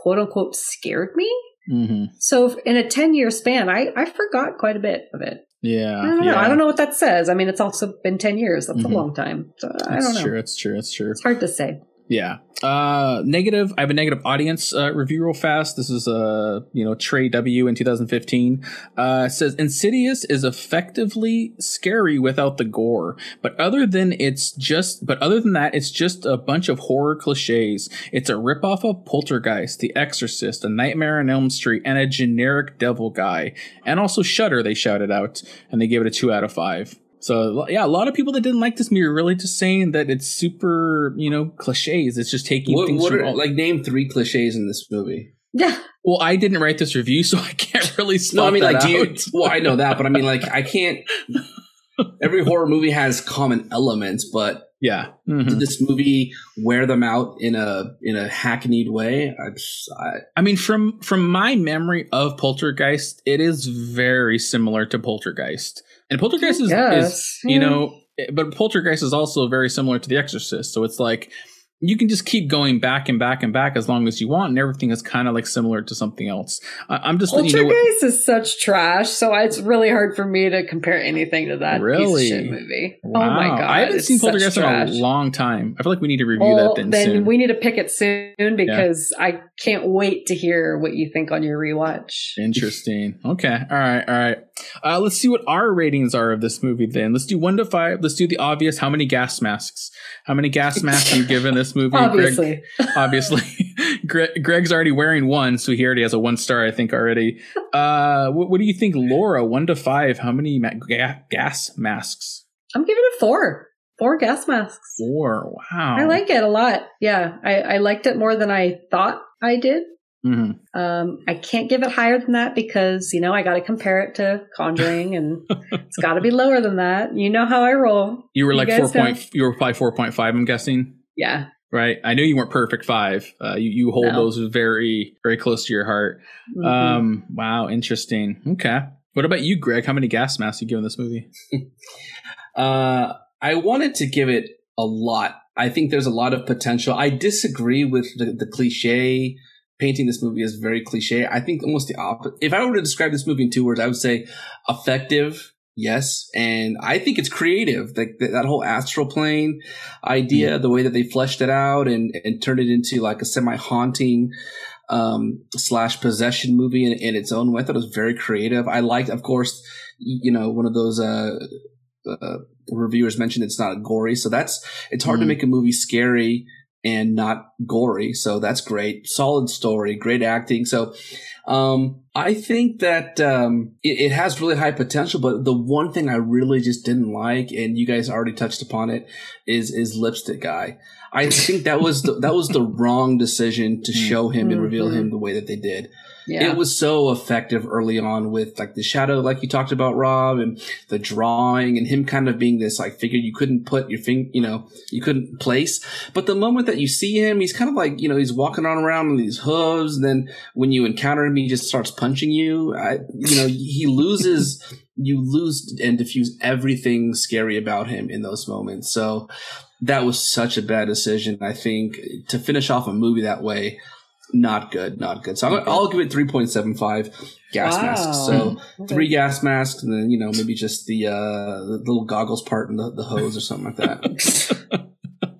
quote unquote scared me. Mm-hmm. So in a 10 year span, I, I forgot quite a bit of it. Yeah. I don't yeah. know. I don't know what that says. I mean, it's also been 10 years. That's mm-hmm. a long time. So I don't know. True. It's true. It's true. It's hard to say. Yeah. Uh, negative. I have a negative audience uh, review real fast. This is uh, you know Trey W in 2015. Uh, says Insidious is effectively scary without the gore, but other than it's just, but other than that, it's just a bunch of horror cliches. It's a ripoff of Poltergeist, The Exorcist, A Nightmare on Elm Street, and a generic devil guy, and also Shutter. They shouted out, and they gave it a two out of five. So yeah, a lot of people that didn't like this movie are really just saying that it's super, you know, cliches. It's just taking What, things what from are, all- like name three cliches in this movie? Yeah. Well, I didn't write this review, so I can't really spot No, I mean that like do you, well, I know that, but I mean like I can't. Every horror movie has common elements, but yeah. Mhm. did this movie wear them out in a in a hackneyed way? I, just- I I mean, from from my memory of Poltergeist, it is very similar to Poltergeist, and Poltergeist is, is you know, but Poltergeist is also very similar to The Exorcist. So it's like you can just keep going back and back and back as long as you want, and everything is kind of like similar to something else. I, I'm just letting you know. What, is such trash, so it's really hard for me to compare anything to that Really? piece of shit movie. wow, Oh my god, I haven't seen Poltergeist in a long time. I feel like we need to review Well, that then, then soon. we need to pick it soon because I can't wait to hear what you think on your rewatch. Interesting. Okay. All right. All right. Uh, let's see what our ratings are of this movie then. Let's do one to five. Let's do the obvious. How many gas masks? How many gas masks are you giving this movie? Greg? Obviously, Obviously. Gre- Greg's already wearing one, so he already has a one star, I think, already. Uh, what, what do you think, Laura? One to five. How many ma- ga- gas masks? I'm giving it four. Four gas masks. Four. Wow. I like it a lot. Yeah, I, I liked it more than I thought I did. hmm Um, I can't give it higher than that because you know I got to compare it to Conjuring, and it's got to be lower than that. You know how I roll. You were like guys four point. know. You were probably four point five. I'm guessing. Yeah. Right. I know you weren't perfect five. Uh, you, you hold No. those very, very close to your heart. Mhm. Um, wow, interesting. Okay. What about you, Greg? How many gas masks you give in this movie? Uh, I wanted to give it a lot. I think there's a lot of potential. I disagree with the, the cliche. Painting this movie as very cliche. I think almost the opposite. If I were to describe this movie in two words, I would say effective. Yes. And I think it's creative. Like that, that whole astral plane idea, the way that they fleshed it out and, and turned it into like a semi haunting, um, slash possession movie in, in its own way. I thought it was very creative. I liked, of course, you know, one of those, uh, uh, reviewers mentioned it's not gory. So that's, it's hard to Mhm. make a movie scary and not gory. So that's great. Solid story, great acting. So, um, I think that, um, it, it has really high potential, but the one thing I really just didn't like, and you guys already touched upon it, is, is lipstick guy. I think that was the, that was the wrong decision to Mm. show him and reveal Mhm. him the way that they did. Yeah. It was so effective early on with like the shadow, like you talked about, Rob, and the drawing and him kind of being this like figure you couldn't put your finger, you know, you couldn't place. But the moment that you see him, he's kind of like, you know, he's walking on around on these hooves. And then when you encounter him, he just starts punching you. I, you know, he loses, you lose and diffuse everything scary about him in those moments. So that was such a bad decision. I think to finish off a movie that way, not good, not good. So I'm, I'll give it 3.75 gas Wow. masks. So Okay. three gas masks, and then you know maybe just the uh, the little goggles part and the, the hose or something like that.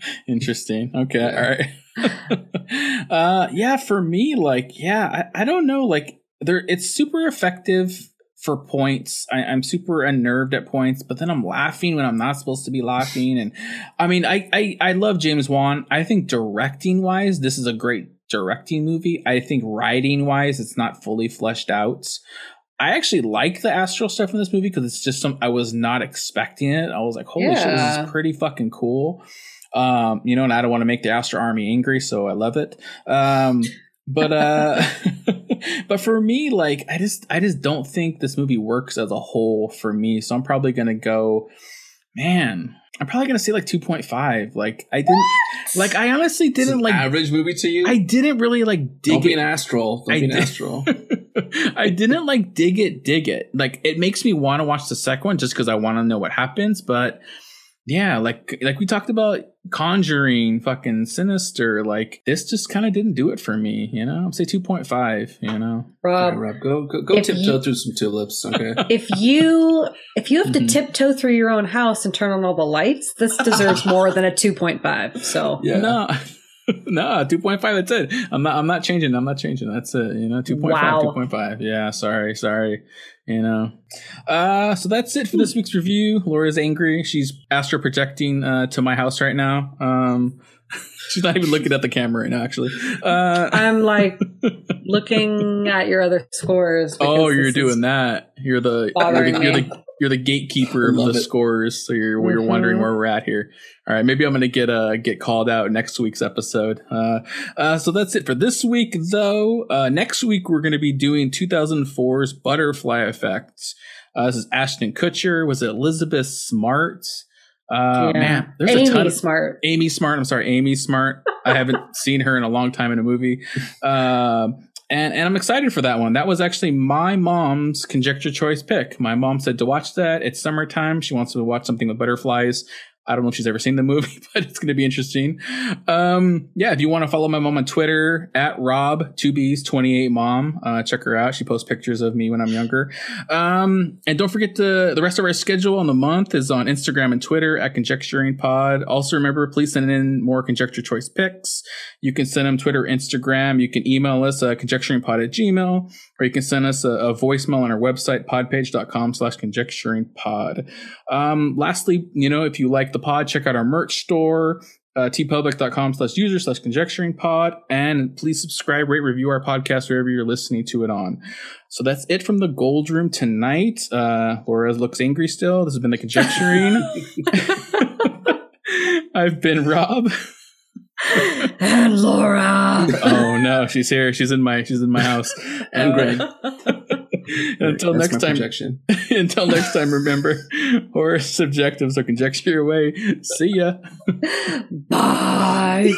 Interesting. Okay. All right. uh, yeah, for me, like, yeah, I, I don't know. Like, there, it's super effective for points. I, I'm super unnerved at points, but then I'm laughing when I'm not supposed to be laughing. And I mean, I, I, I love James Wan. I think directing wise, this is a great directing movie. I think writing wise, it's not fully fleshed out. I actually like the astral stuff in this movie because it's just some I was not expecting it. I was like, holy shit, this is pretty fucking cool. Um, you know, and I don't want to make the astral Army angry, so I love it. Um, but uh but for me, like I just I just don't think this movie works as a whole for me. So I'm probably gonna go, man, I'm probably gonna say like 2.5. Like I didn't like I honestly didn't like average movie to you. I didn't really like dig Don't be it. an astral. Don't I be an did- astral. I didn't like dig it, dig it. Like it makes me want to watch the second one just because I want to know what happens. But yeah, like like we talked about Conjuring, fucking Sinister. Like this just kind of didn't do it for me. You know, I'm say two point five. You know, Rob, Okay, Rob, go go, go tiptoe you- through some tulips. Okay. if you if you have to Mhm. tiptoe through your own house and turn on all the lights, this deserves more than a 2.5. So Yeah. no. no, two point five. That's it. I'm not. I'm not changing. I'm not changing. That's it. You know, two point Wow. five. Two point five. Yeah. Sorry. Sorry. You know. Uh. So that's it for this week's review. Laura's angry. She's astro projecting uh, to my house right now. Um. She's not even looking at the camera right now. Actually. Uh. I'm like looking at your other scores. Oh, you're doing that. You're the you're the, you're the you're the gatekeeper of the it. scores. So you're you're wondering Mhm. where we're at here. All right, maybe I'm gonna get uh get called out next week's episode. Uh, uh so that's it for this week though. Uh, next week we're gonna be doing 2004's Butterfly Effect. Uh, this is Ashton Kutcher. Was it Elizabeth Smart? Uh, Yeah. man, there's Amy a ton of Smart. Amy Smart. I'm sorry, Amy Smart. I haven't seen her in a long time in a movie. Um and, and I'm excited for that one. That was actually my mom's conjecture choice pick. My mom said to watch that. It's summertime. She wants to watch something with butterflies. I don't know if she's ever seen the movie, but it's going to be interesting. Um, yeah, if you want to follow my mom on Twitter at Rob two B's twenty eight mom, uh, check her out. She posts pictures of me when I'm younger. Um, and don't forget to the rest of our schedule on the month is on Instagram and Twitter at Conjecturing Pod. Also remember, please send in more conjecture choice picks. You can send them Twitter, Instagram. You can email us at conjecturingpod at gmail, or you can send us a, a voicemail on our website, podpage.com slash conjecturingpod. Um, lastly, you know, if you like the pod, check out our merch store, uh, teepublic.com slash user slash conjecturing pod, and please subscribe, rate, review our podcast wherever you're listening to it on. So that's it from the Gold Room tonight. Uh, Laura looks angry still. This has been the conjecturing. I've been Rob. and Laura. Oh no, she's here. She's in my she's in my house. And Greg. until That's next time. projection. until next time, remember, horror is subjective, so conjecture your way. See ya. Bye.